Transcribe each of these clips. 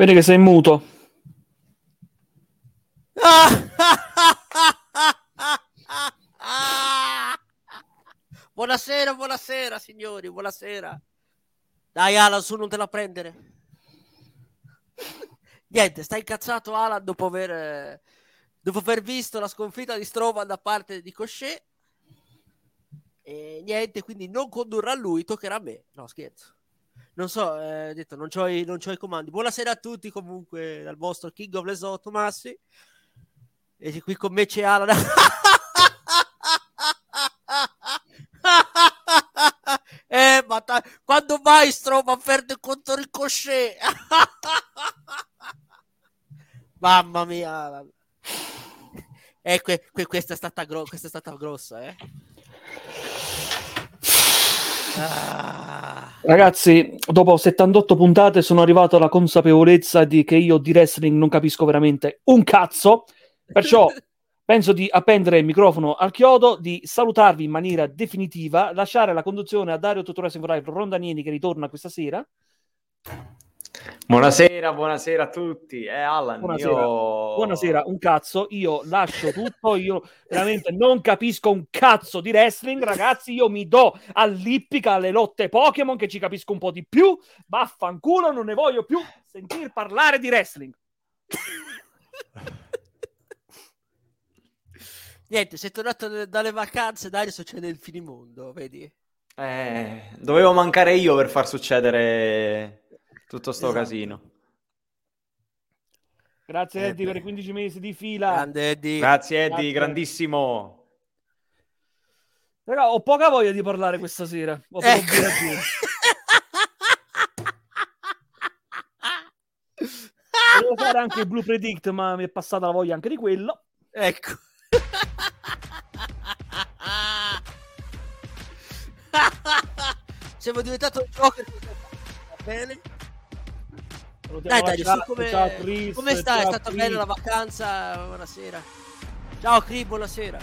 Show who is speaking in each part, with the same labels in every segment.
Speaker 1: Vedi che sei muto.
Speaker 2: buonasera, buonasera, signori, buonasera. Dai, Alan, su, non te la prendere. Niente, sta incazzato Alan dopo aver, dopo aver visto la sconfitta di Stroman da parte di Cochet. E niente, quindi non condurrà lui, toccherà a me. No, scherzo. Non so, eh, detto, non ho i, i comandi. Buonasera a tutti comunque dal vostro King of Lesotho Massi. E qui con me c'è Alan. eh, ma ta- quando mai Stroman perde contro Ricochet? Mamma mia. Eh, que- que- questa, è stata gro- questa è stata grossa, eh.
Speaker 1: Ah. Ragazzi, dopo 78 puntate sono arrivato alla consapevolezza di che io di wrestling non capisco veramente un cazzo. Perciò penso di appendere il microfono al chiodo, di salutarvi in maniera definitiva, lasciare la conduzione a Dario Tuttore Live Rondanieni che ritorna questa sera.
Speaker 3: Buonasera, buonasera a tutti. Eh, Alan,
Speaker 1: buonasera.
Speaker 3: Io...
Speaker 1: buonasera, un cazzo. Io lascio tutto. Io veramente non capisco un cazzo di wrestling, ragazzi. Io mi do all'ippica alle lotte Pokémon che ci capisco un po' di più. Vaffanculo, non ne voglio più sentir parlare di wrestling.
Speaker 2: Niente, sei tornato dalle vacanze, Dario, succede il finimondo, vedi?
Speaker 3: Eh, dovevo mancare io per far succedere tutto sto esatto. casino.
Speaker 1: Grazie eh, Eddie per i 15 mesi di fila.
Speaker 2: Grande Eddie.
Speaker 3: Grazie Eddie, Grazie. grandissimo.
Speaker 1: Però ho poca voglia di parlare questa sera. Ho ecco. Volevo fare anche il Blue Predict, ma mi è passata la voglia anche di quello.
Speaker 2: Ecco. Siamo diventato Joker. Va bene. Dai, dai, ciao, come, ciao Chris, come stai? È stata bella la vacanza? Buonasera. Ciao Chris, buonasera.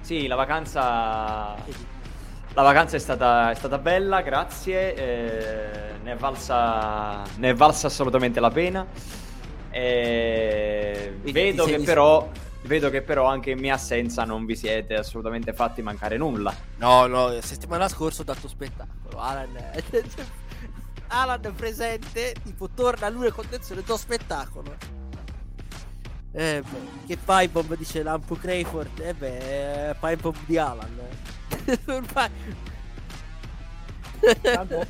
Speaker 3: Sì, la vacanza... La vacanza è stata, è stata bella, grazie. Eh, ne, è valsa, ne è valsa assolutamente la pena. Eh, vedo che però... Vedo che però anche in mia assenza non vi siete assolutamente fatti mancare nulla.
Speaker 2: No, no, settimana scorsa ho dato spettacolo. Alan, Alan è presente, tipo torna lui a condizione, do spettacolo. Eh beh, che pipe bomb dice Lampo Crayford? Eh beh, pipe bomb di Alan.
Speaker 1: Intanto,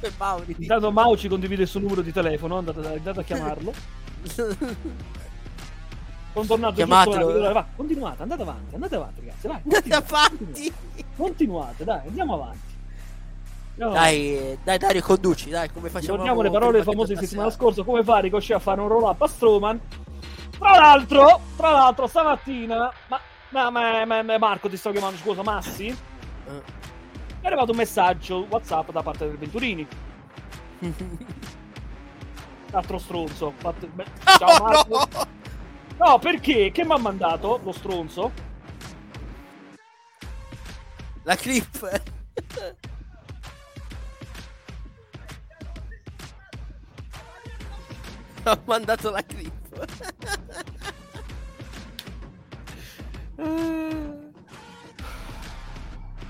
Speaker 1: intanto Mao ci condivide il suo numero di telefono, andate, andate a chiamarlo. Sono tornato
Speaker 2: Chiamatelo.
Speaker 1: Va, continuate, andate avanti, andate avanti, ragazzi. Vai,
Speaker 2: andate avanti.
Speaker 1: Continuate, dai, andiamo avanti.
Speaker 2: No. Dai, dai, Dario, conduci, dai, come facciamo?
Speaker 1: Ricordiamo le parole famose di settimana scorsa, come fa Ricochet a fare un roll up a Strowman. Tra l'altro, tra l'altro, stamattina, ma, ma, ma, ma, ma Marco ti sto chiamando, scusa, Massi? Uh. È arrivato un messaggio WhatsApp da parte del Venturini. Altro stronzo. Fatto... Ciao Marco. No! No, perché? Che mi ha mandato lo stronzo?
Speaker 2: La clip. ha mandato la clip.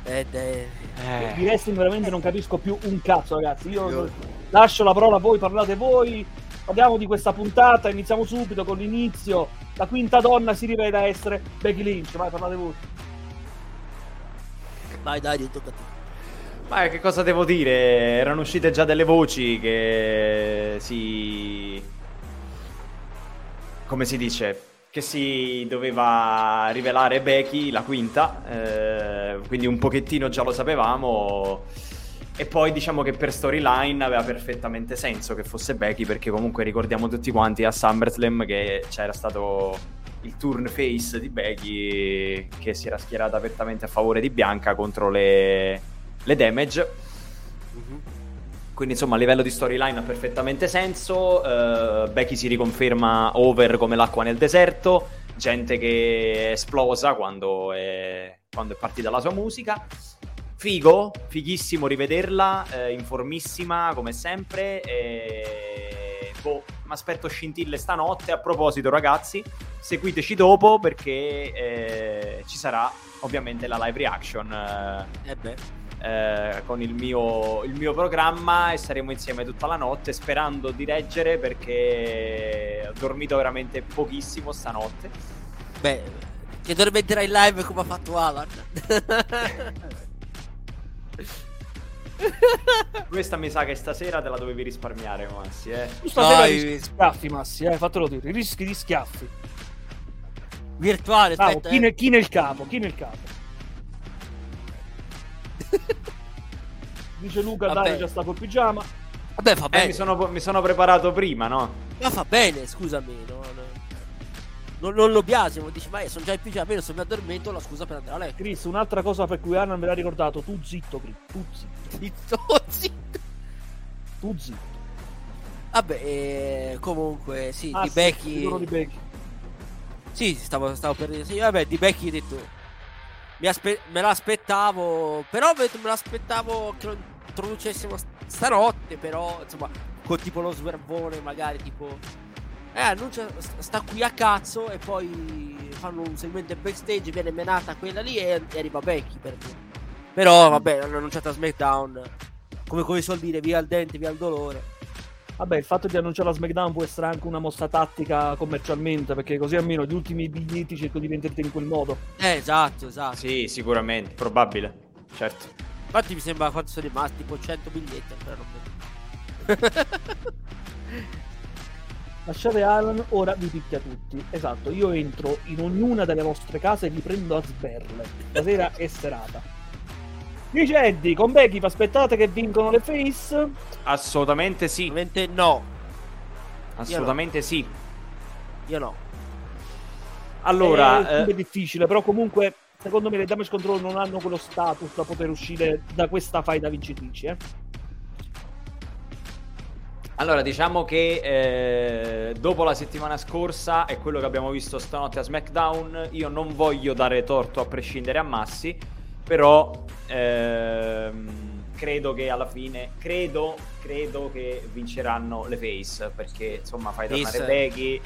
Speaker 2: Ed è...
Speaker 1: Eh. Di wrestling veramente non capisco più un cazzo, ragazzi. Io, Io... lascio la parola a voi, parlate voi Parliamo di questa puntata, iniziamo subito con l'inizio. La quinta donna si rivela essere Becky Lynch. Vai, parlate voi.
Speaker 2: Vai, dai, tocca a te.
Speaker 3: Ma che cosa devo dire? Erano uscite già delle voci che si. Come si dice? Che si doveva rivelare Becky, la quinta. Eh, quindi un pochettino già lo sapevamo. E poi diciamo che per storyline aveva perfettamente senso che fosse Becky, perché comunque ricordiamo tutti quanti a SummerSlam che c'era stato il turn face di Becky che si era schierata apertamente a favore di Bianca contro le, le damage. Mm-hmm. Quindi insomma a livello di storyline ha perfettamente senso. Uh, Becky si riconferma over come l'acqua nel deserto. Gente che esplosa quando è, quando è partita la sua musica. Figo, fighissimo rivederla, eh, informissima come sempre. E... Boh, aspetto scintille stanotte. A proposito, ragazzi, seguiteci dopo perché eh, ci sarà ovviamente la live reaction. eh,
Speaker 2: Eh beh.
Speaker 3: Eh, con il mio, il mio programma e saremo insieme tutta la notte sperando di reggere perché ho dormito veramente pochissimo stanotte.
Speaker 2: Beh, che dormirai in live come ha fatto Alan.
Speaker 3: Questa mi sa che stasera te la dovevi risparmiare, Massi, eh.
Speaker 1: Tu stasera
Speaker 2: Dai.
Speaker 1: rischi schiaffi, Massi, eh, fatelo dire, rischi di schiaffi.
Speaker 2: Virtuale,
Speaker 1: Bravo,
Speaker 2: aspetta.
Speaker 1: chi,
Speaker 2: eh.
Speaker 1: ne- chi nel capo, chi nel capo. Dice Luca,
Speaker 2: Vabbè.
Speaker 1: dai, già sta col pigiama.
Speaker 2: Vabbè, fa
Speaker 3: Eh,
Speaker 2: bene.
Speaker 3: mi, sono, mi sono preparato prima, no?
Speaker 2: Ma fa bene, scusami. no, no. Non, non lo biasimo. Dici, ma io sono già in pigiama, io se mi addormento la scusa per andare a letto.
Speaker 1: Chris, un'altra cosa per cui Anna me l'ha ricordato, tu zitto, Chris, tu zitto,
Speaker 2: Zitto, zitto.
Speaker 1: tu zitto.
Speaker 2: Vabbè, eh, comunque, sì,
Speaker 1: Ah,
Speaker 2: di
Speaker 1: sì,
Speaker 2: Becky.
Speaker 1: di Becky.
Speaker 2: Sì, stavo, stavo per dire. Sì, vabbè, di Becky ho detto. Aspe- me l'aspettavo. Però me l'aspettavo che lo introducessimo st- stanotte. Però, insomma, con tipo lo swervone, magari tipo. Eh, annuncia, st- sta qui a cazzo. E poi fanno un segmento backstage. Viene menata quella lì e, e arriva Becky. Per dire. Però, vabbè, hanno annunciato a SmackDown. Come, come suol dire, via il dente, via il dolore.
Speaker 1: Vabbè, il fatto di annunciare la SmackDown può essere anche una mossa tattica commercialmente, perché così almeno gli ultimi biglietti cerco di venderti in quel modo.
Speaker 2: Eh, esatto, esatto.
Speaker 3: Sì, sicuramente, probabile. Certo.
Speaker 2: Infatti mi sembra quanto sono rimasti, tipo 100 biglietti ancora non vedo.
Speaker 1: Lasciate Alan, ora vi picchia tutti. Esatto, io entro in ognuna delle vostre case e vi prendo a sberle. Stasera è serata. Dice Eddie, con Becky vi aspettate che vincono le face?
Speaker 3: Assolutamente sì.
Speaker 2: Ovviamente no,
Speaker 3: Assolutamente sì.
Speaker 2: io no.
Speaker 3: Allora,
Speaker 1: è,
Speaker 3: eh,
Speaker 1: è difficile, però comunque secondo me le Damage Control non hanno quello status da poter uscire da questa faida vincitrici, eh.
Speaker 3: Allora, diciamo che eh, dopo la settimana scorsa e quello che abbiamo visto stanotte a SmackDown, io non voglio dare torto a prescindere a Massi, però ehm, credo che alla fine, credo, credo che vinceranno le face, perché insomma fai tornare. Becky,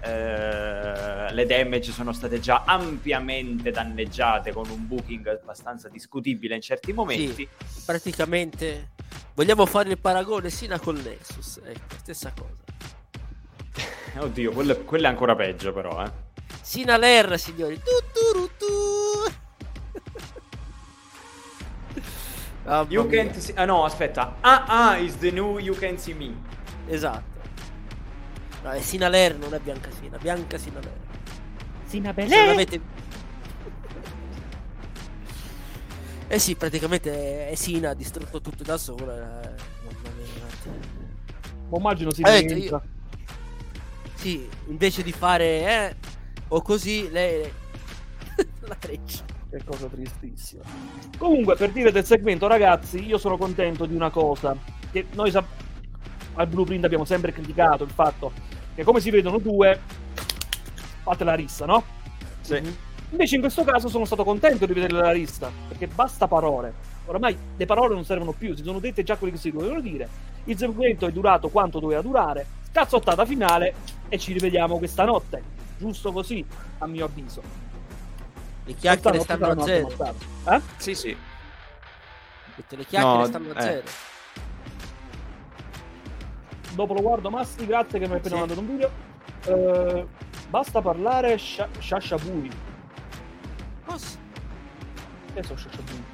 Speaker 3: eh, le damage sono state già ampiamente danneggiate con un booking abbastanza discutibile in certi momenti.
Speaker 2: Praticamente vogliamo fare il paragone Sina con Nexus, ecco, stessa cosa.
Speaker 3: Oddio, quello, è- quello è ancora peggio però, eh.
Speaker 2: Sina Ler, signori. Tu, tu, ru, tu. Mamma
Speaker 3: You can't see... Ah no, aspetta. Ah ah is the new You Can See Me.
Speaker 2: Esatto. No, è Sina Ler, non è Bianca Sina, Bianca Sina Ler.
Speaker 1: Sina
Speaker 2: Se non avete... Eh sì, praticamente è Sina ha distrutto tutto da sola. eh, mamma mia.
Speaker 1: Ma immagino si
Speaker 2: Eh,
Speaker 1: diventa.
Speaker 2: Sì, invece di fare eh, o così, lei la treccia.
Speaker 1: Che cosa tristissima. Comunque, per dire del segmento, ragazzi, io sono contento di una cosa. Che noi sap- al Blueprint abbiamo sempre criticato il fatto che come si vedono due, fate la rissa, no?
Speaker 3: Sì.
Speaker 1: Invece in questo caso sono stato contento di vedere la lista, perché basta parole. Oramai le parole non servono più, si sono dette già quelle che si dovevano dire. Il segmento è durato quanto doveva durare, cazzottata finale e ci rivediamo questa notte. Giusto così, a mio avviso.
Speaker 2: Le chiacchiere stanno a zero.
Speaker 1: Eh?
Speaker 3: Sì, sì.
Speaker 2: Tutte le chiacchiere
Speaker 3: No,
Speaker 2: stanno a
Speaker 3: eh.
Speaker 2: zero.
Speaker 1: Dopo lo guardo, Massi, grazie che mi hai appena
Speaker 2: Sì.
Speaker 1: mandato un video. Eh, basta parlare Sha- Shasha Bui.
Speaker 2: Oh, sì.
Speaker 1: Che so Shasha Bui?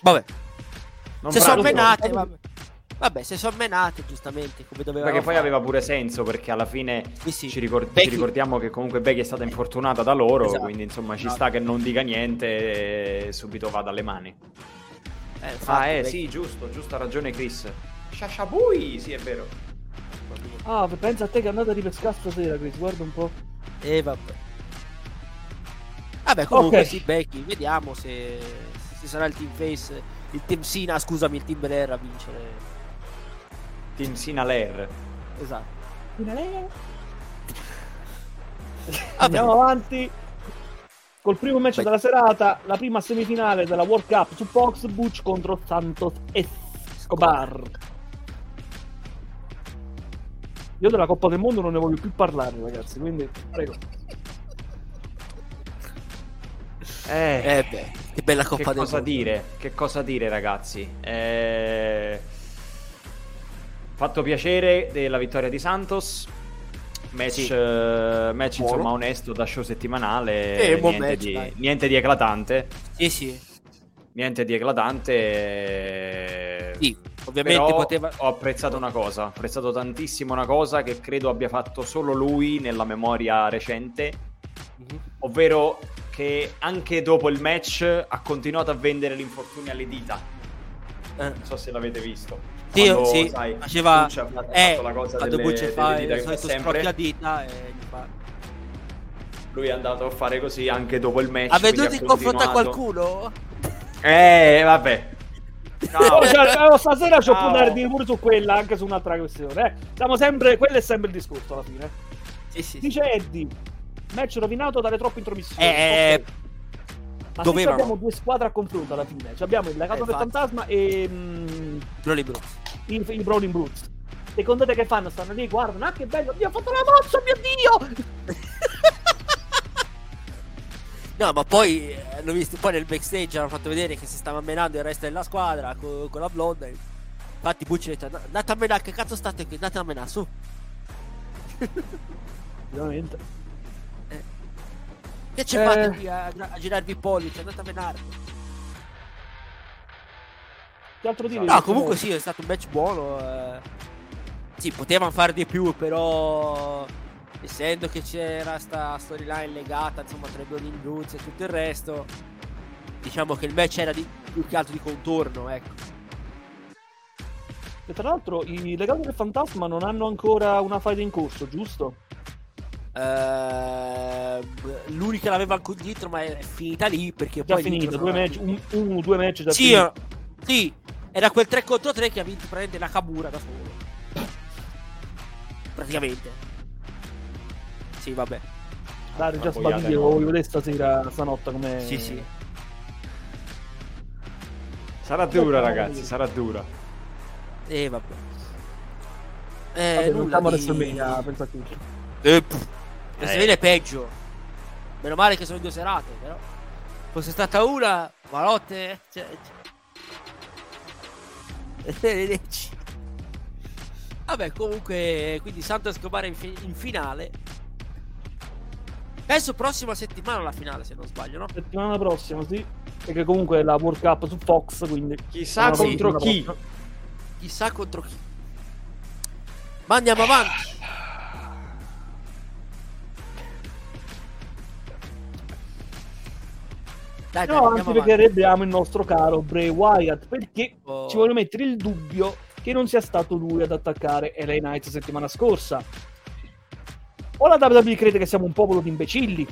Speaker 2: Vabbè,
Speaker 3: Non
Speaker 2: se sono menate, vabbè. Vabbè, se sono menate, giustamente, come doveva
Speaker 3: Perché poi aveva pure senso, perché alla fine
Speaker 2: Sì, sì.
Speaker 3: ci, ricor- ci ricordiamo che comunque Becky è stata infortunata da loro,
Speaker 2: Esatto.
Speaker 3: quindi insomma ci
Speaker 2: Esatto.
Speaker 3: sta che non dica niente e subito va dalle mani.
Speaker 2: Eh,
Speaker 3: Ah,
Speaker 2: infatti,
Speaker 3: eh,
Speaker 2: Becky-
Speaker 3: sì, giusto, giusto, ha ragione Chris. Shashabui, sì, è vero.
Speaker 1: Ah, pensa a te che andate a ripescare stasera, Chris, guarda un po'.
Speaker 2: E Eh, vabbè. Vabbè, comunque
Speaker 1: Ok.
Speaker 2: sì, Becky, vediamo se, se sarà il team face, il team Sina, scusami, il team Belair a vincere.
Speaker 3: Team Sinaler.
Speaker 2: Esatto.
Speaker 1: Andiamo avanti. Col primo match
Speaker 2: Vai.
Speaker 1: della serata, la prima semifinale della World Cup su Fox Butch contro Santos Escobar. Io della Coppa del Mondo non ne voglio più parlare, ragazzi, quindi prego.
Speaker 3: Eh,
Speaker 2: Eh beh, che bella Coppa
Speaker 3: che
Speaker 2: del
Speaker 3: cosa
Speaker 2: Mondo.
Speaker 3: dire? Che cosa dire, ragazzi? Eh... Fatto piacere della vittoria di Santos. Match,
Speaker 2: Sì.
Speaker 3: eh, match insomma onesto da show settimanale.
Speaker 2: Eh,
Speaker 3: niente,
Speaker 2: match,
Speaker 3: di, niente di eclatante.
Speaker 2: Sì, sì.
Speaker 3: Niente di eclatante.
Speaker 2: Sì, ovviamente
Speaker 3: Però
Speaker 2: poteva...
Speaker 3: ho apprezzato una cosa, ho apprezzato tantissimo una cosa che credo abbia fatto solo lui nella memoria recente,
Speaker 2: Mhm.
Speaker 3: ovvero che anche dopo il match ha continuato a vendere l'infortunio alle dita.
Speaker 2: Eh.
Speaker 3: Non so se l'avete visto.
Speaker 2: Sì,
Speaker 3: Quando,
Speaker 2: sì,
Speaker 3: sai,
Speaker 2: faceva...
Speaker 3: Butch ha fatto
Speaker 2: Eh,
Speaker 3: la cosa
Speaker 2: quando
Speaker 3: delle, delle
Speaker 2: fa
Speaker 3: dita
Speaker 2: il
Speaker 3: sempre.
Speaker 2: scrocchio a dita e gli fa...
Speaker 3: Lui è andato a fare così anche dopo il match.
Speaker 2: Ha veduto in confronto a qualcuno?
Speaker 3: Eh, vabbè. Ciao.
Speaker 1: Oh, cioè, stasera ci ho puntare di pure su quella, anche su un'altra questione. Eh. Siamo sempre, quello è sempre il discorso alla fine.
Speaker 2: Sì, sì.
Speaker 1: Dice Eddie, match rovinato dalle troppe intromissioni.
Speaker 2: Eh,
Speaker 1: Ok. Ma
Speaker 2: dovevano.
Speaker 1: abbiamo due squadre a confronto alla fine, Cioè, abbiamo il legato
Speaker 2: Eh,
Speaker 1: del fantasma e mm,
Speaker 2: Broly Bros.
Speaker 1: i, i Brawling Brutes. Secondo te che fanno? Stanno lì, guardano, ah che bello, Dio ha fatto la mossa, mio Dio!
Speaker 2: No, ma poi eh, hanno visto poi nel backstage hanno fatto vedere che si stava menando il resto della squadra co- con, la blonda. Infatti Bucci ha detto: andate a menare, che cazzo state qui? Andate a menare, su.
Speaker 1: Ovviamente.
Speaker 2: Che ci
Speaker 1: Eh.
Speaker 2: fate qui a, a girarvi i pollici? Andate a menare.
Speaker 1: Che altro dire?
Speaker 2: No, comunque sì, è stato un match buono. eh. Sì, potevano fare di più, però essendo che c'era sta storyline legata insomma tra i Burning Brutes e tutto il resto, diciamo che il match era di, più che altro di contorno, ecco.
Speaker 1: E tra l'altro i legato del fantasma non hanno ancora una fight in corso, giusto?
Speaker 2: Eh, l'unica l'aveva ancora dietro, ma è finita lì perché
Speaker 1: Già
Speaker 2: poi
Speaker 1: finito, due match, un, uno, due match già
Speaker 2: Sì, eh, sì, era quel 3 contro 3 che ha vinto praticamente la Kabura da solo. Praticamente. Sì, vabbè.
Speaker 1: Dai, già sbaglio, voglio vedere stasera, stanotte come...
Speaker 2: Sì, sì.
Speaker 3: Sarà dura, ragazzi, sarà dura.
Speaker 2: E vabbè. Eh,
Speaker 1: Vabbè, non
Speaker 2: nulla
Speaker 1: a
Speaker 2: di...
Speaker 1: WrestleMania, pensate.
Speaker 2: Eh, pff,
Speaker 3: Eh.
Speaker 2: WrestleMania è peggio. Meno male che sono due serate, però. Fosse stata una, malotte. Cioè, cioè. Vabbè, comunque, quindi Santo Escobar in, fi- in finale. Penso prossima settimana la finale, se non sbaglio, no?
Speaker 1: Settimana prossima, sì. Perché comunque è la World Cup su Fox, quindi...
Speaker 3: Chissà contro chi.
Speaker 1: prossima.
Speaker 2: Chissà contro chi. Ma andiamo avanti. Dai, dai,
Speaker 1: No,
Speaker 2: andiamo
Speaker 1: anche perché abbiamo il nostro caro Bray Wyatt, perché
Speaker 2: Oh.
Speaker 1: ci voglio mettere il dubbio che non sia stato lui ad attaccare LA Knight settimana scorsa. O la WWE crede che siamo un popolo di imbecilli,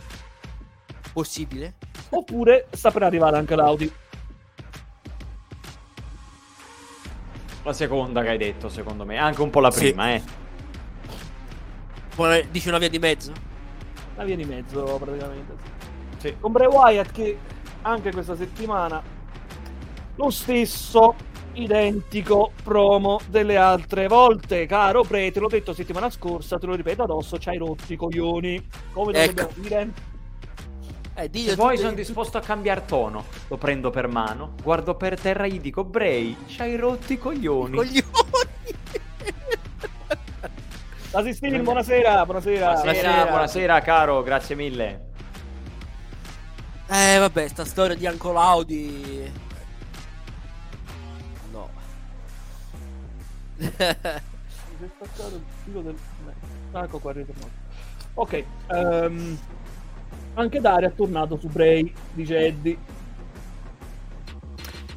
Speaker 2: Possibile?
Speaker 1: oppure sta per arrivare anche l'Audi.
Speaker 3: La seconda che hai detto, secondo me. Anche un po' la
Speaker 2: Sì.
Speaker 3: prima, eh.
Speaker 2: Poi Dici una via di mezzo?
Speaker 1: La via di mezzo, praticamente.
Speaker 3: Sì.
Speaker 1: Con Bray Wyatt che anche questa settimana lo stesso identico promo delle altre volte. Caro Bray, te l'ho detto settimana scorsa, te lo ripeto addosso, c'hai rotti i coglioni. Come
Speaker 2: Ecco.
Speaker 1: dobbiamo dire?
Speaker 2: Eh,
Speaker 3: Se
Speaker 2: dillo
Speaker 3: poi sono disposto a cambiare tono, lo prendo per mano, guardo per terra e gli dico, Bray, c'hai rotti i coglioni.
Speaker 2: Coglioni.
Speaker 1: La Sistini, buonasera, buonasera.
Speaker 3: Buonasera, buonasera, caro, grazie mille.
Speaker 2: Eh, vabbè, sta storia di Uncle Audi. No.
Speaker 1: Ecco qua, è ritornato. Ok, ehm, anche Dario è tornato su Bray, dice Eddie.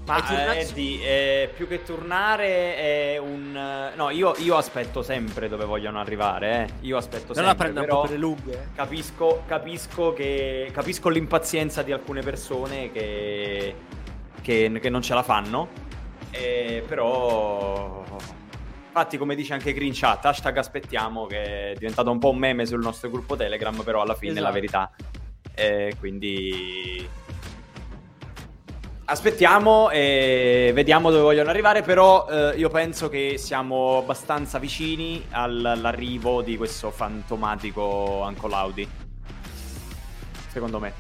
Speaker 3: Ma
Speaker 2: È tornato-
Speaker 3: eh, Eddie, eh, più che tornare è un... eh, No, io, io aspetto sempre dove vogliono arrivare, eh. Io aspetto
Speaker 2: Non la
Speaker 3: sempre,
Speaker 2: un
Speaker 3: però
Speaker 2: po' per le lunghe. eh.
Speaker 3: capisco, capisco, che, capisco l'impazienza di alcune persone che, che, che non ce la fanno, eh, però... Infatti, come dice anche Green Chat, hashtag aspettiamo, che è diventato un po' un meme sul nostro gruppo Telegram, però alla fine è la
Speaker 2: Esatto.
Speaker 3: verità. Eh, quindi Aspettiamo e vediamo dove vogliono arrivare, però eh, io penso che siamo abbastanza vicini all- all'arrivo di questo fantomatico Uncle Audi. Secondo me.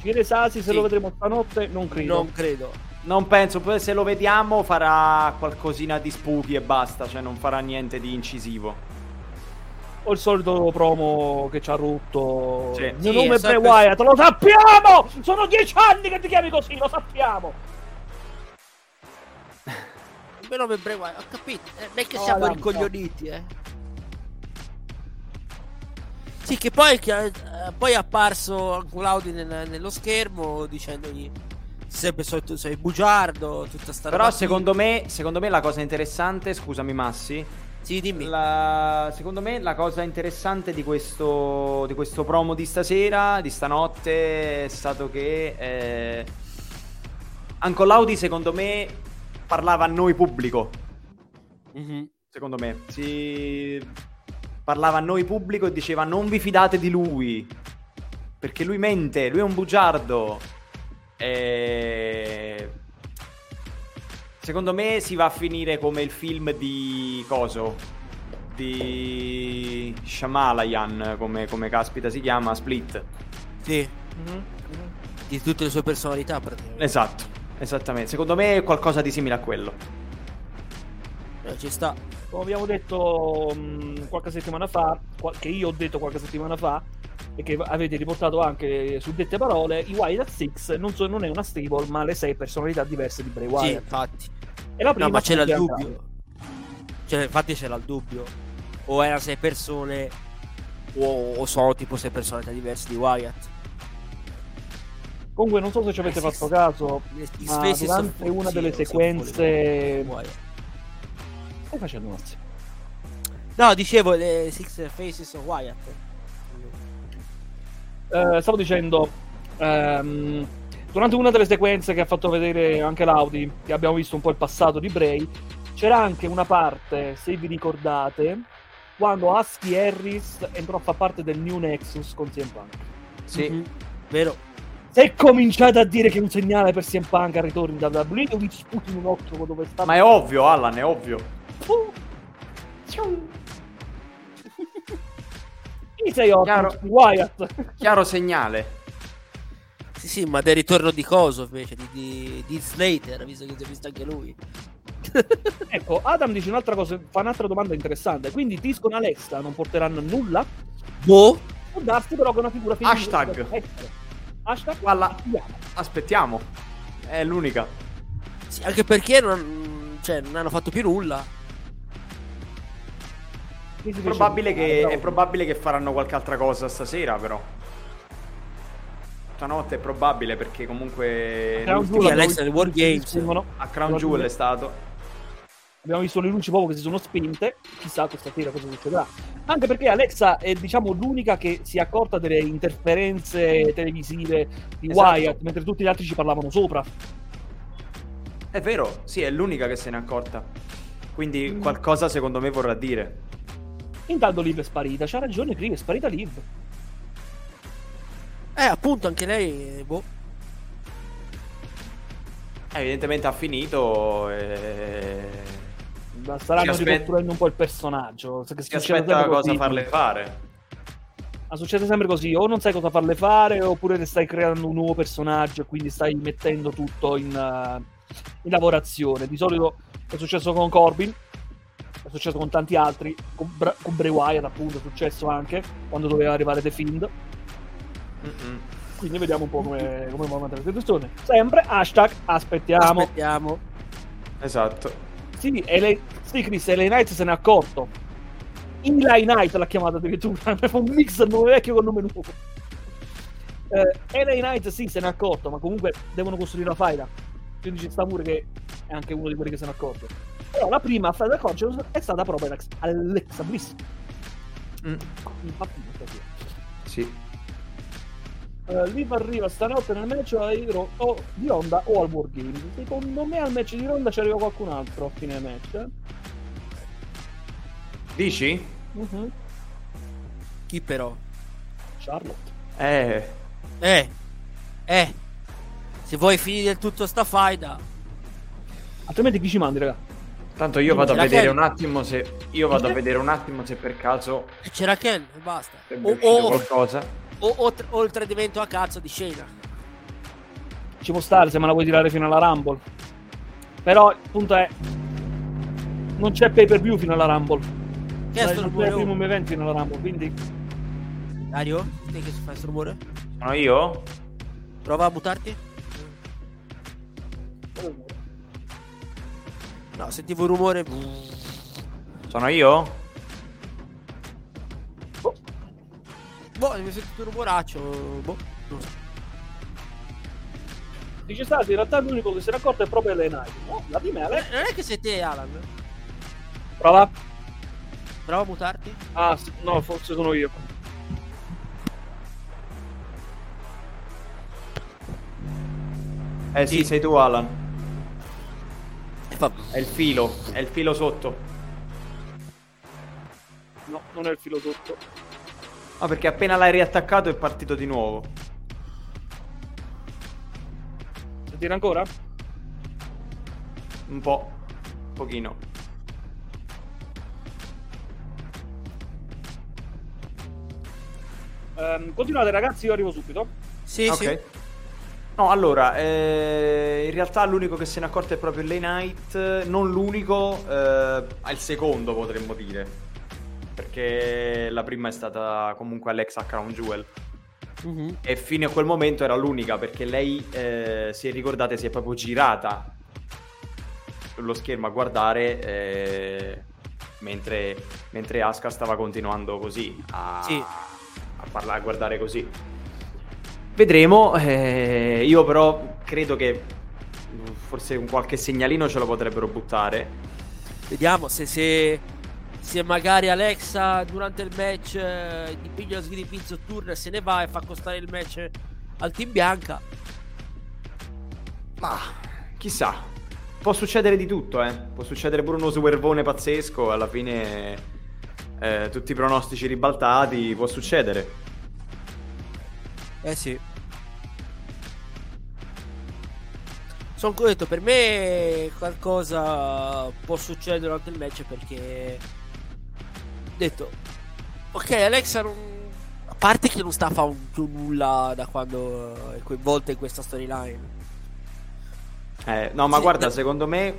Speaker 1: Chiede Sasi se
Speaker 2: Sì.
Speaker 1: lo vedremo stanotte, non credo.
Speaker 2: Non credo.
Speaker 3: Non penso, poi se lo vediamo farà qualcosina di spooky e basta, cioè non farà niente di incisivo.
Speaker 1: O il solito promo che ci ha rotto.
Speaker 3: Sì.
Speaker 1: Il
Speaker 2: Sì,
Speaker 1: mio nome
Speaker 2: è
Speaker 1: Bray Wyatt, lo sappiamo! Sono dieci anni che ti chiami così, lo sappiamo!
Speaker 2: Il mio nome è Bray Wyatt, ho capito. Eh, non è che
Speaker 1: No,
Speaker 2: siamo ricoglioniti, eh. Sì, che poi, che, eh, poi è apparso anche Laudi nel- nello schermo dicendogli sempre solito sei bugiardo, tutta sta
Speaker 3: Però
Speaker 2: roba qui."
Speaker 3: secondo me, secondo me la cosa interessante, scusami Massi,
Speaker 2: Sì, dimmi.
Speaker 3: la- secondo me la cosa interessante di questo, di questo promo di stasera, di stanotte, è stato che eh, Uncle Audi secondo me parlava a noi pubblico.
Speaker 2: Mhm.
Speaker 3: secondo me. Si parlava a noi pubblico e diceva non vi fidate di lui. Perché lui mente, lui è un bugiardo. E... Secondo me si va a finire come il film di Coso. Di Shamalayan, come, come caspita si chiama, Split.
Speaker 2: Sì,
Speaker 1: Mhm.
Speaker 2: di tutte le sue personalità praticamente.
Speaker 3: Esatto, esattamente. Secondo me è qualcosa di simile a quello.
Speaker 2: Eh, ci sta.
Speaker 1: Come abbiamo detto mh, qualche settimana fa, qual- che io ho detto qualche settimana fa, e che avete riportato anche su dette parole, i Wyatt Six non, so- non è una stable, ma le sei personalità diverse di Bray
Speaker 2: Sì,
Speaker 1: Wyatt.
Speaker 2: infatti. No, ma c'era il dubbio. Cioè, infatti c'era il dubbio. O erano sei persone, o, o sono tipo sei personalità diverse di Wyatt.
Speaker 1: Comunque non so se ci avete
Speaker 2: Eh, sì,
Speaker 1: fatto
Speaker 2: sì.
Speaker 1: caso,
Speaker 2: Gli
Speaker 1: ma durante
Speaker 2: of-
Speaker 1: una
Speaker 2: sì,
Speaker 1: delle sequenze... Stai facendo un attimo.
Speaker 2: No, dicevo le Six Faces of Wyatt.
Speaker 1: Eh, stavo dicendo, ehm, durante una delle sequenze che ha fatto vedere anche l'Audi, che abbiamo visto un po' il passato di Bray, c'era anche una parte, se vi ricordate, quando Husky Harris entrò a far parte del New Nexus con CM Punk.
Speaker 3: Sì.
Speaker 2: Mhm. Vero?
Speaker 1: Se cominciate a dire che è un segnale per CM Punk al ritorno da WWE, io vi sputo in un occhio dove sta.
Speaker 3: Ma è ovvio, Alan, è ovvio.
Speaker 1: Uh. Chi sei occhio?
Speaker 3: Chiaro.
Speaker 1: Wyatt.
Speaker 3: Chiaro segnale.
Speaker 2: Sì, sì, ma del ritorno di Coso invece, di, di, di Slater, visto che si è visto anche lui.
Speaker 1: Ecco, Adam dice un'altra cosa, fa un'altra domanda interessante. Quindi Tisco e Alexa non porteranno nulla?
Speaker 2: boh?
Speaker 1: Può darsi però che una figura femminile
Speaker 3: Hashtag.
Speaker 1: Hashtag
Speaker 3: Guarda. Aspettiamo. È l'unica.
Speaker 2: Sì, anche perché non, cioè, non hanno fatto più nulla.
Speaker 3: Probabile,
Speaker 1: notare,
Speaker 3: che, è probabile che faranno qualche altra cosa stasera, però. Stanotte è probabile perché comunque.
Speaker 1: Crown
Speaker 3: l'ultimo-
Speaker 1: Jewel.
Speaker 3: A Crown Jewel è stato.
Speaker 1: Abbiamo visto le luci proprio che si sono spente. Chissà questa sera cosa succederà. Anche perché Alexa è, diciamo, l'unica che si è accorta delle interferenze televisive di
Speaker 3: Esatto.
Speaker 1: Wyatt, mentre tutti gli altri ci parlavano sopra.
Speaker 3: È vero, sì, è l'unica che se n'è accorta. Quindi
Speaker 1: Mm.
Speaker 3: qualcosa secondo me vorrà dire.
Speaker 1: Intanto Liv è sparita. C'ha ragione, Liv è sparita Liv.
Speaker 2: Eh, appunto, anche lei, boh.
Speaker 3: Eh, Evidentemente ha finito e...
Speaker 1: Staranno
Speaker 3: Si aspetta-
Speaker 1: ricostruendo un po' il personaggio. Che
Speaker 3: Si aspetta cosa
Speaker 1: così.
Speaker 3: farle fare.
Speaker 1: Ma succede sempre così, o non sai cosa farle fare, oppure ne stai creando un nuovo personaggio e quindi stai mettendo tutto in, eh, in lavorazione. Di solito è successo con Corbin, è successo con tanti altri, con, Bra- con Bray Wyatt appunto è successo anche quando doveva arrivare The Fiend.
Speaker 3: Mm-mm.
Speaker 1: Quindi vediamo un po' come, come va avanti la situazione. Sempre hashtag aspettiamo.
Speaker 2: Aspettiamo.
Speaker 3: Esatto.
Speaker 1: Sì, LA, sì, Chris, LA Knight se n'è accorto. Eli Knight l'ha chiamato addirittura. Fa un mix del nome vecchio con nome nuovo. Eh, LA Knight sì, se n'è accorto, ma comunque devono costruire una faida. Quindi ci sta pure che è anche uno di quelli che se n'è accorto. Però la prima a fare accorgersi è stata proprio Alex- Alexa Bliss.
Speaker 3: Mm.
Speaker 1: Infatti.
Speaker 3: Sì.
Speaker 1: Uh, Liv arriva stanotte nel match Ro- o di Ronda o al War Games. Secondo me al match di Ronda ci arriva qualcun altro a fine match. eh.
Speaker 3: Dici?
Speaker 1: Mhm.
Speaker 2: Chi però?
Speaker 1: Charlotte.
Speaker 3: Eh.
Speaker 2: Eh. Eh. Se vuoi finire del tutto sta faida,
Speaker 1: Altrimenti chi ci mandi, raga?
Speaker 3: Tanto io vado a vedere
Speaker 2: Ken.
Speaker 3: un attimo se. Io vado a vedere un attimo se per caso
Speaker 2: c'era Ken e basta.
Speaker 3: è
Speaker 2: O,
Speaker 3: uscito
Speaker 2: o,
Speaker 3: qualcosa.
Speaker 2: O, o, o il tradimento a cazzo di scena.
Speaker 1: Ci può stare se me la vuoi tirare fino alla Rumble. Però il punto è. Non c'è pay per view fino alla Rumble.
Speaker 2: Che è sto
Speaker 1: non c'è il primo
Speaker 2: oh?
Speaker 1: event fino alla Rumble. Quindi.
Speaker 2: Dario? Te che fai sto rumore?
Speaker 3: Sono io?
Speaker 2: Prova a buttarti? No, sentivo un rumore.
Speaker 3: Sono io?
Speaker 2: Boh, mi sentito un rumoraccio. Boh, non so.
Speaker 1: Dice stato, in realtà l'unico che si era accorto è proprio Knight. No, la prima è
Speaker 2: è- non è che sei te, Alan.
Speaker 1: Prova.
Speaker 2: Prova a mutarti.
Speaker 1: Ah, sì, no, forse sono io.
Speaker 3: Eh sì,
Speaker 2: Sì.
Speaker 3: sei tu, Alan.
Speaker 2: Fa.
Speaker 3: È il filo, è il filo sotto.
Speaker 1: No, non è il filo sotto.
Speaker 3: Ah, perché appena l'hai riattaccato è partito di nuovo.
Speaker 1: Sentire ancora?
Speaker 3: Un po'. Un pochino.
Speaker 1: Ehm, continuate ragazzi, io arrivo subito.
Speaker 2: Sì,
Speaker 3: ok.
Speaker 2: sì.
Speaker 3: No, allora, eh, in realtà l'unico che se ne è accorto è proprio Lay Knight, non l'unico, eh, il secondo potremmo dire, perché la prima è stata comunque Alexa Crown Jewel
Speaker 2: Mhm.
Speaker 3: e fino a quel momento era l'unica perché lei, eh, se ricordate, si è proprio girata sullo schermo a guardare eh, mentre, mentre Asuka stava continuando così a,
Speaker 2: Sì.
Speaker 3: a parlare, a guardare così. Vedremo, eh, io però credo che mm, forse un qualche segnalino ce lo potrebbero buttare.
Speaker 2: Vediamo se, se, se magari Alexa durante il match eh, di piglia lo sgripizzo turno e se ne va e fa costare il match al team bianca.
Speaker 3: Ma chissà, può succedere di tutto, eh. Può succedere pure uno supervone pazzesco, alla fine eh, tutti i pronostici ribaltati, può succedere.
Speaker 2: Eh sì. Sono detto, per me qualcosa può succedere durante il match perché detto ok Alexa non... a parte che non sta a fare più nulla da quando è coinvolta in questa storyline
Speaker 3: Eh, no, ma
Speaker 2: Sì,
Speaker 3: guarda,
Speaker 2: no.
Speaker 3: secondo me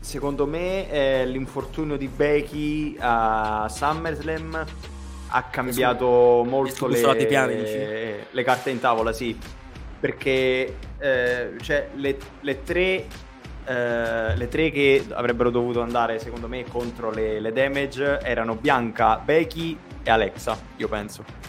Speaker 3: secondo me eh, l'infortunio di Becky a SummerSlam ha cambiato molto
Speaker 2: scuso,
Speaker 3: le,
Speaker 2: piani, dici?
Speaker 3: le carte in tavola, sì. Perché eh, cioè, le, le tre eh, le tre che avrebbero dovuto andare, secondo me, contro le, le damage erano Bianca, Becky e Alexa, io penso.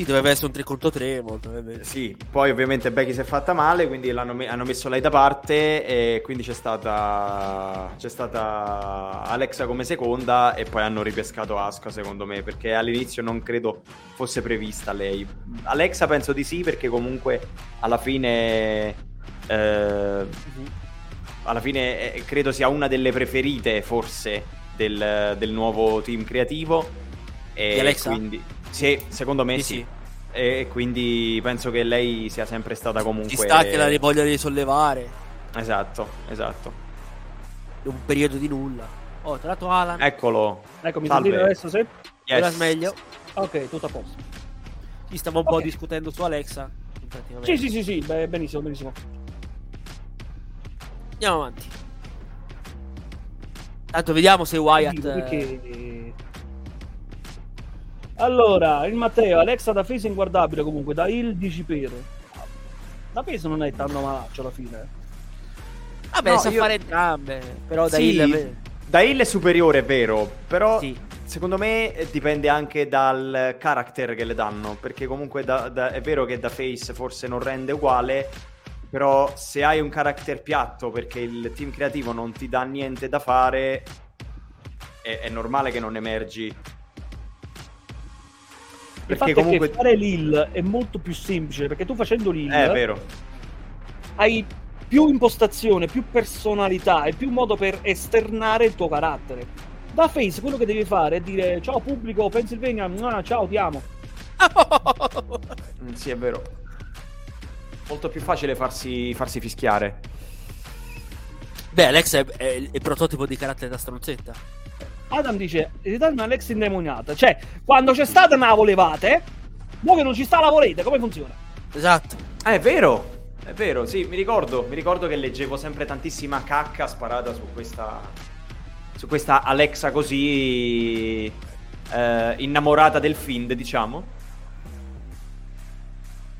Speaker 2: sì doveva essere un 3 contro 3 molto probabilmente.
Speaker 3: Sì, poi ovviamente Becky si è fatta male, quindi l'hanno me- hanno messo lei da parte e quindi c'è stata c'è stata Alexa come seconda e poi hanno ripescato Asuka secondo me, perché all'inizio non credo fosse prevista lei. Alexa penso di sì perché comunque alla fine eh, alla fine eh, credo sia una delle preferite forse del, del nuovo team creativo e
Speaker 2: Di Alexa?
Speaker 3: quindi sì, secondo me
Speaker 2: Sì,
Speaker 3: sì. E quindi penso che lei sia sempre stata comunque.
Speaker 2: ci sta che la voglia di sollevare
Speaker 3: Esatto, esatto.
Speaker 2: un periodo di nulla oh tra l'altro Alan
Speaker 3: Eccolo.
Speaker 1: Ecco, mi
Speaker 3: Salve.
Speaker 1: sentite adesso se?
Speaker 2: era
Speaker 3: Yes.
Speaker 2: meglio
Speaker 1: Ok, tutto a posto.
Speaker 2: ci stavo un po'
Speaker 1: Ok.
Speaker 2: discutendo su Alexa.
Speaker 1: Sì, sì, sì, sì, beh, benissimo, benissimo.
Speaker 2: Andiamo avanti. Tanto vediamo se Wyatt. Eh,
Speaker 1: perché... Allora, il Matteo, Alexa da face è inguardabile comunque, da il dici per. Da face non è tanto malaccio alla fine.
Speaker 2: Vabbè,
Speaker 3: No,
Speaker 2: sa
Speaker 3: io-
Speaker 2: fare entrambe. Però da
Speaker 3: Sì,
Speaker 2: il.
Speaker 3: da Hill è superiore, è vero. Però
Speaker 2: Sì.
Speaker 3: secondo me eh, dipende anche dal character che le danno. Perché comunque da- da- è vero che da face forse non rende uguale. Però se hai un character piatto perché il team creativo non ti dà niente da fare, è, è normale che non emergi. Perché comunque.
Speaker 1: fare l'IL è molto più semplice, perché tu facendo l'IL
Speaker 3: Eh, è vero.
Speaker 1: hai più impostazione, più personalità e più modo per esternare il tuo carattere. Da face quello che devi fare è dire ciao pubblico Pennsylvania, ciao ti amo.
Speaker 3: Mm, Sì, è vero. Molto più facile farsi, farsi fischiare.
Speaker 2: Beh, Alex è, è il prototipo di carattere da stronzetta.
Speaker 1: Adam dice: Ritorno Alex indemoniata. Cioè, quando c'è stata me la volevate, voi che non ci sta la volete, come funziona?
Speaker 2: Esatto.
Speaker 3: Ah, è vero, è vero, sì, mi ricordo, mi ricordo che leggevo sempre tantissima cacca sparata su questa, su questa Alexa così eh, innamorata del Find, diciamo.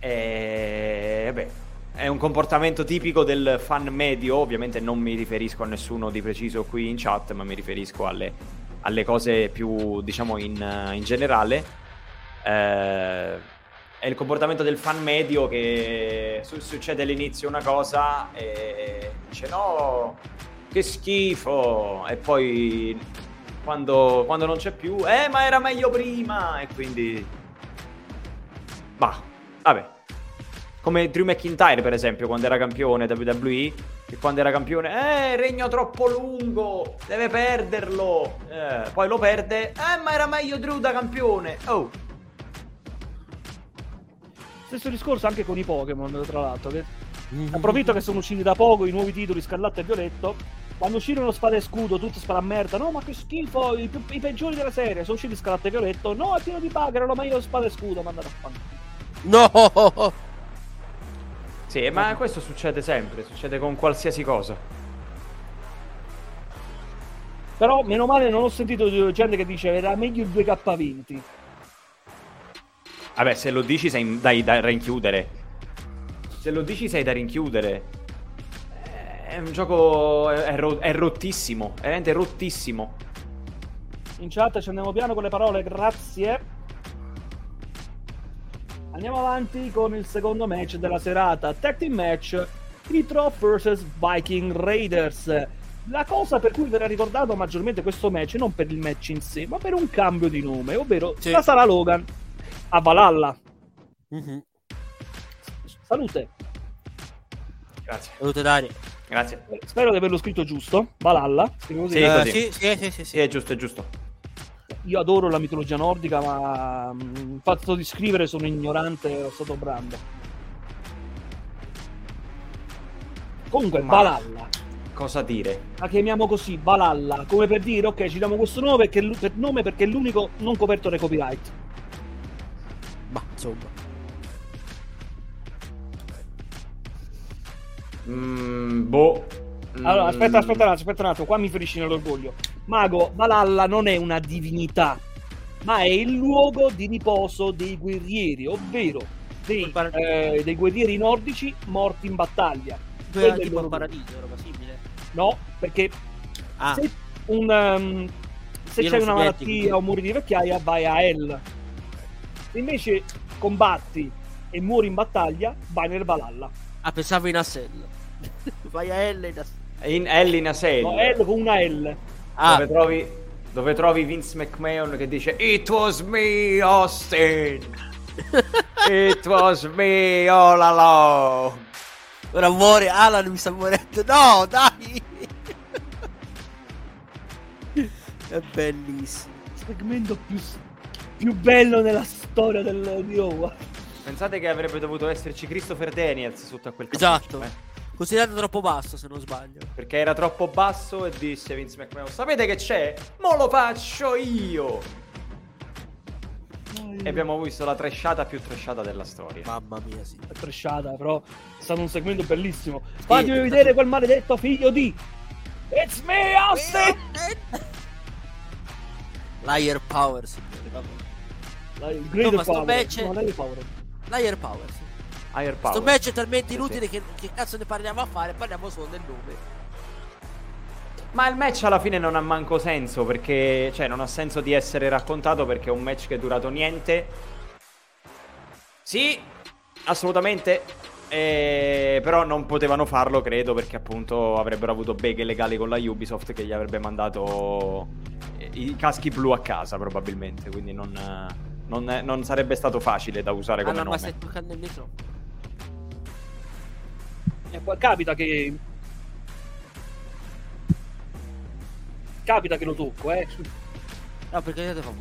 Speaker 3: E beh, è un comportamento tipico del fan medio, ovviamente non mi riferisco a nessuno di preciso qui in chat, ma mi riferisco alle, alle cose più, diciamo, in, in generale. Eh, è il comportamento del fan medio che su- succede all'inizio una cosa e dice no, che schifo, e poi quando, quando non c'è più, eh ma era meglio prima, e quindi... Bah, vabbè. Come Drew McIntyre, per esempio, quando era campione WWE, che quando era campione, eh, regno troppo lungo, deve perderlo. Eh, poi lo perde, eh, ma era meglio Drew da campione. Oh.
Speaker 1: Stesso discorso anche con i Pokémon, tra l'altro. Che... Approfitto che sono usciti da poco i nuovi titoli Scarlatto e Violetto. Quando uscirono Spada e Scudo, tutti spara a merda. No, ma che schifo, i, i peggiori della serie. Sono usciti Scarlatto e Violetto. No, è pieno di bug, erano meglio Spada e Scudo. Mandate a fanculo.
Speaker 2: No!
Speaker 3: Sì, ma questo succede sempre, succede con qualsiasi cosa.
Speaker 1: Però, meno male, non ho sentito gente che dice era meglio il 2K20.
Speaker 3: Vabbè, se lo dici sei dai, da rinchiudere. Se lo dici sei da rinchiudere. Eh, È un gioco... è, è ro- è rottissimo, è veramente rottissimo.
Speaker 1: In chat ci andiamo piano con le parole, grazie. Andiamo avanti con il secondo match della serata. Tag team match Nitro vs Viking Raiders. La cosa per cui verrà ricordato maggiormente questo match, non per il match in sé, ma per un cambio di nome, ovvero
Speaker 2: Sì.
Speaker 1: la Sara Logan a Valhalla.
Speaker 2: Mhm.
Speaker 1: Salute.
Speaker 3: Grazie.
Speaker 2: Salute Dario.
Speaker 3: Grazie.
Speaker 1: Spero di averlo scritto giusto. Valhalla.
Speaker 3: Sì,
Speaker 2: Eh, sì, sì, sì, sì. Sì,
Speaker 3: è giusto, è giusto.
Speaker 1: Io adoro la mitologia nordica, ma mm, il fatto di scrivere sono ignorante e stato brando. Comunque,
Speaker 3: Ma-
Speaker 1: Valhalla.
Speaker 3: Cosa dire?
Speaker 1: La chiamiamo così, Valhalla, come per dire, ok, ci diamo questo nome perché, per nome perché è l'unico non coperto dai copyright.
Speaker 2: Ma insomma.
Speaker 3: Mm, boh.
Speaker 1: Allora,
Speaker 3: Mm,
Speaker 1: aspetta, aspetta un attimo, aspetta un attimo, qua mi ferisci nell'orgoglio. Mago, Valhalla non è una divinità, ma è il luogo di riposo dei guerrieri, ovvero dei, eh, dei guerrieri nordici morti in battaglia. Quello è il
Speaker 2: tipo un paradiso, roba simile.
Speaker 1: No, perché
Speaker 2: Ah,
Speaker 1: se, un, um, se c'è una malattia
Speaker 2: quindi.
Speaker 1: o muori di vecchiaia, vai a Hell. Se invece combatti e muori in battaglia, vai nel Valhalla.
Speaker 2: ah, pensavo in Assel. Vai a L in Assel.
Speaker 3: In Hell in a Cell.
Speaker 1: No, Hell con una L.
Speaker 2: Ah,
Speaker 3: dove, trovi, dove trovi Vince McMahon che dice It was me, Austin. It was me all along.
Speaker 2: ora muore Alan mi sta morendo. No, dai! È bellissimo.
Speaker 1: Segmento più, più bello nella storia del, di.
Speaker 3: Pensate che avrebbe dovuto esserci Christopher Daniels sotto a quel
Speaker 2: Esatto.
Speaker 3: cappuccio, eh?
Speaker 2: Considerato troppo basso, se non sbaglio.
Speaker 3: Perché era troppo basso e disse Vince McMahon Sapete che c'è? Mo lo faccio io E abbiamo visto la trashata più trashata della storia
Speaker 2: Mamma mia, sì.
Speaker 1: È tresciata, però è stato un segmento bellissimo. Fatemi
Speaker 2: è
Speaker 1: vedere
Speaker 2: stato-
Speaker 1: quel maledetto figlio di... It's me, Austin!
Speaker 2: Liar Power, signore. vabbè.
Speaker 1: Dai, Il greater
Speaker 2: No, ma sto
Speaker 1: power.
Speaker 2: match-
Speaker 1: No, Liar power.
Speaker 2: Liar Power, sì.
Speaker 3: Higher Power
Speaker 2: Sto match è talmente inutile
Speaker 3: sì.
Speaker 2: che, che cazzo ne parliamo a fare? Parliamo solo del nome.
Speaker 3: Ma il match alla fine non ha manco senso Perché Cioè non ha senso di essere raccontato Perché è un match che è durato niente Sì Assolutamente eh, Però non potevano farlo credo Perché appunto avrebbero avuto beghe legali con la Ubisoft Che gli avrebbe mandato eh, I caschi blu a casa probabilmente Quindi non, non, non sarebbe stato facile da usare come
Speaker 2: ma
Speaker 3: nome
Speaker 2: stai toccando il microfono.
Speaker 1: E poi capita che... Capita che lo tocco, eh.
Speaker 2: No, perché io fa...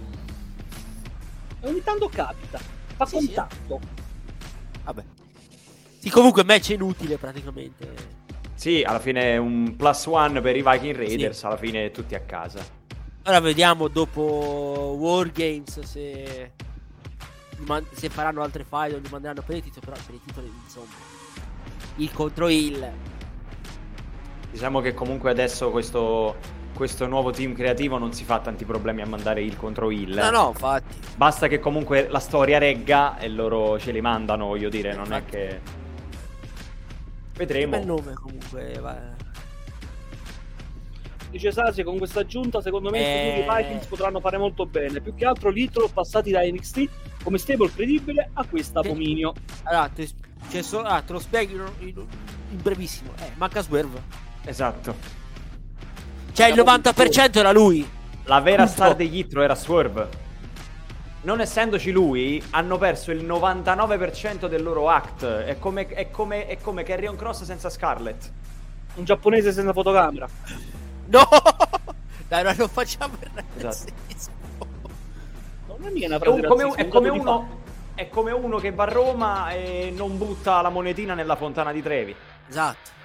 Speaker 1: Ogni tanto capita. Fa
Speaker 2: Sì, sì.
Speaker 1: contatto.
Speaker 2: Vabbè. Sì, comunque match inutile praticamente.
Speaker 3: Sì, alla fine è un plus one per i Viking Raiders, sì. alla fine tutti a casa.
Speaker 2: Ora vediamo dopo Wargames se, se faranno altre fight o li manderanno per i titoli, però per i titoli insomma. Il contro il.
Speaker 3: Diciamo che comunque adesso questo, questo nuovo team creativo non si fa tanti problemi a mandare il contro il.
Speaker 2: No, no, infatti.
Speaker 3: Basta che comunque la storia regga e loro ce li mandano, voglio dire, non infatti. è che Vedremo.
Speaker 2: Bel nome comunque. Va.
Speaker 1: Dice Sasi con questa aggiunta secondo me eh... i Vikings potranno fare molto bene. Più che altro litro passati da NXT come stable credibile a questa abominio.
Speaker 2: Allora, te, cioè, so, ah, te lo spieghi in, in brevissimo. Eh, manca Swerve.
Speaker 3: Esatto.
Speaker 2: Cioè il 90% era lui.
Speaker 3: La vera Punto. star degli Itro era Swerve non essendoci lui, hanno perso il 99% del loro act. È come, è come, è come Carrion Cross senza Scarlett.
Speaker 1: Un giapponese senza fotocamera.
Speaker 2: No! Dai, non lo facciamo per esatto.
Speaker 1: Non è mica una frase
Speaker 3: è, come, è, come uno, è come uno che va a Roma e non butta la monetina nella fontana di Trevi.
Speaker 2: Esatto.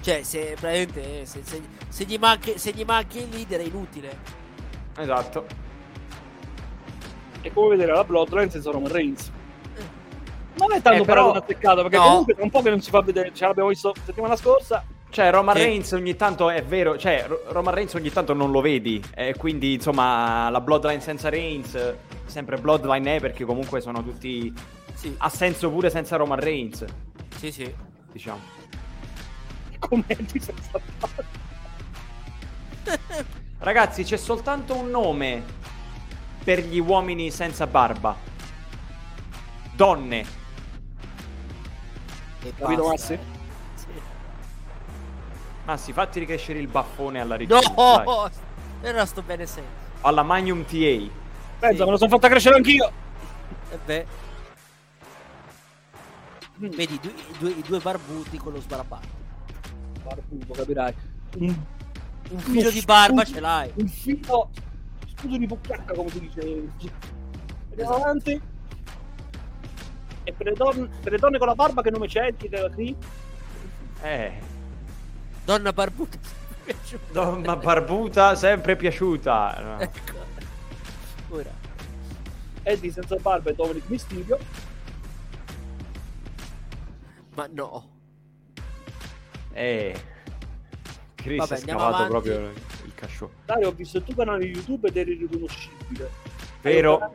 Speaker 2: Cioè, se praticamente se, se, se, gli manchi, se gli manchi il leader è inutile.
Speaker 3: Esatto
Speaker 1: è come vedere la Bloodline senza Roman Reigns. Non è tanto eh, però un azzeccato, perché no. comunque è un po' che non si fa vedere, ce l'abbiamo visto settimana scorsa.
Speaker 3: Cioè, Roman che... Reigns ogni tanto è vero, cioè, Roman Reigns ogni tanto non lo vedi, e quindi insomma la Bloodline senza Reigns, sempre Bloodline è perché comunque sono tutti... Sì. Ha senso pure senza Roman Reigns.
Speaker 2: Sì, sì.
Speaker 3: Diciamo.
Speaker 1: Commenti senza
Speaker 3: Ragazzi, c'è soltanto un nome per gli uomini senza barba. Donne.
Speaker 1: E Capito Massi?
Speaker 3: Sì. Massi, fatti ricrescere il baffone alla regina.
Speaker 2: No! Era sto bene senso.
Speaker 3: Alla Magnum TA.
Speaker 1: Pensa, sì. me lo sono fatta crescere anch'io.
Speaker 2: E eh beh. Mm. Vedi, i due, due, i due, barbuti con lo sbarabato.
Speaker 1: Barbuto, capirai.
Speaker 2: Un, un filo di barba ce l'hai.
Speaker 1: Un filo scudo di bucchiacca come si dice andiamo avanti e per le, donne, per le donne con la barba che nome c'è? Chi te qui?
Speaker 3: Eh.
Speaker 2: Donna barbuta.
Speaker 3: Donna barbuta sempre piaciuta. No.
Speaker 2: Ecco. Ora.
Speaker 1: Eddie senza barba e Dominic Mysterio.
Speaker 2: Ma no.
Speaker 3: Eh. Chris Vabbè, è scavato proprio
Speaker 1: cascio. Dario, ho visto il tuo canale YouTube ed eri riconoscibile.
Speaker 3: Vero?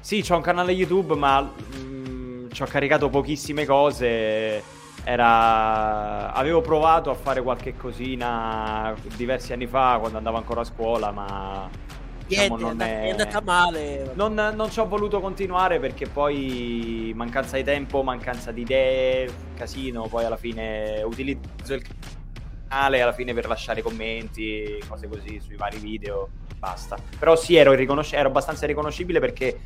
Speaker 3: Sì, c'ho un canale YouTube, ma mh, mm, ci ho caricato pochissime cose. Era... Avevo provato a fare qualche cosina diversi anni fa, quando andavo ancora a scuola, ma...
Speaker 2: Diciamo, Niente, non è... è andata male.
Speaker 3: Non, non ci ho voluto continuare perché poi mancanza di tempo, mancanza di idee, casino, poi alla fine utilizzo il canale alla fine per lasciare commenti, cose così sui vari video, basta. Però sì, ero, riconosci- ero abbastanza riconoscibile perché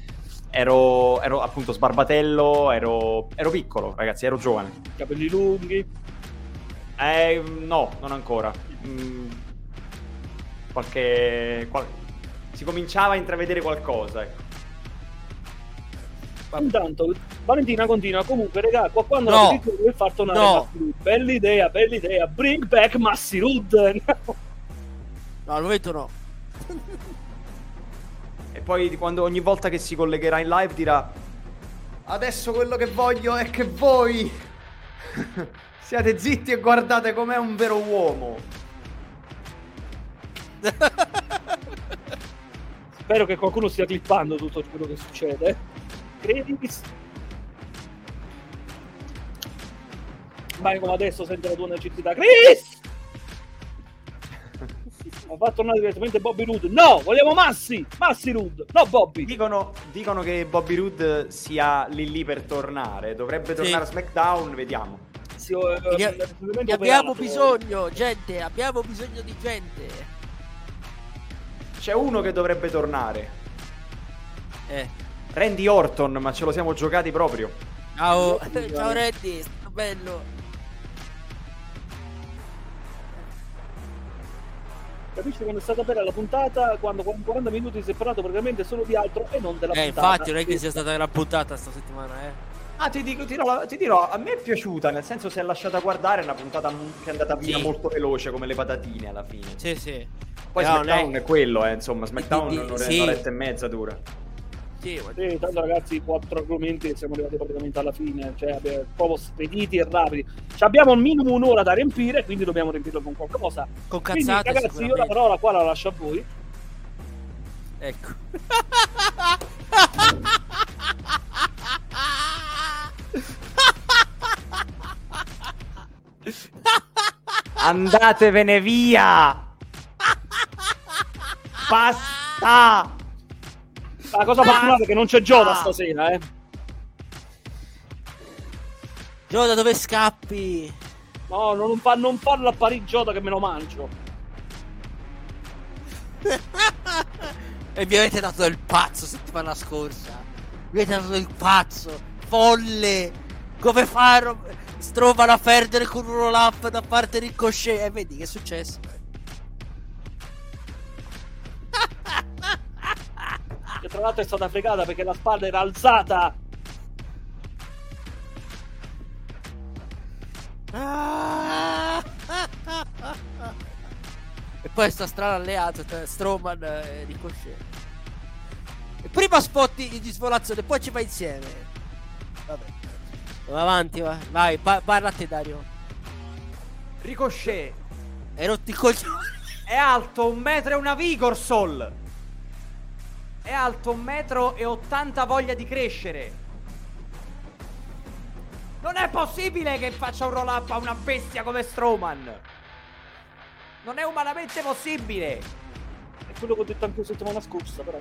Speaker 3: ero, ero appunto sbarbatello, ero, ero, piccolo, ragazzi, ero giovane.
Speaker 1: Capelli lunghi?
Speaker 3: Eh, no, non ancora. Mm, qualche, qual- si cominciava a intravedere qualcosa, ecco.
Speaker 1: Intanto Valentina continua comunque, regà, qua quando no. la per far tornare no. Bella idea, bella idea. Bring back Massi Rud.
Speaker 2: no, lo vedo no.
Speaker 3: poi quando ogni volta che si collegherà in live dirà Adesso quello che voglio è che voi siate zitti e guardate com'è un vero uomo.
Speaker 1: Spero che qualcuno stia clippando tutto quello che succede credi? Mai come adesso sente la tua necessità. Chris! Ho fatto tornare direttamente Bobby Roode. No, vogliamo Massi! Massi Roode, no Bobby!
Speaker 3: Dicono, dicono che Bobby Roode sia lì lì per tornare. Dovrebbe tornare sì. a SmackDown, vediamo.
Speaker 2: Sì, uh, ne, abbiamo bisogno, gente, abbiamo bisogno di gente.
Speaker 3: C'è uno che dovrebbe tornare.
Speaker 2: Eh.
Speaker 3: Randy Orton, ma ce lo siamo giocati proprio.
Speaker 2: Ciao, ciao Randy, sto bello.
Speaker 1: Capisci quando è stata bella la puntata? Quando 40 minuti si è parlato praticamente solo di altro e non della
Speaker 2: eh,
Speaker 1: puntata.
Speaker 2: infatti, non è che sia stata la puntata sta settimana, eh.
Speaker 3: Ah, ti, dico, ti, dirò, ti, dirò, a me è piaciuta, nel senso si è lasciata guardare, è una puntata che è andata via
Speaker 2: Sì.
Speaker 3: molto veloce, come le patatine alla fine.
Speaker 2: Sì, sì.
Speaker 3: Poi
Speaker 2: Però
Speaker 3: SmackDown
Speaker 2: non
Speaker 3: è... quello, eh, insomma, SmackDown
Speaker 2: di- sì.
Speaker 3: un'oretta e mezza dura.
Speaker 2: Ma-
Speaker 1: Sì, tanto ragazzi, quattro argomenti e siamo arrivati praticamente alla fine, cioè abbiamo- proprio spediti e rapidi. Ci abbiamo un minimo un'ora da riempire, quindi dobbiamo riempirlo con qualcosa.
Speaker 2: con
Speaker 1: Quindi
Speaker 2: cazzate
Speaker 1: ragazzi, io la parola qua la lascio a voi.
Speaker 2: Ecco.
Speaker 3: Andatevene via! Basta!
Speaker 1: La cosa fortunata è che non c'è Gioda
Speaker 3: Ah.
Speaker 1: stasera, eh.
Speaker 2: Gio, da dove scappi?
Speaker 1: No, non, fa, non farlo apparire Gioda che me lo mangio.
Speaker 2: E vi avete dato del pazzo settimana scorsa. Vi avete dato del pazzo. Folle. Come farlo? Strovano a perdere con un roll up da parte di Ricochet. E vedi che è successo.
Speaker 1: Che tra l'altro è stata fregata perché la spalla era alzata.
Speaker 2: E poi sta strano alleato tra Strowman e Ricochet. E prima spot di, svolazione, poi ci va insieme. Vabbè. Va avanti, va. Vai, pa- parla a te, Dario.
Speaker 3: Ricochet
Speaker 2: Hai rotto i coglioni.
Speaker 3: è alto un metro e una vigor sol. È alto un metro e 80 voglia di crescere. Non è possibile che faccia un roll up a una bestia come Strowman. Non è umanamente possibile.
Speaker 1: È quello che ho detto anche la settimana scorsa, però.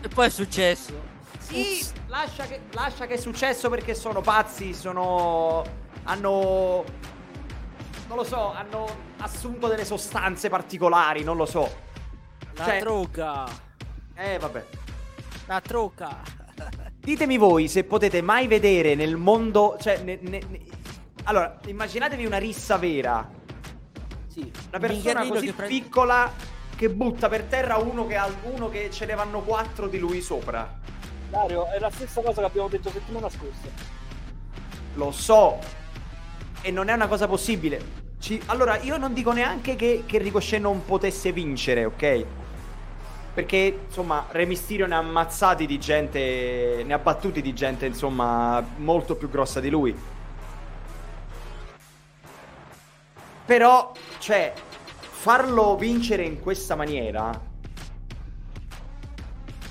Speaker 2: E poi è successo.
Speaker 3: Sì, lascia che, lascia che è successo perché sono pazzi, sono... hanno... non lo so, hanno assunto delle sostanze particolari, non lo so.
Speaker 2: La
Speaker 3: Cioè-
Speaker 2: droga.
Speaker 3: Eh, vabbè.
Speaker 2: La droga.
Speaker 3: Ditemi voi se potete mai vedere nel mondo, cioè... ne- ne- ne- Allora, immaginatevi una rissa vera.
Speaker 2: Sì.
Speaker 3: Una persona così
Speaker 2: che prende-
Speaker 3: piccola che butta per terra uno che, ha, uno che ce ne vanno quattro di lui sopra.
Speaker 1: Dario, è la stessa cosa che abbiamo detto settimana scorsa.
Speaker 3: Lo so. E non è una cosa possibile. Ci- Allora, io non dico neanche che, che Ricochet non potesse vincere, ok? Perché, insomma, Re Mysterio ne ha ammazzati di gente. Ne ha battuti di gente, insomma, molto più grossa di lui. Però, cioè, farlo vincere in questa maniera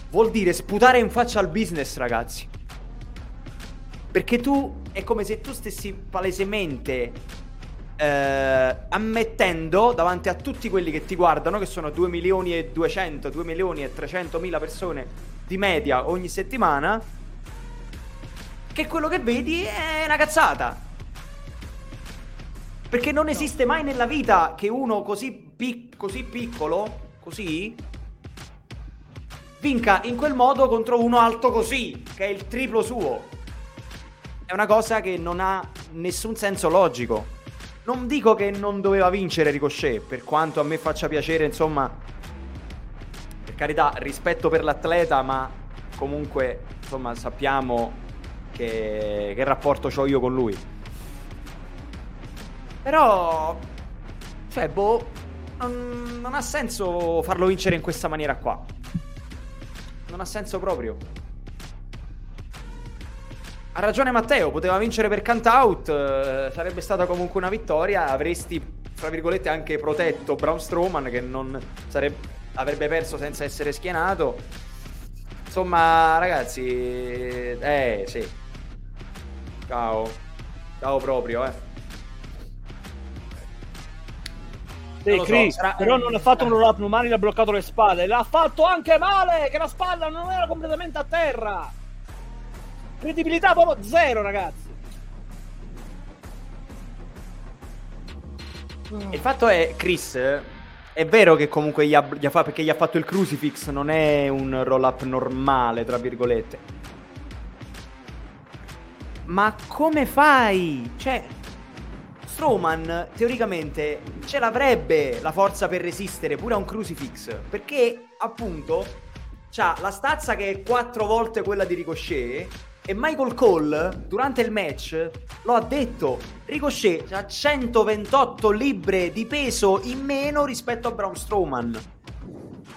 Speaker 3: vuol dire sputare in faccia al business, ragazzi. Perché tu è come se tu stessi palesemente eh, ammettendo davanti a tutti quelli che ti guardano, che sono 2 milioni e 200, 2 milioni e 300 mila persone di media ogni settimana, che quello che vedi è una cazzata. Perché non esiste mai nella vita che uno così, pic- così piccolo, così, vinca in quel modo contro uno alto così, che è il triplo suo. È una cosa che non ha nessun senso logico. Non dico che non doveva vincere Ricochet, per quanto a me faccia piacere, insomma, per carità, rispetto per l'atleta, ma comunque, insomma, sappiamo che, che rapporto ho io con lui. Però, cioè, boh, non, non ha senso farlo vincere in questa maniera qua. Non ha senso proprio. Ha ragione Matteo, poteva vincere per count out, eh, sarebbe stata comunque una vittoria, avresti, tra virgolette, anche protetto Braun Strowman che non sarebbe, avrebbe perso senza essere schienato. Insomma, ragazzi, eh sì. Ciao. Ciao proprio, eh.
Speaker 1: Sì,
Speaker 3: Non so,
Speaker 1: Chris,
Speaker 3: sarà-
Speaker 1: però non ha fatto un roll up umani, l'ha bloccato le spalle. L'ha fatto anche male, che la spalla non era completamente a terra. Credibilità proprio zero, ragazzi.
Speaker 3: Il fatto è, Chris, è vero che comunque gli ha, gli ha perché gli ha fatto il crucifix, non è un roll up normale, tra virgolette. Ma come fai? Cioè, Strowman teoricamente ce l'avrebbe la forza per resistere pure a un crucifix. Perché, appunto, c'ha la stazza che è quattro volte quella di Ricochet. E Michael Cole, durante il match, lo ha detto, Ricochet ha 128 libbre di peso in meno rispetto a Braun Strowman.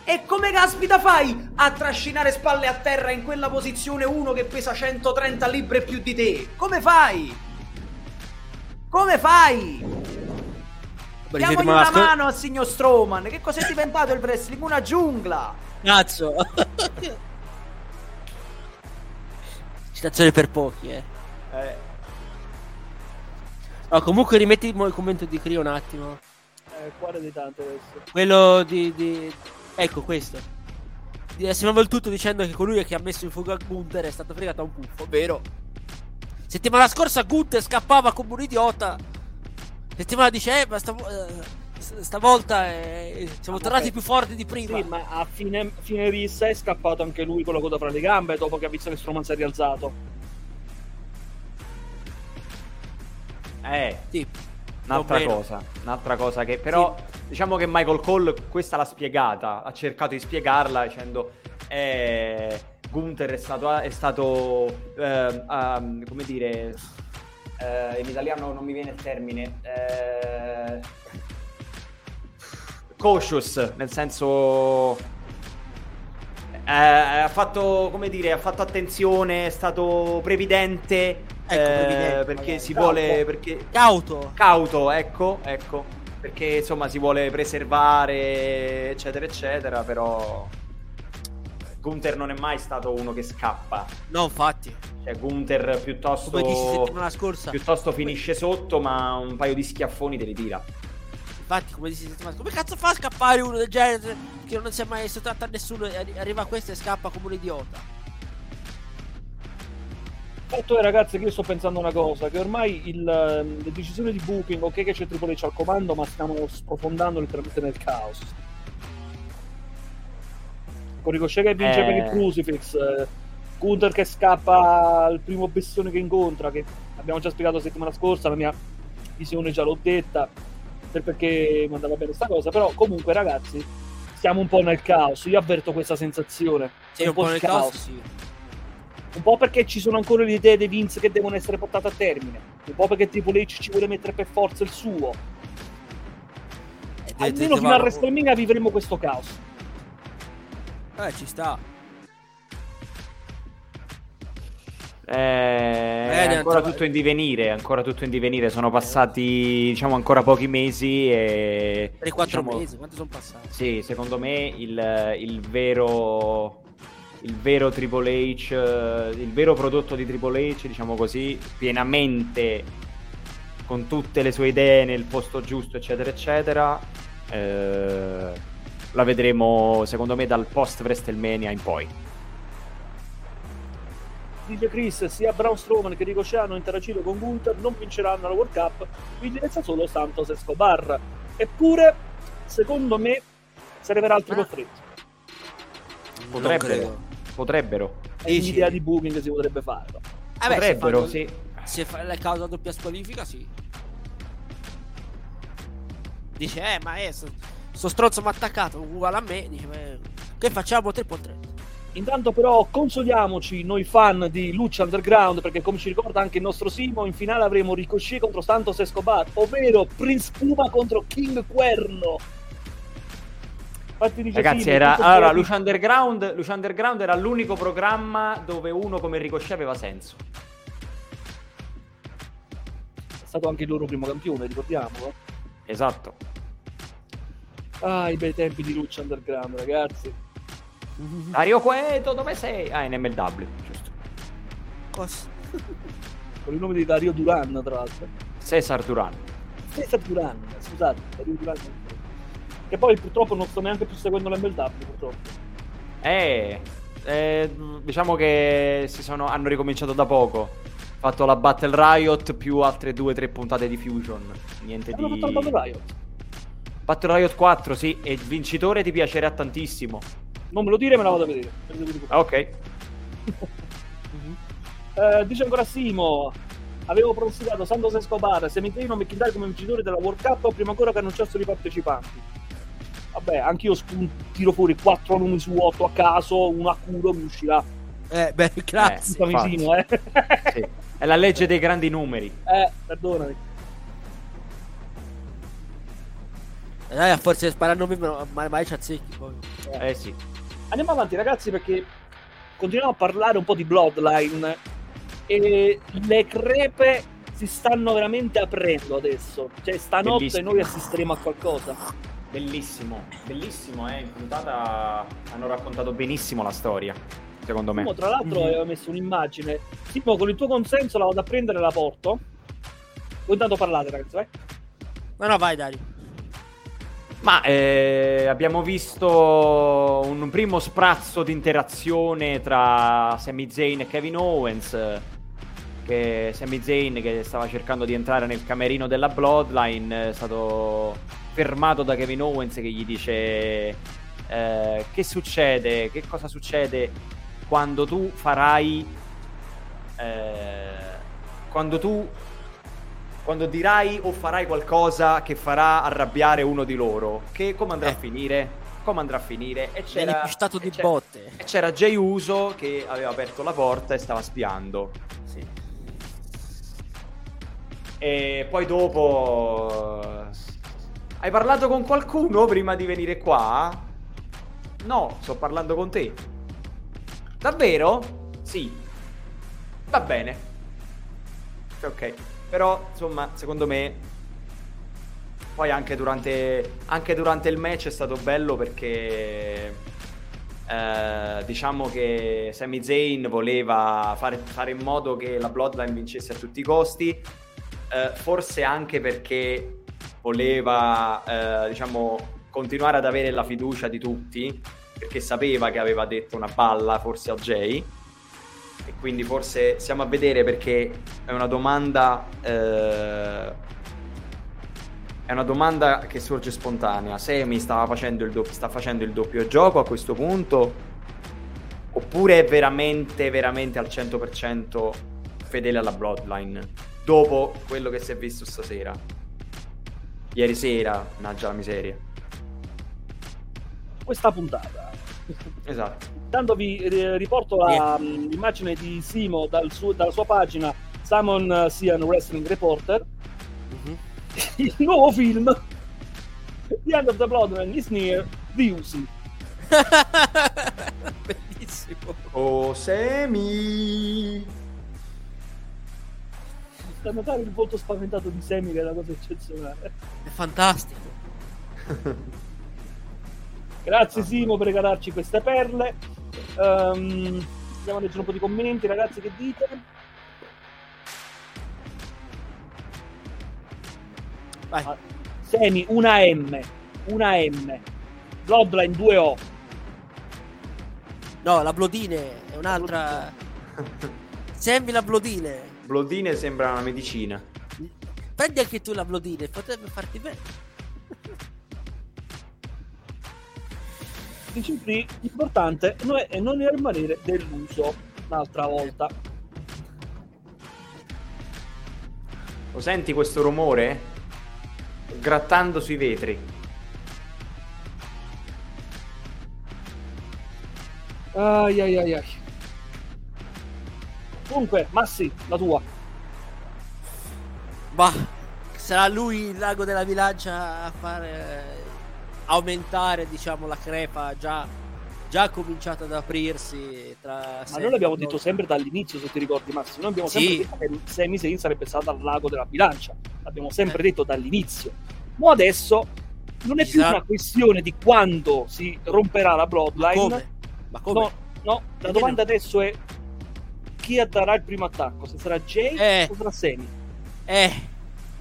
Speaker 3: E come caspita fai a trascinare spalle a terra in quella posizione uno che pesa 130 libbre più di te? Come fai? Come fai? Diamogli una
Speaker 2: scor-
Speaker 3: mano al signor Strowman. Che cos'è diventato il wrestling? Una giungla.
Speaker 2: Cazzo. Citazione per pochi, eh.
Speaker 3: Eh,
Speaker 2: No, comunque rimetti il commento di Crio un attimo.
Speaker 1: Eh, quale di tante adesso?
Speaker 2: Quello di, di- Ecco questo. Sembrava il tutto dicendo che colui che ha messo in fuga Gunther è stato fregato a un puffo, vero? Settimana scorsa Gunther scappava come un idiota. Settimana dice, eh, ma stavo- eh, stavolta eh, siamo
Speaker 1: Ah,
Speaker 2: tornati
Speaker 1: vabbè.
Speaker 2: più forti di prima.
Speaker 1: Sì, ma a fine, fine rissa è scappato anche lui con la coda fra le gambe dopo che ha visto che Strowman si è rialzato.
Speaker 3: eh,
Speaker 2: Sì.
Speaker 3: un'altra cosa. Un'altra cosa che però diciamo che Michael Cole questa l'ha spiegata, ha cercato di spiegarla dicendo eh, Gunther è stato, è stato eh, um, come dire eh, in italiano non mi viene il termine eh, cautious nel senso eh, ha fatto come dire ha fatto attenzione è stato previdente,
Speaker 2: Ecco,
Speaker 3: eh,
Speaker 2: previdente,
Speaker 3: perché
Speaker 2: magari.
Speaker 3: si
Speaker 1: Cauto.
Speaker 3: vuole perché
Speaker 2: Cauto.
Speaker 3: cauto, ecco, ecco, perché insomma si vuole preservare, eccetera, eccetera, però Gunther non è mai stato uno che scappa,
Speaker 2: No, infatti.
Speaker 3: cioè Gunther piuttosto,
Speaker 2: Come dissi settimana scorsa.
Speaker 3: piuttosto finisce sotto, ma un paio di schiaffoni te li tira.
Speaker 2: Infatti, come scorsa. Come cazzo fa a scappare uno del genere che non si è mai sottratto a nessuno e arri- arriva a questo e scappa come un idiota?
Speaker 1: Fatto è ragazzi che io sto pensando una cosa, che ormai il, ehm, le decisioni di booking, ok che c'è Triple H al comando, ma stiamo sprofondando letteralmente nel caos. Con Ricochet che vince
Speaker 3: Eh.
Speaker 1: per il Crucifix, eh, Gunther che scappa al primo bestione che incontra, che abbiamo già spiegato la settimana scorsa, la mia visione già l'ho detta, per perché mi andava bene sta cosa, però comunque ragazzi, siamo un po' nel caos, io avverto questa sensazione.
Speaker 2: Sì,
Speaker 1: È
Speaker 2: un po' nel caos, sì.
Speaker 1: Un po' perché ci sono ancora le idee dei Vince che devono essere portate a termine. Un po' perché Triple H ci vuole mettere per forza il suo.
Speaker 2: E te-
Speaker 1: Almeno fino a
Speaker 2: vanno-
Speaker 1: WrestleMania vivremo questo caos.
Speaker 2: Eh, ci sta.
Speaker 3: È
Speaker 2: Bene,
Speaker 3: ancora tutto in divenire, ancora tutto in divenire, sono passati diciamo ancora pochi mesi e...
Speaker 2: Per i quattro
Speaker 3: diciamo,
Speaker 2: mesi, quanto sono passati?
Speaker 3: Sì, secondo me il, il vero il vero Triple H, eh, il vero prodotto di Triple H, diciamo così, pienamente con tutte le sue idee nel posto giusto, eccetera, eccetera, eh, la vedremo secondo me dal post WrestleMania in poi.
Speaker 1: Dice Chris, sia Braun Strowman che Ricochet hanno interagito con Gunther, non vinceranno la World Cup, quindi resta solo Santos Escobar. Eppure, secondo me, se arriverà al triple
Speaker 2: Ah.
Speaker 1: threat.
Speaker 2: Non
Speaker 3: Potrebbero, potrebbero,
Speaker 1: È un'idea di booking che si potrebbe fare.
Speaker 2: Eh beh, se
Speaker 3: potrebbero,
Speaker 2: fanno-
Speaker 3: sì.
Speaker 2: Se fa la causa doppia squalifica, sì. Dice, eh, ma è, sto, stronzo mi ha attaccato, uguale a me. Dice, "Beh, che facciamo? Triple threat.
Speaker 1: Intanto però consoliamoci noi fan di Lucha Underground perché come ci ricorda anche il nostro Simo in finale avremo Ricochet contro Santos Escobar ovvero Prince Puma contro King Cuerno Infatti
Speaker 3: Ragazzi,
Speaker 1: Simo,
Speaker 3: era, allora. Lucha Underground, Lucha Underground era l'unico programma dove uno come Ricochet aveva senso.
Speaker 1: è stato anche il loro primo campione ricordiamolo
Speaker 3: Esatto.
Speaker 1: ah i bei tempi di Lucha Underground ragazzi
Speaker 3: Dario Cueto, dove sei? Ah, in MLW, giusto.
Speaker 2: Cosa?
Speaker 1: con il nome di Dario Duran tra l'altro
Speaker 3: Cesar Duran.
Speaker 1: Cesar Duran scusate Dario Duran che poi purtroppo non sto neanche più seguendo l'MLW purtroppo
Speaker 3: Eh, eh, diciamo che si sono, hanno ricominciato da poco. Fatto la Battle Riot più altre due o tre puntate di Fusion. Niente
Speaker 1: hanno
Speaker 3: di...
Speaker 1: fatto la Battle Riot
Speaker 3: Battle Riot 4, sì, e il vincitore ti piacerà tantissimo.
Speaker 1: Non me lo dire me la vado a vedere.
Speaker 3: Ah, ok.
Speaker 1: Eh, dice ancora Simo avevo pronosticato Santos Escobar Sementerino McIntyre come vincitore della World Cup prima ancora che annunciassero i partecipanti vabbè anch'io spunto, tiro fuori 4 nomi su 8 a caso uno a culo mi uscirà
Speaker 2: Eh, beh, grazie.
Speaker 1: Scusami,
Speaker 3: infatti.
Speaker 1: Simo, eh.
Speaker 3: Sì. È la legge dei grandi numeri.
Speaker 1: eh, perdonami.
Speaker 2: Eh, a di sparare nomi, ma mai, mai ci azzecchi poi.
Speaker 3: Eh sì.
Speaker 1: Andiamo avanti, ragazzi, perché continuiamo a parlare un po' di Bloodline e le crepe si stanno veramente aprendo adesso. Cioè, stanotte
Speaker 3: Bellissimo.
Speaker 1: noi assisteremo a qualcosa.
Speaker 3: Bellissimo, bellissimo, eh. In puntata hanno raccontato benissimo la storia, secondo me.
Speaker 1: Simo, tra l'altro,
Speaker 2: Mhm.
Speaker 1: aveva messo un'immagine. Simo, con il tuo consenso la vado a prendere e la porto. Voi intanto parlate, ragazzi, vai.
Speaker 2: No, no, vai, Dario.
Speaker 3: Ma eh, abbiamo visto un primo sprazzo di interazione tra Sami Zayn e Kevin Owens. Che Sami Zayn, che stava cercando di entrare nel camerino della Bloodline, è stato fermato da Kevin Owens che gli dice: eh, Che succede? Che cosa succede quando tu farai. eh, quando tu quando dirai o farai qualcosa che farà arrabbiare uno di loro, che come andrà
Speaker 2: Eh.
Speaker 3: a finire? Come andrà a finire? E c'era,
Speaker 2: pistato
Speaker 3: e
Speaker 2: di
Speaker 3: c'era-
Speaker 2: botte.
Speaker 3: e c'era Jay Uso che aveva aperto la porta e stava spiando.
Speaker 2: Sì.
Speaker 3: E poi dopo... Hai parlato con qualcuno prima di venire qua? No, sto parlando con te. Davvero? Sì. Va bene. Ok. Però, insomma, secondo me... Poi anche durante, anche durante il match è stato bello perché... eh, diciamo che Sami Zayn voleva fare, fare in modo che la Bloodline vincesse a tutti i costi. eh, forse anche perché voleva, eh, diciamo, continuare ad avere la fiducia di tutti, perché sapeva che aveva detto una palla forse a Jay. E quindi forse stiamo a vedere perché è una domanda. eh, è una domanda che sorge spontanea. Semi stava facendo il doppio, sta facendo il doppio gioco a questo punto? Oppure è veramente, veramente al 100% fedele alla Bloodline? Dopo quello che si è visto stasera. Ieri sera, mannaggia la miseria.
Speaker 1: Questa puntata.
Speaker 3: Esatto.
Speaker 1: Intanto vi eh, riporto la, mh, l'immagine di Simo dal suo- dalla sua pagina Samon eh, Sian Wrestling Reporter.
Speaker 2: Mhm.
Speaker 1: Il nuovo film The End of the Bloodline is near di Usi.
Speaker 2: Bellissimo.
Speaker 3: Oh, Semi!
Speaker 1: Da notare il volto spaventato di Sammy che è una cosa eccezionale.
Speaker 2: È fantastico.
Speaker 1: Grazie Simo per regalarci queste perle. Ehm, andiamo a leggere un po' di commenti, ragazzi, che dite?
Speaker 2: Vai.
Speaker 1: Ah, Semi, una M, una M. Bloodline 2O.
Speaker 2: No, la Blodine è un'altra. Semi la Blodine.
Speaker 3: Blodine sembra una medicina.
Speaker 2: Prendi anche tu la Blodine, potrebbe farti bene.
Speaker 1: L'importante non è non rimanere deluso un'altra volta.
Speaker 3: Lo senti questo rumore? Grattando sui vetri.
Speaker 1: Ai ai ai ai. Comunque, Massi, la tua.
Speaker 2: Ma sarà lui il lago della bilancia a fare aumentare, diciamo, la crepa già, già cominciata ad aprirsi tra
Speaker 1: Ma noi l'abbiamo detto sempre dall'inizio, se ti ricordi, Massi. Noi abbiamo
Speaker 2: Sì.
Speaker 1: sempre detto che Sami Zayn sarebbe stato al lago della bilancia. L'abbiamo sempre
Speaker 2: Eh.
Speaker 1: detto dall'inizio. Ma adesso non è
Speaker 2: Ci
Speaker 1: più una questione di quando si romperà la bloodline.
Speaker 2: Come? Ma come?
Speaker 1: No, no, la domanda adesso è chi darà il primo attacco? Se sarà Jay
Speaker 2: Eh.
Speaker 1: o sarà Sami?
Speaker 2: Eh,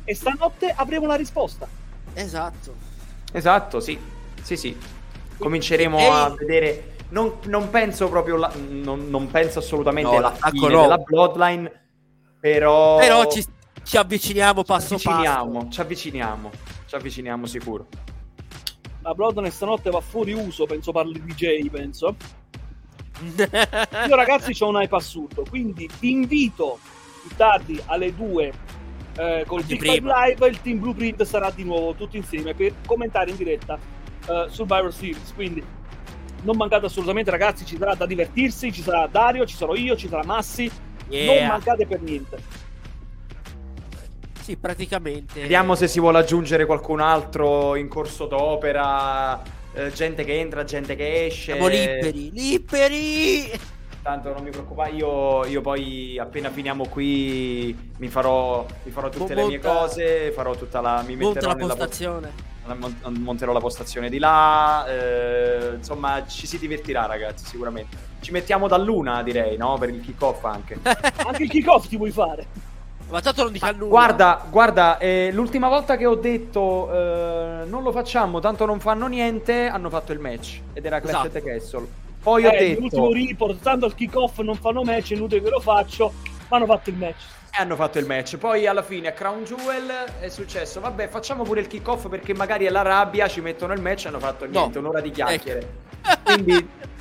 Speaker 1: E stanotte avremo la risposta.
Speaker 2: esatto.
Speaker 3: Esatto, sì. Sì, sì. Cominceremo
Speaker 2: Ehi.
Speaker 3: a vedere. Non, non penso proprio. la- non, non penso assolutamente
Speaker 2: No,
Speaker 3: alla fine
Speaker 2: no.
Speaker 3: della Bloodline. Però.
Speaker 2: Però ci, ci avviciniamo
Speaker 3: ci
Speaker 2: passo
Speaker 3: avviciniamo. Ci avviciniamo. Ci avviciniamo sicuro.
Speaker 1: La bloodline stanotte va fuori uso, penso parli di Jay, penso.
Speaker 2: passo.
Speaker 1: Io ragazzi ho un hype assurdo, quindi vi invito più tardi alle 2 eh, col
Speaker 2: prima.
Speaker 1: Live, il team Blueprint sarà di nuovo tutti insieme per commentare in diretta eh, Survivor Series, quindi non mancate assolutamente ragazzi, ci sarà da divertirsi, ci sarà Dario, ci sarò io, ci sarà Massi, non
Speaker 2: Yeah.
Speaker 1: mancate per niente.
Speaker 2: Sì, praticamente.
Speaker 3: Vediamo se si vuole aggiungere qualcun altro in corso d'opera, eh, gente che entra, gente che esce.
Speaker 2: Siamo liberi, liberi!
Speaker 3: Tanto non mi preoccupare, io, io poi appena finiamo qui mi farò, mi farò tutte le mie
Speaker 2: Monta-
Speaker 3: cose, farò tutta la... mi
Speaker 2: Monta
Speaker 3: metterò
Speaker 2: la
Speaker 3: nella
Speaker 2: postazione.
Speaker 3: mon- monterò la postazione di là, eh, insomma ci si divertirà ragazzi sicuramente. Ci mettiamo da luna direi, no? Per il kick off anche.
Speaker 1: Anche il kick-off ti vuoi fare?
Speaker 2: Ma tanto non dica nulla.
Speaker 3: Guarda, guarda, eh, l'ultima volta che ho detto eh, non lo facciamo, tanto non fanno niente, hanno fatto il match ed era Clash
Speaker 2: Esatto.
Speaker 3: at the Castle. Poi ho
Speaker 1: Eh,
Speaker 3: detto
Speaker 1: L'ultimo report, tanto il kick-off non fanno match, è inutile che lo faccio, ma hanno fatto il match.
Speaker 3: e hanno fatto il match. Poi alla fine a Crown Jewel è successo, vabbè, facciamo pure il kick off perché magari è la rabbia, ci mettono il match e hanno fatto
Speaker 2: No.
Speaker 3: niente, un'ora di chiacchiere.
Speaker 2: Ecco.
Speaker 3: Quindi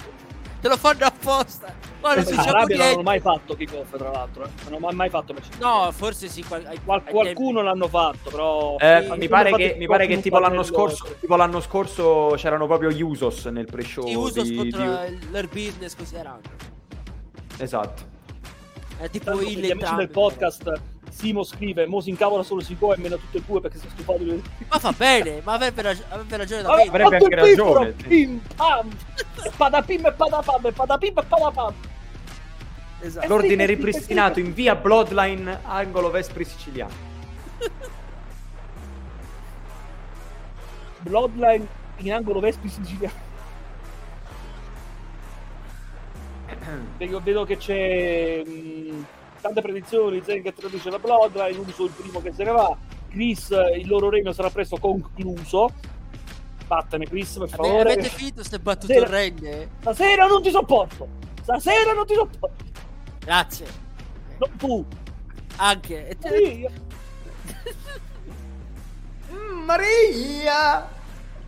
Speaker 2: Te lo fanno apposta. Ma non
Speaker 1: A
Speaker 2: diciamo
Speaker 1: non hanno
Speaker 2: niente.
Speaker 1: mai fatto kick-off, tra l'altro. eh. Non hanno mai- fatto match.
Speaker 2: No, forse sì. qual-
Speaker 1: Qual- qualcuno l'hanno fatto, però...
Speaker 3: Eh,
Speaker 2: Sì,
Speaker 3: mi, pare che, mi pare che tipo l'anno, scorso, tipo l'anno scorso c'erano proprio gli Usos nel pre-show.
Speaker 2: tempi. Usos
Speaker 3: di-
Speaker 2: contro
Speaker 3: di-
Speaker 2: il- l'Air Business così erano.
Speaker 3: Esatto.
Speaker 2: È tipo
Speaker 1: Tanto
Speaker 2: il
Speaker 1: gli amici del podcast, Simo scrive, Mo si incavola solo si può e meno tutto il cuore perché si è stufato di...
Speaker 2: Ma fa bene, ma avrebbe, rag- avrebbe ragione da bene.
Speaker 3: avrebbe
Speaker 1: fatto
Speaker 3: anche ragione, sì.
Speaker 1: Pim pam! E Padapim e padapam e padapim e padapam!
Speaker 2: Esatto.
Speaker 3: L'ordine ripristinato in via Bloodline, angolo Vespri siciliano.
Speaker 1: Bloodline in angolo Vespi siciliano. Vedo, vedo che c'è mh, tante predizioni, Zen che traduce la Bloodline, Uso il primo che se ne va, Chris il loro regno sarà presto concluso. Vattene Chris per favore.
Speaker 2: Avete finito queste battute
Speaker 1: Stasera-
Speaker 2: orrende?
Speaker 1: Stasera non ti sopporto! Stasera non ti sopporto!
Speaker 2: Grazie.
Speaker 1: No, tu!
Speaker 2: Anche. E te-
Speaker 1: Sì, io-
Speaker 3: Mm, Maria!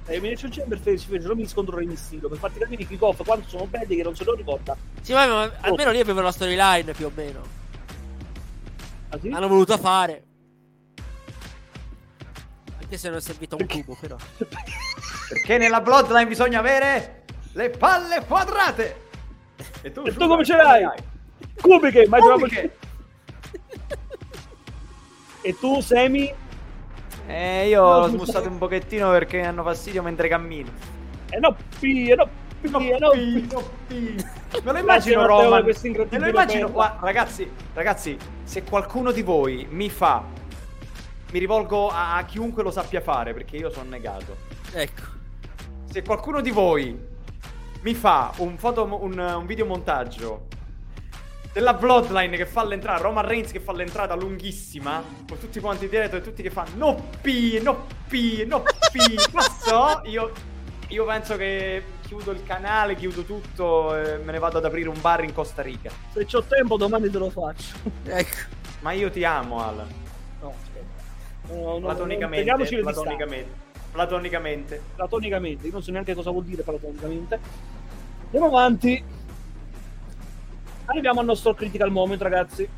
Speaker 1: E Elimination Chamber fece, fece non mi scontro Re Mysterio per farti capire i kick-off quanto sono belli che non se lo ricorda.
Speaker 2: Sì, ma, ma almeno lì avevano la storyline più o meno.
Speaker 1: Ah, sì?
Speaker 2: Hanno voluto fare. Anche se non è servito un cubo, però.
Speaker 3: Perché nella Bloodline bisogna avere le palle quadrate. E tu,
Speaker 1: E tu come ce l'hai?
Speaker 3: hai?
Speaker 1: Cubiche, mai
Speaker 3: Cubiche.
Speaker 1: E tu, Semi?
Speaker 3: Eh, io
Speaker 1: No,
Speaker 3: l'ho smussato un pochettino perché mi hanno fastidio mentre cammino.
Speaker 1: E no, P, e no, P, e no, P.
Speaker 3: Me lo immagino Roman. Me lo immagino. Guarda, ragazzi, ragazzi, se qualcuno di voi mi fa. Mi rivolgo a, a chiunque lo sappia fare perché io sono negato.
Speaker 2: Ecco.
Speaker 3: Se qualcuno di voi mi fa un, foto, un, un videomontaggio della Bloodline che fa l'entrata, Roman Reigns che fa l'entrata lunghissima, con tutti quanti dietro e tutti che fanno no P, no P, no P, passo, io, io penso che chiudo il canale, chiudo tutto e me ne vado ad aprire un bar in Costa Rica.
Speaker 1: Se c'ho tempo domani te lo faccio.
Speaker 2: Ecco.
Speaker 3: Ma io ti amo, Alan.
Speaker 1: No, aspetta. No, no,
Speaker 3: Platonicamente,
Speaker 1: distanze.
Speaker 3: platonicamente, platonicamente.
Speaker 1: Platonicamente, io non so neanche cosa vuol dire platonicamente. Andiamo avanti. Arriviamo al nostro critical moment, ragazzi.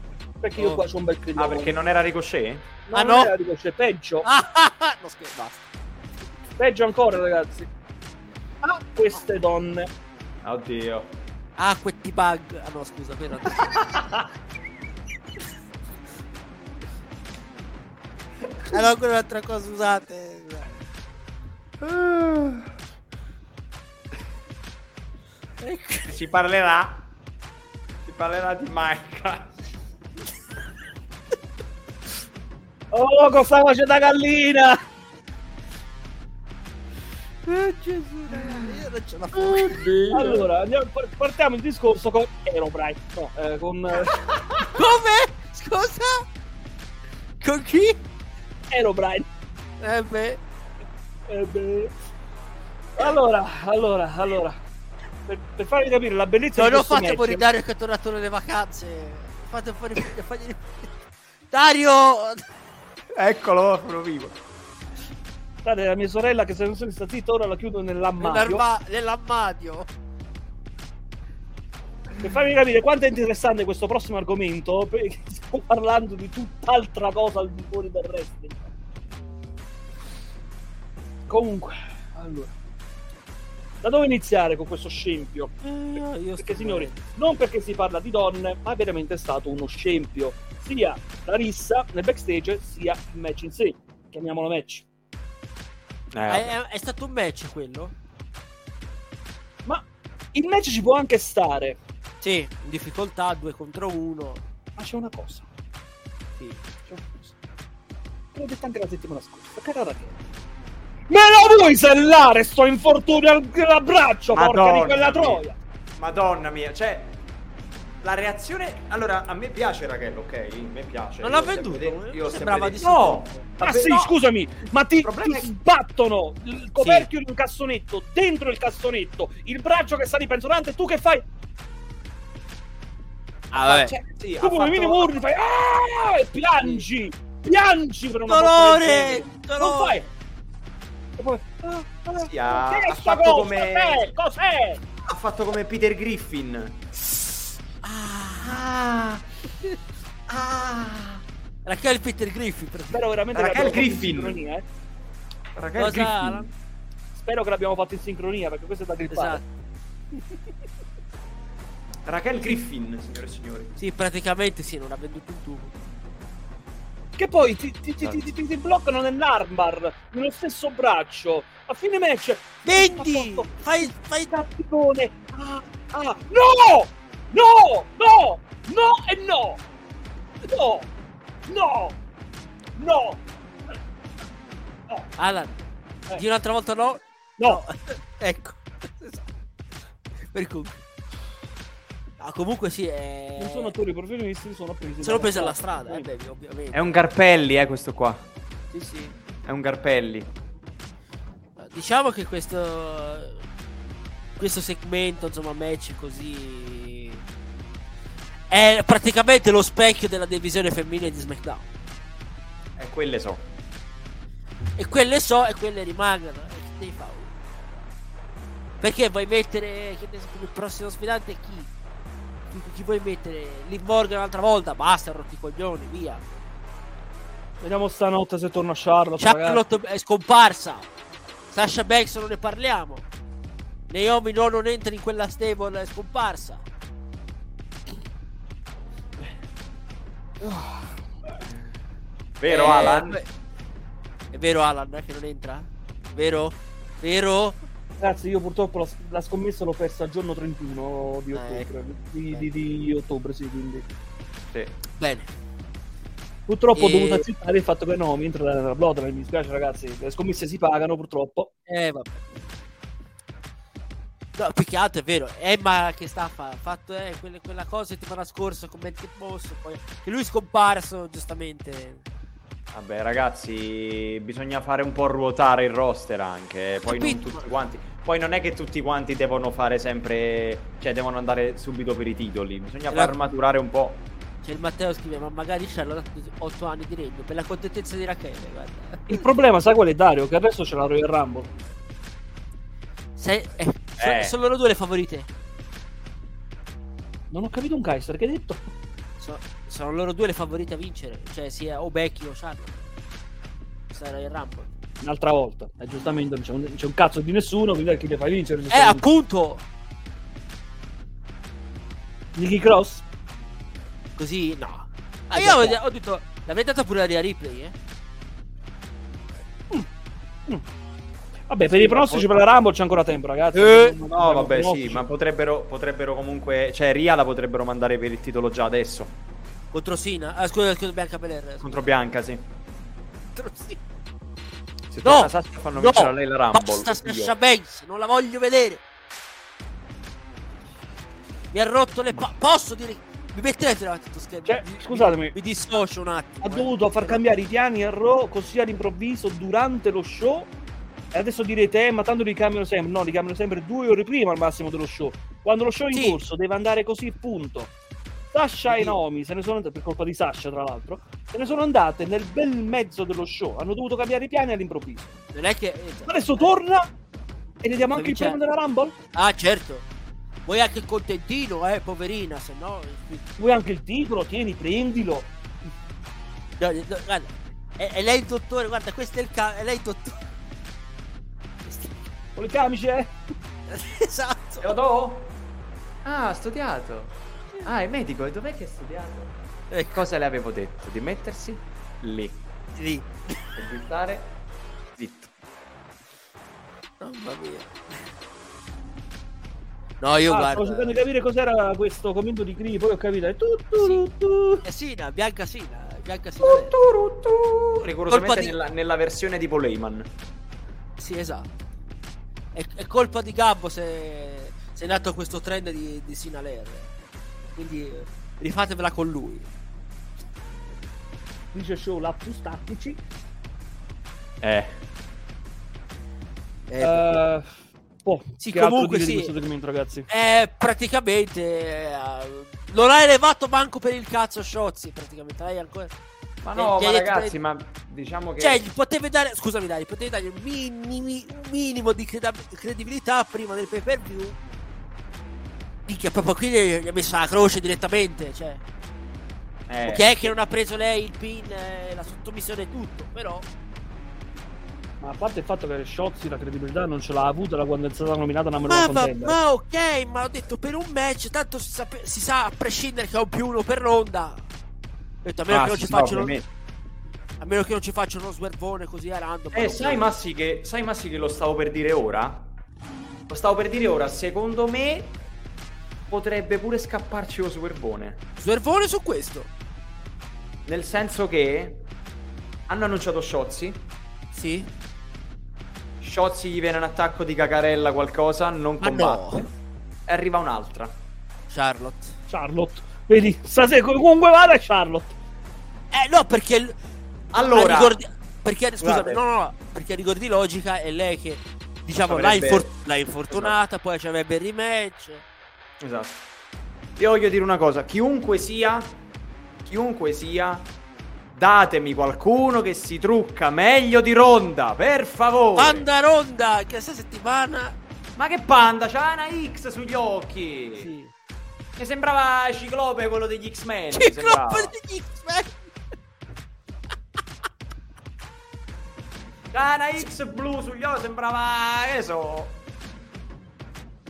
Speaker 1: Perché io
Speaker 2: Oh.
Speaker 1: qua c'ho un bel critical
Speaker 3: Ah, perché
Speaker 1: moment.
Speaker 3: non era Ricochet?
Speaker 1: No,
Speaker 2: Ah,
Speaker 1: non
Speaker 2: no?
Speaker 1: era è peggio.
Speaker 2: Ah, ah, ah. No, scherzo, basta.
Speaker 1: Peggio ancora, ragazzi. Ah, queste donne.
Speaker 3: Oddio.
Speaker 2: Ah, questi bug. Ah, no, scusa, quello. allora, quella è un'altra cosa. Ecco.
Speaker 3: Si parlerà. Si parlerà di Minecraft.
Speaker 1: Oh, cosa faccio da gallina?
Speaker 2: Oh, Gesù, ragazzi, io non ce la faccio.
Speaker 1: Allora, andiamo- partiamo il discorso con Aerobrite. No, eh, con eh,
Speaker 2: Come? Scusa? Con chi?
Speaker 1: Aerobrite.
Speaker 2: Eh beh.
Speaker 1: Eh beh. Allora, allora, allora. Per, per farvi capire la bellezza
Speaker 2: Non
Speaker 1: di
Speaker 2: ho
Speaker 1: questo
Speaker 2: fatto
Speaker 1: match,
Speaker 2: fuori Dario che è tornato nelle vacanze. Fate fuori. fagli- Dario!
Speaker 3: Eccolo, sono vivo.
Speaker 1: Guardate, la mia sorella che se non sono sta zitta ora la chiudo nell'armadio.
Speaker 2: Nell'arma- nell'armadio.
Speaker 1: Per farvi capire quanto è interessante questo prossimo argomento, perché stiamo parlando di tutt'altra cosa al di fuori del wrestling. Comunque, allora. Da dove iniziare con questo scempio?
Speaker 2: Eh, io
Speaker 1: Perché signori,
Speaker 2: bene.
Speaker 1: non perché si parla di donne, ma è veramente stato uno scempio. Sia la rissa nel backstage, sia il match in sé. Chiamiamolo match.
Speaker 3: Eh,
Speaker 2: È, è- è stato un match quello?
Speaker 1: Ma il match ci può anche stare.
Speaker 2: Sì, in difficoltà, due contro uno.
Speaker 1: Ma c'è una cosa.
Speaker 2: Sì.
Speaker 1: C'è una cosa. L'ho detto anche la settimana scorsa. Cara Rachele. Me la vuoi sellare sto infortunio al, al braccio, porca di
Speaker 3: Madonna
Speaker 1: quella
Speaker 3: mia.
Speaker 1: troia?
Speaker 3: Madonna mia, cioè la reazione allora a me piace Raquel, ok? A me piace.
Speaker 2: Non l'ha
Speaker 3: sempre
Speaker 2: venduto?
Speaker 3: io
Speaker 2: Sembrava di
Speaker 3: No!
Speaker 2: sì.
Speaker 1: Ma
Speaker 3: Vabbè,
Speaker 1: sì,
Speaker 3: no.
Speaker 1: scusami, ma ti, ti
Speaker 3: è-
Speaker 1: sbattono il coperchio in un cassonetto, dentro il cassonetto, il braccio che sta di pensolante, e tu che fai?
Speaker 2: Ah, vabbè.
Speaker 3: Cioè, sì,
Speaker 1: Tu come
Speaker 3: fatto-
Speaker 1: minimo urli, fai "Ah!" e piangi, piangi per una
Speaker 2: Dolore,
Speaker 1: genere. Non
Speaker 2: dolore.
Speaker 1: fai. E poi, ah, ah,
Speaker 3: Sì, ha- ha
Speaker 1: sta
Speaker 3: fatto
Speaker 1: cosa?
Speaker 3: come-
Speaker 1: Cos'è? Cos'è?
Speaker 3: ha fatto come Peter Griffin.
Speaker 2: Ah,
Speaker 3: Ah!
Speaker 2: Raquel Peter Griffin. per-
Speaker 1: Spero veramente
Speaker 3: Raquel
Speaker 1: che
Speaker 3: Griffin.
Speaker 1: in sincronia, eh.
Speaker 3: Raquel
Speaker 2: Cosa,
Speaker 3: Griffin.
Speaker 1: Spero che l'abbiamo fatto in sincronia perché questo è da grippare.
Speaker 2: Esatto.
Speaker 3: Raquel Griffin, signore e signori.
Speaker 2: Sì, praticamente sì, non ha venduto un tubo.
Speaker 1: Che poi ti, ti, ti, ti, ti- ti bloccano nell'armbar, nello stesso braccio. A fine match.
Speaker 2: Vendi! Fai, fai...
Speaker 1: Tappicone. Ah, ah. No! No! No! No e no! No! No! No! No!
Speaker 2: Alan,
Speaker 1: Eh.
Speaker 2: di un'altra volta no?
Speaker 1: No!
Speaker 2: ecco. Esatto. Per cui... Ah, comunque sì, è...
Speaker 1: Non sono attori professionisti, sono presi.
Speaker 2: Sono presi alla strada, eh, beh, ovviamente.
Speaker 3: È un Garpelli, eh, questo qua.
Speaker 2: Sì, sì.
Speaker 3: È un Garpelli.
Speaker 2: Diciamo che questo questo segmento, insomma, match così è praticamente lo specchio della divisione femminile di SmackDown.
Speaker 3: E quelle so.
Speaker 2: E quelle so e quelle rimangono. E che devi fare? Perché vuoi mettere che ne so, come prossimo sfidante chi? Chi, chi vuoi mettere? Liv Morgan un'altra volta? Basta, rotti i coglioni, via.
Speaker 1: Vediamo stanotte se torna Charlotte. ragazzi.
Speaker 2: Charlotte è scomparsa. Sasha Banks non ne parliamo. Naomi no, non entra in quella stable, è scomparsa.
Speaker 3: Vero
Speaker 2: Eh,
Speaker 3: Alan?
Speaker 2: È vero Alan eh, che non entra? Vero? Vero?
Speaker 1: Ragazzi, io purtroppo la, la scommessa l'ho persa il giorno 31 di
Speaker 2: Eh,
Speaker 1: ottobre. Di,
Speaker 2: ecco.
Speaker 1: di- di ottobre, sì, quindi.
Speaker 3: Sì.
Speaker 2: Bene.
Speaker 1: Purtroppo ho
Speaker 2: E-
Speaker 1: dovuto accettare il fatto che no, mi entra nella Bloodline, mi dispiace ragazzi, le scommesse si pagano purtroppo.
Speaker 2: Eh, vabbè. No, più che altro è vero. Emma che sta a fare? Ha fatto eh, quelle- quella cosa settimana scorsa con Matt Mosso. Poi che lui è scomparso, giustamente.
Speaker 3: Vabbè, ragazzi, bisogna fare un po' ruotare il roster anche. eh, Poi non
Speaker 2: Capito,
Speaker 3: tutti
Speaker 2: ma-
Speaker 3: quanti. Poi non è che tutti quanti devono fare sempre. Cioè, devono andare subito per i titoli. Bisogna
Speaker 2: Esatto.
Speaker 3: far maturare un po'.
Speaker 2: C'è il Matteo scrive, ma magari Charlotte ha dato 8 anni di regno per la contentezza di Rachele, guarda.
Speaker 1: Il problema, sai qual è Dario? Che adesso c'è la Royal Rumble.
Speaker 2: Sei, eh,
Speaker 3: Eh.
Speaker 2: Sono loro due le favorite.
Speaker 1: Non ho capito un Kaiser, che hai detto?
Speaker 2: So- sono loro due le favorite a vincere. Cioè sia o Becky o Charlotte. Sarà il Rumble.
Speaker 1: Un'altra volta. E giustamente non c'è un, c'è un cazzo di nessuno, quindi chi le fai vincere?
Speaker 2: Eh, appunto!
Speaker 1: Nikki Cross?
Speaker 2: Così, no. Ah, io ho, ho detto, l'avrei data pure la Rhea Ripley, eh?
Speaker 1: Vabbè, per i pronostici per la Rumble c'è ancora tempo, ragazzi.
Speaker 2: Eh,
Speaker 3: No,
Speaker 1: abbiamo
Speaker 3: vabbè, sì, ma potrebbero, potrebbero comunque. Cioè, Ria la potrebbero mandare per il titolo già adesso.
Speaker 2: Contro Sina. Ah, scusa, scusa, Bianca Belair. scusa.
Speaker 3: Contro Bianca, sì.
Speaker 2: Contro Sina.
Speaker 3: Se
Speaker 2: No!
Speaker 3: torna Sasha fanno
Speaker 2: No!
Speaker 3: vincere a lei la Rumble.
Speaker 2: Basta. Sasha Banks, non la voglio vedere. Mi ha rotto le pa- Posso dire... Mi mettete davanti a schermo?
Speaker 1: Cioè,
Speaker 2: Mi-
Speaker 1: scusatemi.
Speaker 2: Mi, mi dissocio un attimo.
Speaker 1: Ha
Speaker 2: eh.
Speaker 1: dovuto far cambiare i piani a Raw così all'improvviso durante lo show. E adesso direte, eh, ma tanto li cambiano sempre. No, li cambiano sempre due ore prima al massimo dello show. Quando lo show è in
Speaker 2: Sì.
Speaker 1: corso deve andare così, punto. Sasha e
Speaker 2: Sì.
Speaker 1: Naomi se ne sono andate, per colpa di Sasha, tra l'altro, se ne sono andate nel bel mezzo dello show. Hanno dovuto cambiare i piani all'improvviso.
Speaker 2: Non è che...
Speaker 1: Adesso torna e le diamo anche il premio della Rumble?
Speaker 2: Ah, certo. Vuoi anche il contentino, eh, poverina, se no...
Speaker 1: Vuoi anche il titolo? Tieni, prendilo.
Speaker 2: No, no, guarda, è, è lei il dottore, guarda, questo è il ca- è lei il dottore.
Speaker 1: Con le camicie, eh?
Speaker 2: esatto.
Speaker 3: Te lo do? Ah, ha studiato. Ah, è medico. E dov'è che ha studiato? E cosa le avevo detto? Di mettersi lì.
Speaker 2: Lì.
Speaker 3: E di stare zitto.
Speaker 2: Mamma mia. No, io
Speaker 1: Ah,
Speaker 2: guarda.
Speaker 1: stavo cercando di capire cos'era questo commento di Cree, poi ho capito. È tu, tu, tu, tu.
Speaker 2: È Sina, Bianca Sina. Bianca Sina.
Speaker 3: Rigorosamente
Speaker 2: di-
Speaker 3: nella, nella versione tipo Layman.
Speaker 2: Sì, esatto. È, è colpa di Gabbo se, se è nato questo trend di, di Sina Ler. Quindi eh, rifatevela con lui.
Speaker 1: Dice show lapsus tattici.
Speaker 3: Eh.
Speaker 2: Eh,
Speaker 1: Eh, boh,
Speaker 2: Sì, comunque sì.
Speaker 1: questo segmento, ragazzi?
Speaker 2: Eh, praticamente eh, non ha elevato manco per il cazzo Sciozzi, praticamente. Lei ancora...
Speaker 3: Ma no, ma ragazzi, ma diciamo che...
Speaker 2: Cioè, gli potevi dare, scusami Dai, potevi dargli un, minimi- un minimo di credibilità prima del pay per view. Minchia, proprio qui gli ha messo la croce direttamente, cioè.
Speaker 3: eh,
Speaker 2: Ok che non ha preso lei il pin, eh, la sottomissione e tutto, però...
Speaker 1: Ma a parte il fatto che Shotzi la credibilità non ce l'ha avuta da quando è stata nominata una
Speaker 2: Ma,
Speaker 1: numero
Speaker 2: ma,
Speaker 1: contender.
Speaker 2: ma ok, ma ho detto per un match, tanto si, sape- si sa a prescindere che è un più uno per ronda. Ho detto, a meno,
Speaker 3: ah,
Speaker 2: che, non
Speaker 3: ci
Speaker 2: ci facciano,
Speaker 3: ovviamente.
Speaker 2: a meno che non ci facciano uno swervone così a random.
Speaker 3: Eh, sai Massi, che, sai Massi che lo stavo per dire ora? Lo stavo per dire ora, secondo me potrebbe pure scapparci lo swervone.
Speaker 2: Swervone su questo?
Speaker 3: Nel senso che hanno annunciato Sciozzi,
Speaker 2: Sì.
Speaker 3: Sciozzi gli viene un attacco di cacarella qualcosa, non
Speaker 2: Ma
Speaker 3: combatte.
Speaker 2: no.
Speaker 3: E arriva un'altra.
Speaker 2: Charlotte.
Speaker 1: Charlotte. Vedi, stasera comunque vada Charlotte.
Speaker 2: Eh no, perché...
Speaker 3: Allora,
Speaker 2: a rigor di- perché, scusami,
Speaker 3: Scusate.
Speaker 2: no, no, no, perché a rigor di logica è lei che, diciamo, l'ha, infor- l'ha infortunata, poi ci avrebbe il rematch.
Speaker 3: Esatto. Io voglio dire una cosa, chiunque sia, chiunque sia, datemi qualcuno che si trucca meglio di Ronda, per favore.
Speaker 2: Panda Ronda, che questa settimana...
Speaker 3: Ma che panda, c'ha una X sugli occhi.
Speaker 2: Sì.
Speaker 3: Mi sembrava Ciclope quello degli X-Men.
Speaker 2: Ciclope degli X-Men.
Speaker 3: C'ha una X blu sugli occhi, sembrava, che so.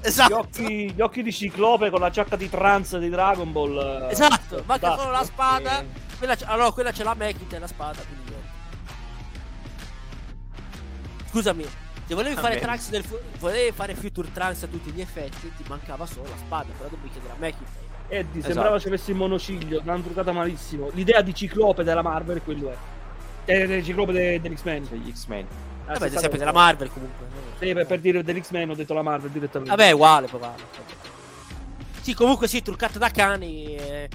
Speaker 1: Gli
Speaker 2: Esatto.
Speaker 1: occhi, gli occhi di Ciclope con la giacca di trans di Dragon Ball. eh,
Speaker 2: Esatto, ma che
Speaker 1: fantastico.
Speaker 2: solo la spada.
Speaker 3: Sì.
Speaker 2: Quella allora, quella c'è la McIntyre, la spada. Quindi. Scusami, se volevi fare. Trunks del fu- volevi fare Future Trunks a tutti gli effetti, ti mancava solo la spada, però dovevi chiedere a McIntyre.
Speaker 1: Eddie,
Speaker 3: Esatto.
Speaker 1: sembrava ci avessi il monociglio, l'hanno truccata malissimo. L'idea di Ciclope della Marvel è quello è. Eh, del Ciclope de- dell'X-Men.
Speaker 3: Degli X-Men.
Speaker 1: Ah,
Speaker 2: Vabbè, sempre della Marvel comunque.
Speaker 1: Sì, per, per dire dell'X-Men ho detto la Marvel direttamente.
Speaker 2: Vabbè, è uguale, vale. Sì, comunque sì, truccata da cani. eh.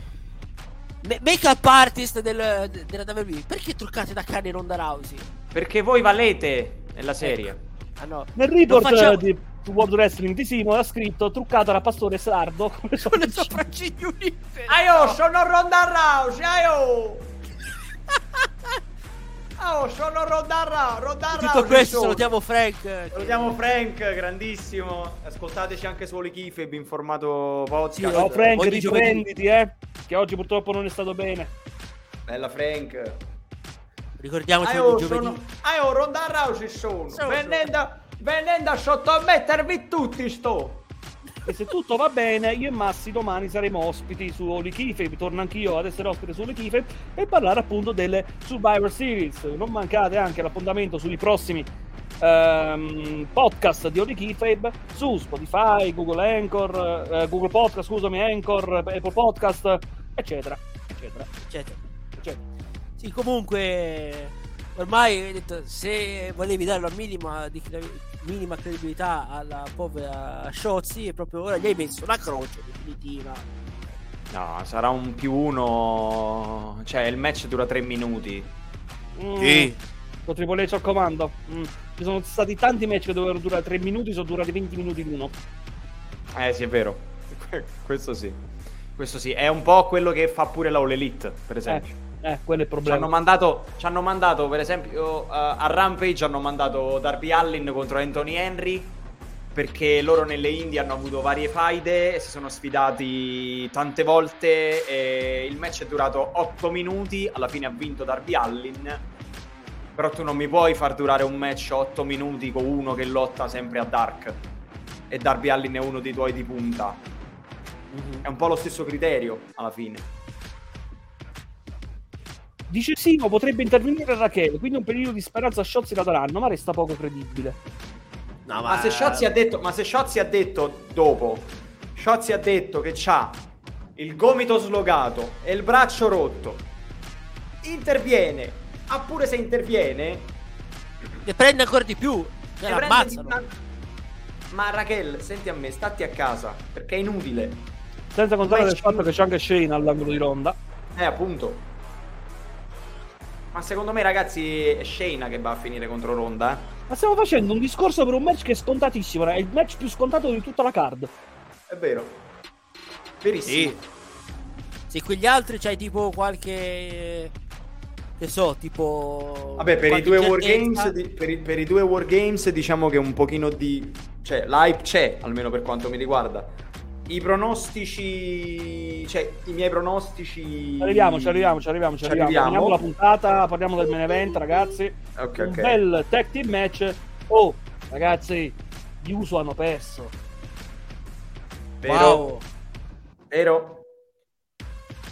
Speaker 2: Ma- Make-up artist del, de- della WWE. Perché truccate da cani Ronda Rousey?
Speaker 3: Perché voi valete nella serie.
Speaker 2: Ah no.
Speaker 1: Nel report
Speaker 2: facciamo-
Speaker 1: di World Wrestling di Simo ha scritto truccata da Pastore Sardo con le sopracciglia.
Speaker 2: unite.
Speaker 3: Aio, sono Ronda Rousey, aio! Oh, sono Ronda Rousey.
Speaker 2: Tutto questo salutiamo Frank.
Speaker 3: Salutiamo Frank, grandissimo. Ascoltateci anche su Oli Kifeb in formato podcast.
Speaker 2: Sì,
Speaker 1: Ciao Frank,
Speaker 2: Ogni giovedì.
Speaker 1: riprenditi, eh. Che oggi purtroppo non è stato bene.
Speaker 3: Bella Frank.
Speaker 2: Ricordiamoci ogni giovedì.
Speaker 3: sono... ah, oh, Ronda Rousey sono.
Speaker 2: Sono.
Speaker 3: Venendo, venendo a sottomettervi tutti sto.
Speaker 1: E se tutto va bene, io e Massi domani saremo ospiti su Oli Kifeb. Torno anch'io ad essere ospite su Oli Kifeb e parlare appunto delle Survivor Series. Non mancate anche l'appuntamento sui prossimi ehm, podcast di Oli Kifeb su Spotify, Google Anchor, eh, Google Podcast, scusami, Anchor, Apple Podcast, eccetera, Eccetera.
Speaker 2: eccetera. Sì, comunque ormai hai detto, se volevi dare la minima, di minima credibilità alla povera e proprio ora gli hai messo una croce definitiva.
Speaker 3: No, sarà un più uno. Cioè, il match dura tre minuti.
Speaker 1: Mm, Con Triple H al comando. Mm. Ci sono stati tanti match che dovevano durare 3 minuti, sono durati 20 minuti l'uno.
Speaker 3: Eh, sì, è vero. Questo sì. Questo sì. È un po' quello che fa pure la All Elite, per esempio.
Speaker 1: eh, quello è il
Speaker 3: Ci hanno,
Speaker 1: problema.
Speaker 3: mandato, ci hanno mandato, per esempio, uh, a Rampage hanno mandato Darby Allin contro Anthony Henry perché loro nelle Indie hanno avuto varie faide e si sono sfidati tante volte e il match è durato 8 minuti, alla fine ha vinto Darby Allin. Però tu non mi puoi far durare un match 8 minuti con uno che lotta sempre a Dark. e Darby Allin è uno dei tuoi di punta.
Speaker 2: Mhm.
Speaker 3: È un po' lo stesso criterio alla fine.
Speaker 1: Dice sì, ma potrebbe intervenire Raquel, quindi un periodo di speranza a Shotzi la daranno, ma resta poco credibile.
Speaker 2: No,
Speaker 3: Ma se Shotzi ha detto, ma se Shotzi ha detto dopo, Shotzi ha detto che c'ha il gomito slogato e il braccio rotto, interviene, ah pure se interviene,
Speaker 2: Ne prende ancora di più. Cioè,
Speaker 3: prende
Speaker 2: l'ammazzano.
Speaker 3: Ma Raquel, senti a me, statti a casa, perché è inutile.
Speaker 1: Senza contare
Speaker 3: Ma
Speaker 1: del
Speaker 3: è
Speaker 1: fatto che c'è anche Shane all'angolo di Ronda.
Speaker 3: Eh, appunto. Ma secondo me, ragazzi, è Shayna che va a finire contro Ronda. eh.
Speaker 1: Ma stiamo facendo un discorso per un match che è scontatissimo, è il match più scontato di tutta la card.
Speaker 3: È vero. Verissimo.
Speaker 2: Sì. Se quegli altri c'hai tipo qualche. Che so, tipo.
Speaker 3: Vabbè, per i, due wargames, di- per, i, per i due wargames diciamo che un pochino di... Cioè, l'hype c'è, almeno per quanto mi riguarda. I pronostici... Cioè, i miei pronostici...
Speaker 1: Ci arriviamo, ci arriviamo, ci arriviamo, ci arriviamo. Finiamo la puntata, parliamo del main event, ragazzi.
Speaker 3: Ok,
Speaker 1: un bel tag team match. Oh, ragazzi, gli Uso hanno perso.
Speaker 3: Vero?
Speaker 2: Wow.
Speaker 3: Vero?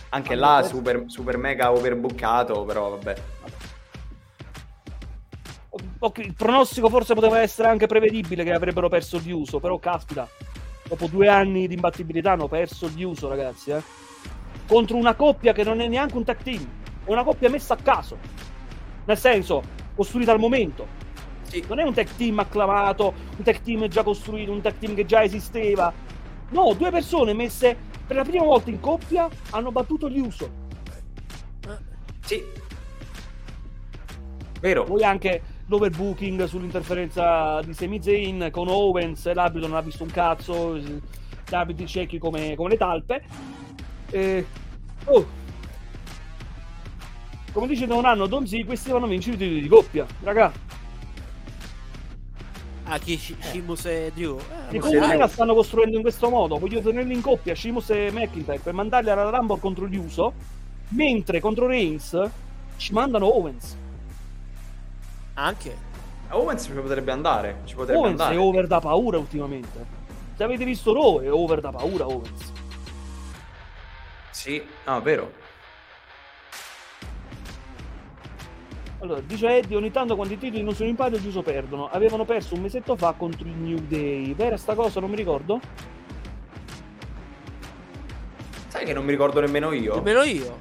Speaker 3: Anche
Speaker 1: Hanno
Speaker 3: là,
Speaker 1: perso.
Speaker 3: super, super mega overbookato, però vabbè.
Speaker 1: Ok, il pronostico forse poteva essere anche prevedibile che avrebbero perso gli Uso, però caspita, dopo due anni di imbattibilità hanno perso gli Uso, ragazzi, eh. Contro una coppia che non è neanche un tag team, è una coppia messa a caso. Nel senso, costruita al momento.
Speaker 3: Sì.
Speaker 1: Non è un tag team acclamato, un tag team già costruito, un tag team che già esisteva. No, due persone messe per la prima volta in coppia hanno battuto gli Uso.
Speaker 3: Sì. Vero?
Speaker 1: Poi anche l'overbooking sull'interferenza di Sami Zayn con Owens, l'arbitro non ha visto un cazzo, gli arbitri ciechi come, come le talpe. E... Oh. Come dice da un anno Don Z, questi vanno a vincere i titoli di coppia, raga.
Speaker 2: Ah, chi? Sh- Sheamus e Drew? Eh,
Speaker 1: me
Speaker 3: sì.
Speaker 1: la stanno costruendo in questo modo. Voglio tenerli in coppia, Sheamus e McIntyre, per mandarli alla Rumble contro gli Uso, mentre contro Reigns ci mandano Owens.
Speaker 2: Anche.
Speaker 3: Owens ci potrebbe andare. Ci potrebbe
Speaker 1: Owens
Speaker 3: andare.
Speaker 1: è over da paura ultimamente. Se avete visto Raw è over da paura Owens.
Speaker 3: Sì, no, vero.
Speaker 1: Allora, dice Eddie, ogni tanto quando i titoli non sono in pari giusto perdono. Avevano perso un mesetto fa contro il New Day. Vera sta cosa? Non mi ricordo.
Speaker 3: Sai che non mi ricordo nemmeno io.
Speaker 2: Nemmeno io.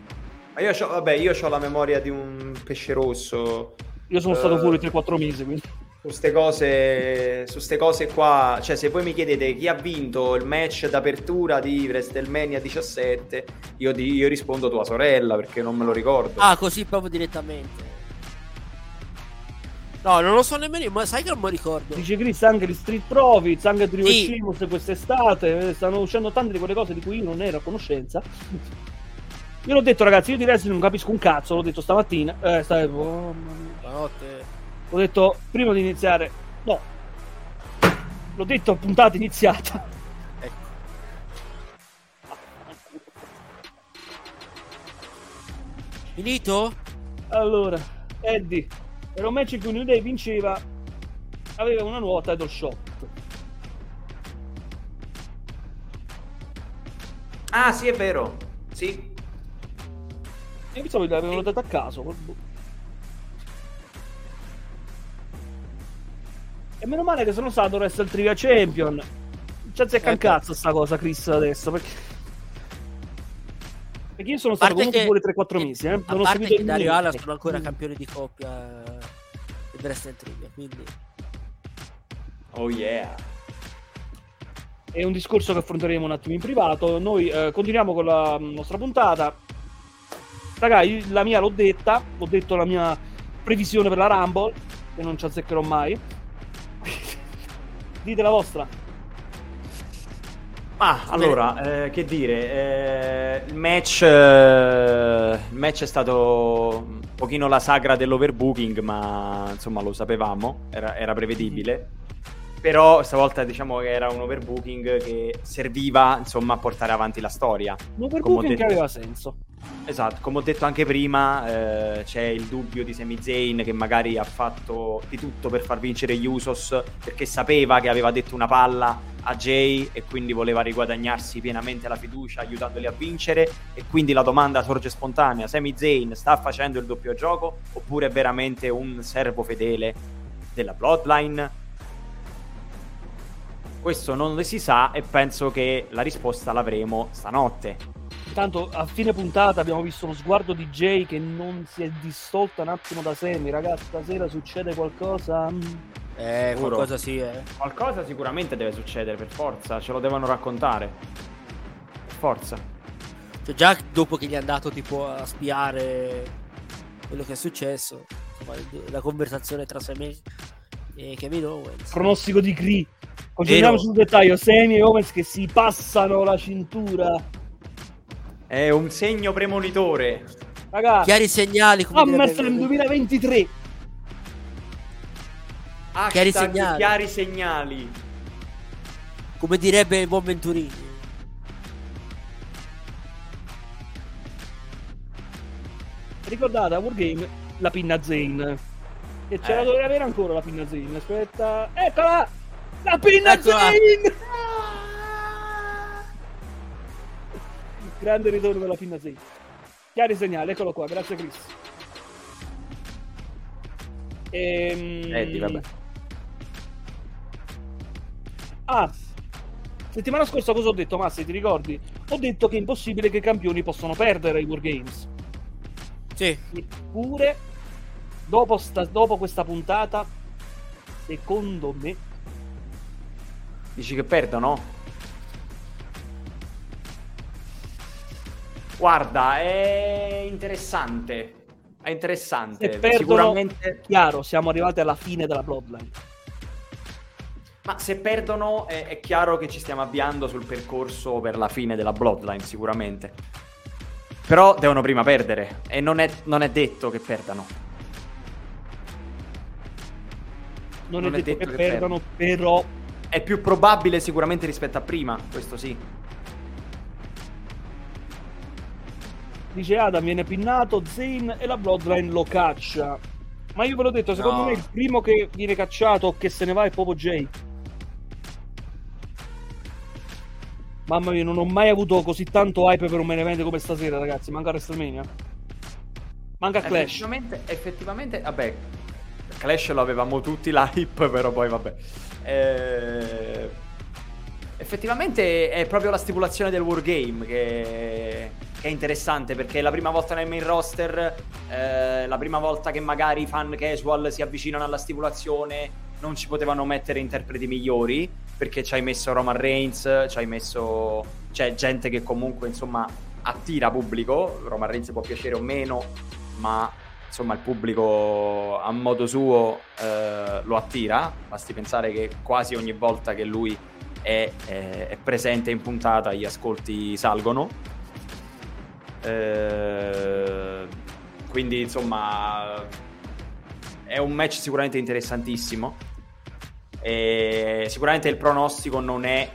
Speaker 3: Ma io c'ho, vabbè, io ho la memoria di un pesce rosso.
Speaker 1: Io sono stato
Speaker 3: Eh.
Speaker 1: fuori 3-4 mesi, quindi...
Speaker 3: Su ste cose, su ste cose qua, cioè se voi mi chiedete chi ha vinto il match d'apertura di WrestleMania 17, io, di- io rispondo tua sorella perché non me lo ricordo.
Speaker 2: Ah, così proprio direttamente. No, non lo so nemmeno io, ma sai che non mi ricordo.
Speaker 1: Dice Chris anche gli Street Profits, anche Trio
Speaker 2: Sì.
Speaker 1: e Sheamus quest'estate. eh, Stanno uscendo tante di quelle cose di cui io non ero a conoscenza. Io l'ho detto, ragazzi, io di wrestling non capisco un cazzo. L'ho detto stamattina. Eh, stai... oh.
Speaker 2: Buonanotte.
Speaker 1: Ho detto prima di iniziare. No. L'ho detto a puntata iniziata.
Speaker 2: Ecco. Finito?
Speaker 1: Allora, Eddie, era un match in cui New Day vinceva, aveva una nuova title shot.
Speaker 3: Ah, sì, è vero. Sì.
Speaker 1: E pensavo che l'avevano dato a caso. boh. E meno male che sono stato Wrestle Trivia Champion. Ci azzecca un
Speaker 2: Ecco.
Speaker 1: cazzo sta cosa, Chris, adesso. Perché, perché io sono stato
Speaker 2: parte
Speaker 1: comunque fuori 3-4 mesi. Eh.
Speaker 2: A
Speaker 1: Non ho
Speaker 2: parte che Dario. Alan sono ancora campioni di coppia eh, di Wrestling Trivia, quindi...
Speaker 3: Oh yeah.
Speaker 1: È un discorso che affronteremo un attimo in privato. Noi eh, continuiamo con la mm, nostra puntata. Raga, io- la mia l'ho detta, ho detto la mia previsione per la Rumble, che non ci azzeccherò mai. Dite la vostra.
Speaker 3: Ah, allora, eh, che dire, eh, il match eh, il match è stato un pochino la sagra dell'overbooking, ma insomma lo sapevamo, era, era prevedibile. Però stavolta diciamo che era un overbooking che serviva insomma a portare avanti la storia.
Speaker 1: Un overbooking che aveva senso.
Speaker 3: Esatto, come ho detto anche prima, eh, c'è il dubbio di Sami Zayn che magari ha fatto di tutto per far vincere gli Usos perché sapeva che aveva detto una palla a Jay e quindi voleva riguadagnarsi pienamente la fiducia aiutandoli a vincere e quindi la domanda sorge spontanea, Sami Zayn sta facendo il doppio gioco oppure è veramente un servo fedele della Bloodline? Questo non lo si sa e penso che la risposta l'avremo stanotte.
Speaker 1: Intanto a fine puntata abbiamo visto lo sguardo di Jay che non si è distolta un attimo da Semi. Ragazzi, stasera succede qualcosa? Mm.
Speaker 2: Eh, Sicuro. qualcosa sì, eh.
Speaker 3: Qualcosa sicuramente deve succedere, per forza. Ce lo devono raccontare. Per forza.
Speaker 2: Cioè, già dopo che gli è andato tipo a spiare quello che è successo, la conversazione tra Semi e Kevin Owens.
Speaker 1: Pronostico di Cree. Concentriamo sul dettaglio, Semi e Owens che si passano la cintura.
Speaker 3: È un segno premonitore.
Speaker 2: Ragazzi, chiari segnali come
Speaker 1: SummerSlam 2023.
Speaker 3: Hashtag chiari segnali. chiari segnali.
Speaker 2: Come direbbe il buon Venturini.
Speaker 1: Ricordate a Wargame la pinna Zane. E ce eh. la dovrei avere ancora la pinna Zane. Aspetta. Eccola! La pinna Eccola. Zane! Grande ritorno della pinna Zane. Chiari segnali, eccolo qua, grazie Chris. Ehm...
Speaker 3: Eddie, vabbè.
Speaker 1: Ah, settimana scorsa cosa ho detto, Massi, ti ricordi? Ho detto che è impossibile che i campioni possano perdere i Wargames.
Speaker 2: Sì.
Speaker 1: Eppure, dopo, sta, dopo questa puntata, secondo me,
Speaker 3: Dici che perdono? Guarda, è interessante. È interessante.
Speaker 1: Perdono, Sicuramente. Chiaro, siamo arrivati alla fine della Bloodline.
Speaker 3: Ma se perdono, è, è chiaro che ci stiamo avviando sul percorso per la fine della Bloodline, sicuramente. Però devono prima perdere. E non è, non è detto che perdano.
Speaker 1: Non, non è, detto, detto che, che perdano, però
Speaker 3: è più probabile sicuramente rispetto a prima, questo sì.
Speaker 1: Dice Adam viene pinnato, Zane e la Bloodline lo caccia. Ma io ve l'ho detto, secondo no. me il primo che viene cacciato o che se ne va è proprio Jay. Mamma mia, non ho mai avuto così tanto hype per un main event come stasera, ragazzi. Manca WrestleMania. Manca Clash.
Speaker 3: Effettivamente, effettivamente, vabbè, Clash lo avevamo tutti l'hype, però poi vabbè. Eh, effettivamente è proprio la stipulazione del wargame che, che, è interessante perché è la prima volta nel main roster, eh, la prima volta che magari i fan casual si avvicinano alla stipulazione, non ci potevano mettere interpreti migliori perché ci hai messo Roman Reigns, ci hai messo c'è gente che comunque insomma attira pubblico, Roman Reigns può piacere o meno, ma insomma il pubblico a modo suo eh, lo attira, basti pensare che quasi ogni volta che lui è, è, è presente in puntata gli ascolti salgono. Eh, quindi insomma è un match sicuramente interessantissimo. E sicuramente il pronostico non è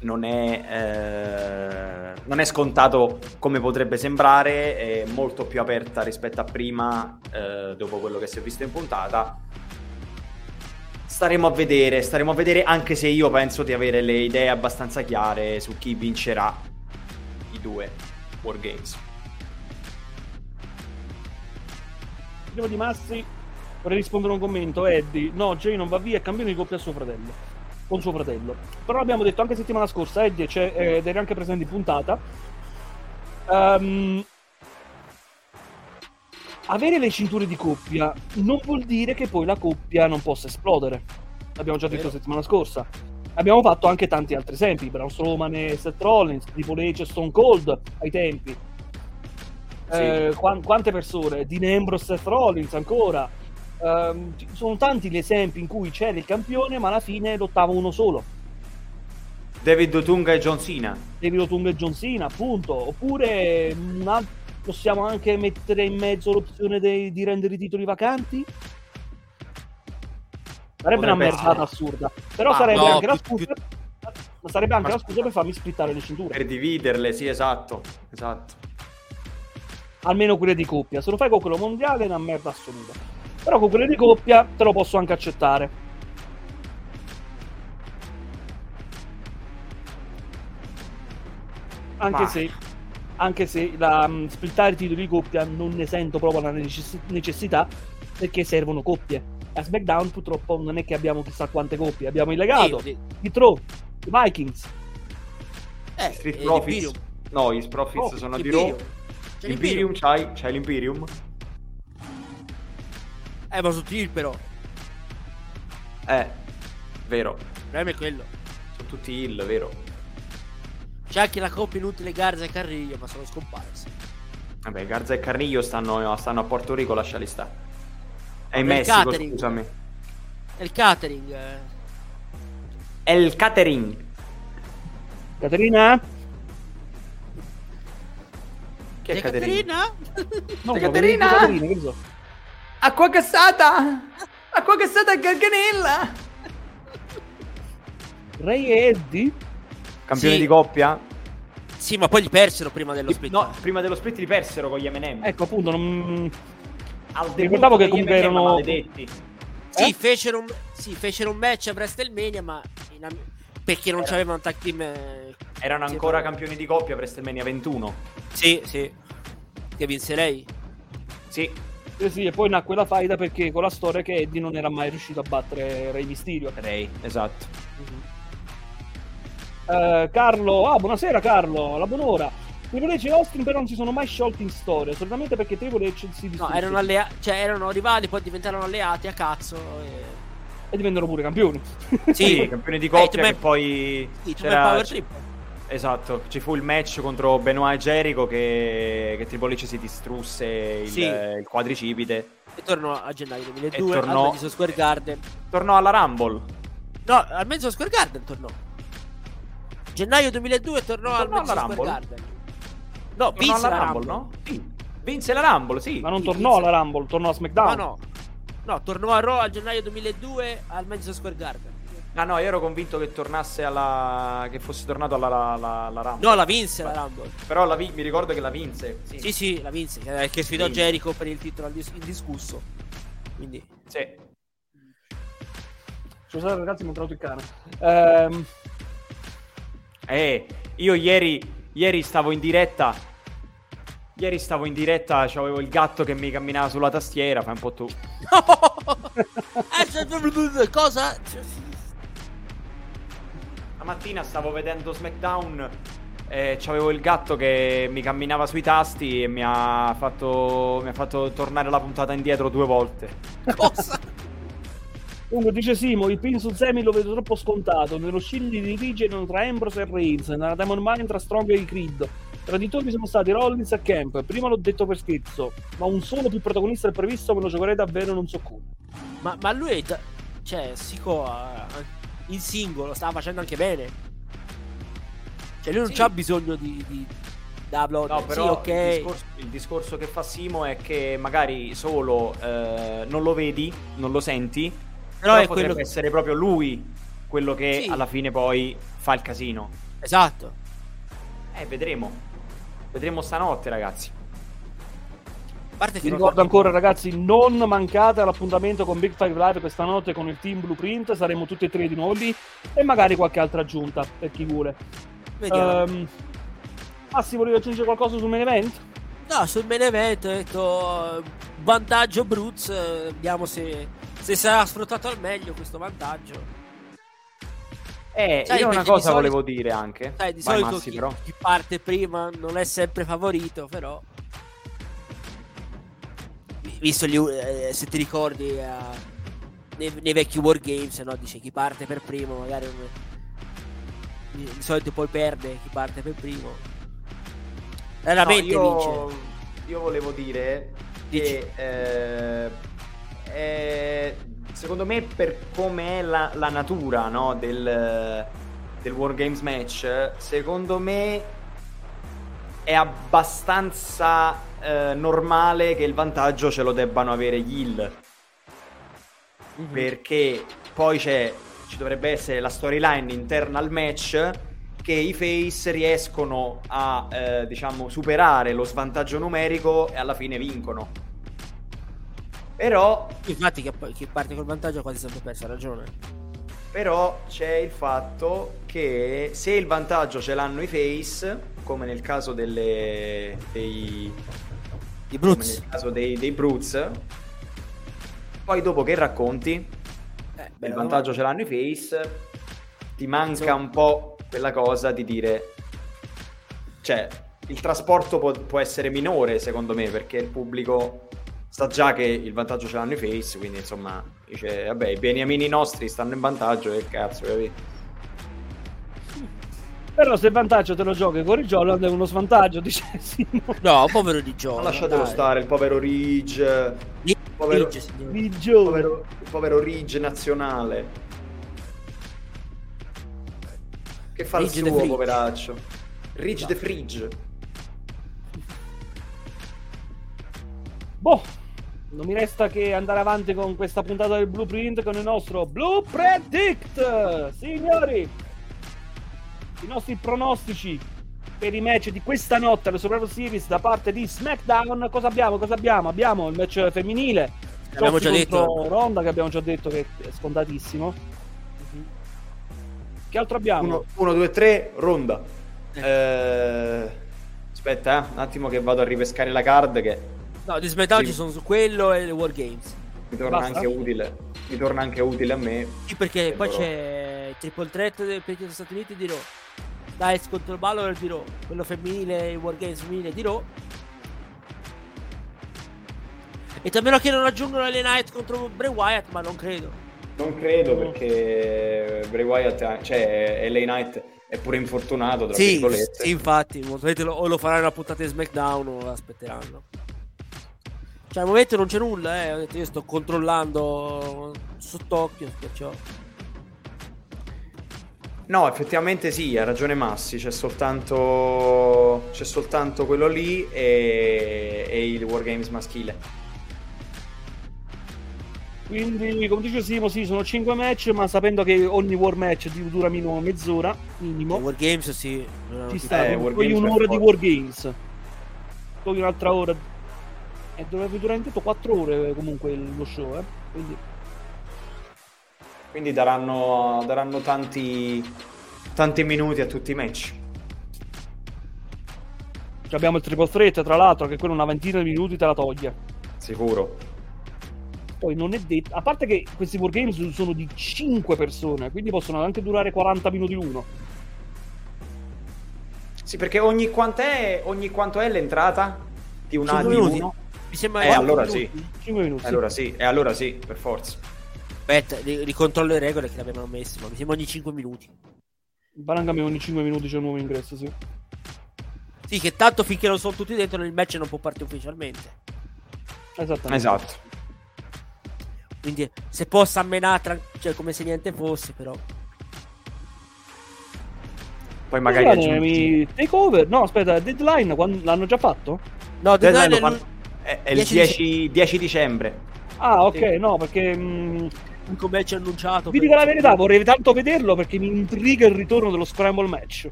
Speaker 3: non è, eh, non è, scontato come potrebbe sembrare, è molto più aperta rispetto a prima, eh, dopo quello che si è visto in puntata. Staremo a vedere, staremo a vedere anche se io penso di avere le idee abbastanza chiare su chi vincerà i due Wargames.
Speaker 1: Prima di Massi vorrei rispondere a un commento. Eddie, no, Jay non va via, cambiano di coppia a suo fratello con suo fratello. Però abbiamo detto anche settimana scorsa, Eddie c'è, ed era anche presente in puntata. Um, avere le cinture di coppia non vuol dire che poi la coppia non possa esplodere. L'abbiamo già detto settimana scorsa. Abbiamo fatto anche tanti altri esempi, Braun Strowman e Seth Rollins, Triple H e Stone Cold ai tempi. Sì. Eh, quante persone? Dean Ambrose e Seth Rollins ancora Um, sono tanti gli esempi in cui c'era il campione, ma alla fine lottava uno solo.
Speaker 3: David Otunga e John Cena.
Speaker 1: David Otunga e John Cena, appunto. Oppure una... possiamo anche mettere in mezzo l'opzione dei... di rendere i titoli vacanti. Sarebbe una
Speaker 3: Potrebbe
Speaker 1: merdata
Speaker 3: essere.
Speaker 1: assurda. Però
Speaker 3: Ma
Speaker 1: sarebbe
Speaker 2: no,
Speaker 1: anche la
Speaker 2: più-
Speaker 1: scusa. Ma sarebbe anche la scusa per farmi splittare le cinture.
Speaker 3: Per dividerle, sì, esatto. Esatto.
Speaker 1: Almeno quelle di coppia. Se lo fai con quello mondiale è una merda assoluta. Però con quelle di coppia te lo posso anche accettare. Anche
Speaker 3: Ma-
Speaker 1: se, anche se la, mm, splittare i titoli di coppia non ne sento proprio la necess- necessità perché servono coppie. A SmackDown purtroppo non è che abbiamo chissà quante coppie. Abbiamo il legato,
Speaker 2: Sì,
Speaker 1: i Throw, i Vikings.
Speaker 2: eh,
Speaker 3: Street Profits. No, gli Profits
Speaker 1: Profits,
Speaker 3: sono di. Raw.
Speaker 2: C'è
Speaker 3: L'Imperium,
Speaker 2: l'Imperium.
Speaker 3: c'hai, c'hai l'Imperium.
Speaker 2: Eh, ma sono tutti però. Il
Speaker 3: Eh, vero.
Speaker 2: problema è quello.
Speaker 3: Sono tutti heal, vero.
Speaker 2: C'è anche la coppia inutile Garza e Carrillo, ma sono scomparsi.
Speaker 3: Vabbè, Garza e Carrillo stanno, stanno a Porto Rico, lasciali sta. È in Messico,
Speaker 2: catering.
Speaker 3: scusami.
Speaker 2: E il catering. eh.
Speaker 3: È il catering.
Speaker 1: Caterina?
Speaker 3: Chi è catering?
Speaker 2: Caterina?
Speaker 1: No,
Speaker 3: Caterina?
Speaker 1: Caterina, Caterina, che so.
Speaker 3: Acqua cassata! Acqua cassata a Garganella!
Speaker 1: Ray e Eddie?
Speaker 3: Campione
Speaker 2: Sì.
Speaker 3: di coppia?
Speaker 2: sì, ma poi li persero prima dello split.
Speaker 3: No, prima dello split li persero con gli M&M.
Speaker 1: Ecco, appunto, non...
Speaker 3: Al
Speaker 1: ricordavo che comunque
Speaker 3: M&M
Speaker 1: erano-
Speaker 3: maledetti.
Speaker 2: Sì,
Speaker 1: Eh?
Speaker 2: fecero un, sì, fecero un match a WrestleMania, ma in perché non
Speaker 3: Era-
Speaker 2: c'avevano un tag team. eh,
Speaker 3: Erano ancora campioni di coppia per WrestleMania 21.
Speaker 2: Sì, sì. Che vinse lei.
Speaker 3: Sì.
Speaker 1: Eh sì, e poi nacque la faida perché con la storia che Eddie non era mai riuscito a battere Rey Mysterio.
Speaker 3: Ray, esatto.
Speaker 1: Eh, Carlo, ah, buonasera Carlo, la buon'ora. Triple H e Austin però non si sono mai sciolti in storia, solamente perché Triple H si
Speaker 2: No,
Speaker 1: distrusse
Speaker 2: erano alleati, cioè erano rivali, poi diventarono alleati a cazzo. E...
Speaker 1: e divennero pure campioni.
Speaker 3: Sì, campioni di coppia
Speaker 2: Eh,
Speaker 3: che
Speaker 2: tu
Speaker 3: poi
Speaker 2: Sì, tu
Speaker 3: c'era-
Speaker 2: Power Trip.
Speaker 3: Esatto, ci fu il match contro Benoit e Jericho che, che Triple H si distrusse il,
Speaker 2: Sì.
Speaker 3: il quadricipite.
Speaker 2: E tornò a gennaio 2002
Speaker 3: E tornò-
Speaker 2: al Madison Square Garden.
Speaker 3: Tornò alla Rumble.
Speaker 2: No, al Madison Square Garden tornò. Gennaio 2002 tornò, al
Speaker 3: Tornò alla
Speaker 2: Madison Square
Speaker 3: Rumble?
Speaker 2: Garden. No,
Speaker 3: Tornò
Speaker 2: vinse
Speaker 3: alla
Speaker 2: la
Speaker 3: Rumble,
Speaker 2: Rumble.
Speaker 3: no? Sì. Vinse la Rumble, sì.
Speaker 1: Ma non
Speaker 2: Sì,
Speaker 1: tornò
Speaker 2: vinse.
Speaker 1: alla Rumble, tornò a SmackDown.
Speaker 2: Ma no. No, tornò a Raw a gennaio 2002 al Madison Square Garden.
Speaker 3: Ah no, io ero convinto che tornasse alla... che fosse tornato alla, alla, alla Rumble.
Speaker 2: No, la vinse la Rumble.
Speaker 3: Però la vi- mi ricordo che la vinse. Sì.
Speaker 2: Sì, sì, la vinse. Che sfidò
Speaker 3: Sì.
Speaker 2: Jericho per il titolo indis- indiscusso. Quindi.
Speaker 3: Sì.
Speaker 1: Scusate ragazzi, mi è entrato il cane. Ehm,
Speaker 3: Eh, io ieri, ieri stavo in diretta. Ieri stavo in diretta, avevo il gatto che mi camminava sulla tastiera, fai un po' tu.
Speaker 2: Eh, Cosa?
Speaker 3: La mattina stavo vedendo SmackDown e c'avevo il gatto che mi camminava sui tasti e mi ha fatto, mi ha fatto tornare la puntata indietro due volte.
Speaker 2: Cosa?
Speaker 1: Comunque dice Simo, il pin su Semi lo vedo troppo scontato. Nello shield di dividono tra Ambrose e Reigns, nella Diamond Mine tra Strong e Creed. Traditori sono stati Rollins e Camp. Prima l'ho detto per scherzo, ma un solo più protagonista del previsto me lo giocherei davvero non so come.
Speaker 2: Ma, ma lui è. da- Cioè, Sico ha- in singolo stava facendo anche bene. Cioè, lui non
Speaker 3: Sì.
Speaker 2: c'ha bisogno di. di da upload.
Speaker 3: No,
Speaker 2: Sì,
Speaker 3: però
Speaker 2: ok.
Speaker 3: il, discorso, il discorso che fa Simo è che magari solo eh, non lo vedi, non lo senti,
Speaker 2: Però
Speaker 3: però
Speaker 2: è
Speaker 3: potrebbe
Speaker 2: quello.
Speaker 3: essere proprio lui quello che
Speaker 2: Sì.
Speaker 3: alla fine poi fa il casino.
Speaker 2: Esatto.
Speaker 3: Eh, vedremo. Vedremo stanotte, ragazzi.
Speaker 2: Parte
Speaker 1: Vi ricordo ancora ragazzi, non mancate all'appuntamento con Big Five Live questa notte con il team Blueprint, saremo tutti e tre di nuovo lì e magari qualche altra aggiunta per chi vuole.
Speaker 2: Vediamo.
Speaker 1: Ehm, Massi, volevi aggiungere qualcosa sul main event?
Speaker 2: No, sul main event ho detto vantaggio Bruz, vediamo se, se sarà sfruttato al meglio questo vantaggio.
Speaker 3: Eh,
Speaker 2: Sai,
Speaker 3: io una cosa
Speaker 2: solito-
Speaker 3: volevo dire anche.
Speaker 2: Sai, di
Speaker 3: Vai,
Speaker 2: solito
Speaker 3: Massi,
Speaker 2: chi, chi parte prima non è sempre favorito, però... Vi- Visto gli, eh, se ti ricordi eh, nei, nei vecchi Wargames, no? Dice chi parte per primo, magari non- di, solito poi perde chi parte per primo. Raramente
Speaker 3: No,
Speaker 2: vince.
Speaker 3: io, io volevo dire
Speaker 2: Dici.
Speaker 3: che eh, secondo me per come è la, la natura no, del, del Wargames match, secondo me è abbastanza eh, normale che il vantaggio ce lo debbano avere gli Hill.
Speaker 2: Mhm.
Speaker 3: Perché poi c'è, ci dovrebbe essere la storyline interna al match che i face riescono a eh, diciamo superare lo svantaggio numerico e alla fine vincono. Però
Speaker 2: Infatti, chi, chi parte col vantaggio quasi sempre perso, ha ragione.
Speaker 3: Però c'è il fatto che se il vantaggio ce l'hanno i face, come nel caso delle, dei,
Speaker 2: I Brutes.
Speaker 3: nel caso dei, dei Brutes, poi dopo che racconti,
Speaker 2: Eh,
Speaker 3: il
Speaker 2: bella
Speaker 3: vantaggio ce l'hanno i face, ti manca un po' quella cosa di dire, cioè il trasporto può, può essere minore secondo me perché il pubblico sa già che il vantaggio ce l'hanno i face, quindi insomma dice vabbè i beniamini nostri stanno in vantaggio e cazzo, capito?
Speaker 1: Però se il vantaggio te lo giochi con il Jolland è uno svantaggio, dice Simo.
Speaker 2: No, povero di Gio.
Speaker 3: Ma lasciatelo stare, il povero Ridge, il povero, il
Speaker 1: Joe.
Speaker 3: povero, il povero Ridge nazionale. Che fa
Speaker 2: Ridge
Speaker 3: il suo, poveraccio. Ridge the Fridge.
Speaker 1: Boh, non mi resta che andare avanti con questa puntata del Blueprint con il nostro Blue Predict. Signori, i nostri pronostici per i match di questa notte alle Survivor Series da parte di SmackDown. Cosa abbiamo? Cosa abbiamo? Abbiamo il match femminile.
Speaker 2: Abbiamo già detto.
Speaker 1: Ronda che abbiamo già detto che è scontatissimo. Che altro abbiamo?
Speaker 3: 1, 2, 3, ronda. Eh, aspetta, eh, un attimo che vado a ripescare la card che
Speaker 2: No, di SmackDown
Speaker 3: Sì.
Speaker 2: ci sono su quello e le War Games.
Speaker 3: mi torna
Speaker 1: Basta?
Speaker 3: anche utile. Mi torna anche utile a me.
Speaker 2: Sì, perché poi
Speaker 3: loro-
Speaker 2: c'è il triple threat del per gli Stati Uniti di Raw. Dice contro Balor di Raw. Quello femminile, il War Games femminile di Raw. E a meno che non aggiungono le Knight contro Bray Wyatt, ma non credo.
Speaker 3: Non credo perché Bray Wyatt, cioè LA Knight è pure infortunato, tra
Speaker 2: Sì,
Speaker 3: virgolette.
Speaker 2: sì, infatti, lo- o lo faranno una puntata di SmackDown o aspetteranno. Cioè, al momento non c'è nulla, eh. Ho detto, io sto controllando sott'occhio, perciò.
Speaker 3: No, effettivamente sì, ha ragione Massi, c'è soltanto c'è soltanto quello lì e, e il Wargames maschile.
Speaker 1: Quindi, come dice Simo, sì, sono 5 match, ma sapendo che ogni war match dura minimo mezz'ora, minimo,
Speaker 2: War Games sì.
Speaker 1: ci sta.
Speaker 3: Eh,
Speaker 1: poi un'ora di war games. Poi un'altra ora. E dovrebbe durare in tutto 4 ore comunque lo show, eh. Quindi,
Speaker 3: Quindi daranno, daranno tanti, tanti minuti a tutti i match.
Speaker 1: abbiamo il triple threat, tra l'altro, che quello una ventina di minuti te la toglie.
Speaker 3: Sicuro.
Speaker 1: Poi non è detto, a parte che questi wargames sono di 5 persone, quindi possono anche durare 40 minuti l'uno.
Speaker 3: Sì, perché ogni quanto è, ogni quanto è l'entrata di una
Speaker 2: Cinque
Speaker 3: di uno?
Speaker 2: Mi sembra
Speaker 3: Eh, allora
Speaker 2: minuti.
Speaker 3: sì.
Speaker 1: 5 minuti. sì.
Speaker 3: Allora sì, e allora sì, per forza.
Speaker 2: Aspetta, ri- ricontrollo le regole che l'avevano messo, ma mi sembra ogni 5 minuti.
Speaker 1: Barangame ogni 5 minuti c'è un nuovo ingresso, sì.
Speaker 2: Sì, che tanto finché non sono tutti dentro il match non può partire ufficialmente.
Speaker 1: Esattamente.
Speaker 3: Esatto.
Speaker 2: Quindi se possa ammenare cioè, come se niente fosse, però.
Speaker 3: Poi magari aggiungi...
Speaker 1: Takeover? No, aspetta, deadline quando... l'hanno già fatto?
Speaker 2: No,
Speaker 3: Deadline
Speaker 2: Deadline è
Speaker 3: fanno- È, è il
Speaker 2: 10
Speaker 3: 10, 10 dicembre.
Speaker 1: Ah, ok,
Speaker 2: Sì.
Speaker 1: no, perché mh,
Speaker 2: l'unico match annunciato.
Speaker 1: vi dico la verità, vorrei tanto vederlo perché mi intriga il ritorno dello Scramble match.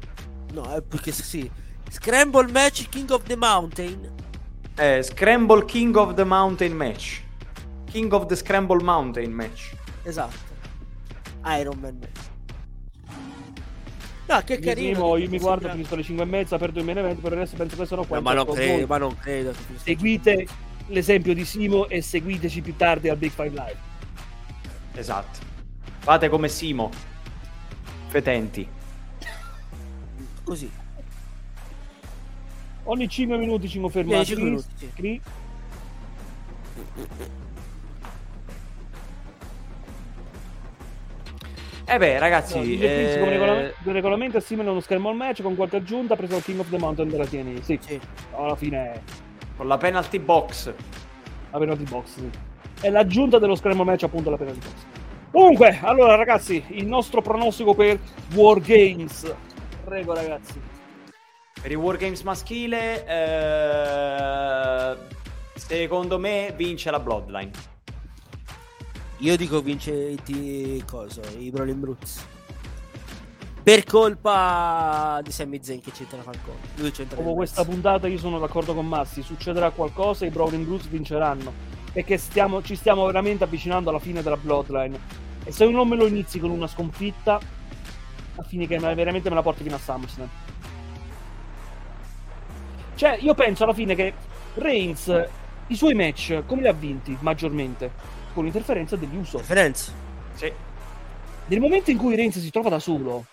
Speaker 2: No, è perché sì. Scramble match King of the Mountain.
Speaker 3: Eh, Scramble King of the Mountain match. King of the Scramble Mountain match.
Speaker 2: Esatto. Iron Man match. No, che carino.
Speaker 1: Carino, io mi guardo, finisco alle 5 e mezza, perdo il main event, per il resto penso che sono qua.
Speaker 2: No, ma non credo,
Speaker 1: voi
Speaker 2: ma non credo.
Speaker 1: Seguite l'esempio di Simo e seguiteci più tardi al Big Five Live.
Speaker 3: Esatto. Fate come Simo. Fetenti.
Speaker 2: Così.
Speaker 1: Ogni 5 minuti ci conferma
Speaker 2: Ogni cinque
Speaker 1: Chris,
Speaker 2: minuti, sì.
Speaker 1: Chris.
Speaker 3: Eh beh, ragazzi,
Speaker 1: No, Chris, come
Speaker 3: eh,
Speaker 1: regolamento, il regolamento è simile a uno Scramble match con qualche aggiunta preso al King of the Mountain della TNA. Sì,
Speaker 2: Sì.
Speaker 1: alla fine è
Speaker 3: con la penalty box.
Speaker 1: la penalty box. Sì. È l'aggiunta dello Scramble match appunto alla penalty box. Comunque, allora ragazzi, il nostro pronostico per War Games. Prego ragazzi.
Speaker 3: Per i Wargames maschile, eh, secondo me vince la Bloodline.
Speaker 2: Io dico vincenti cosa? I Brawling Brutes. Per colpa di Sami Zayn che c'entra. Lui c'entra
Speaker 1: Dopo questa puntata io sono d'accordo con Massi, succederà qualcosa e i Brawling Brutes vinceranno. Perché stiamo, ci stiamo veramente avvicinando alla fine della Bloodline. E se non me lo inizi con una sconfitta, a fine che me- veramente me la porti fino a SummerSlam. Cioè, io penso alla fine che Reigns i suoi match come li ha vinti maggiormente? Con l'interferenza degli Uso.
Speaker 2: Differenza.
Speaker 3: Sì.
Speaker 1: Nel momento in cui Reigns si trova da solo,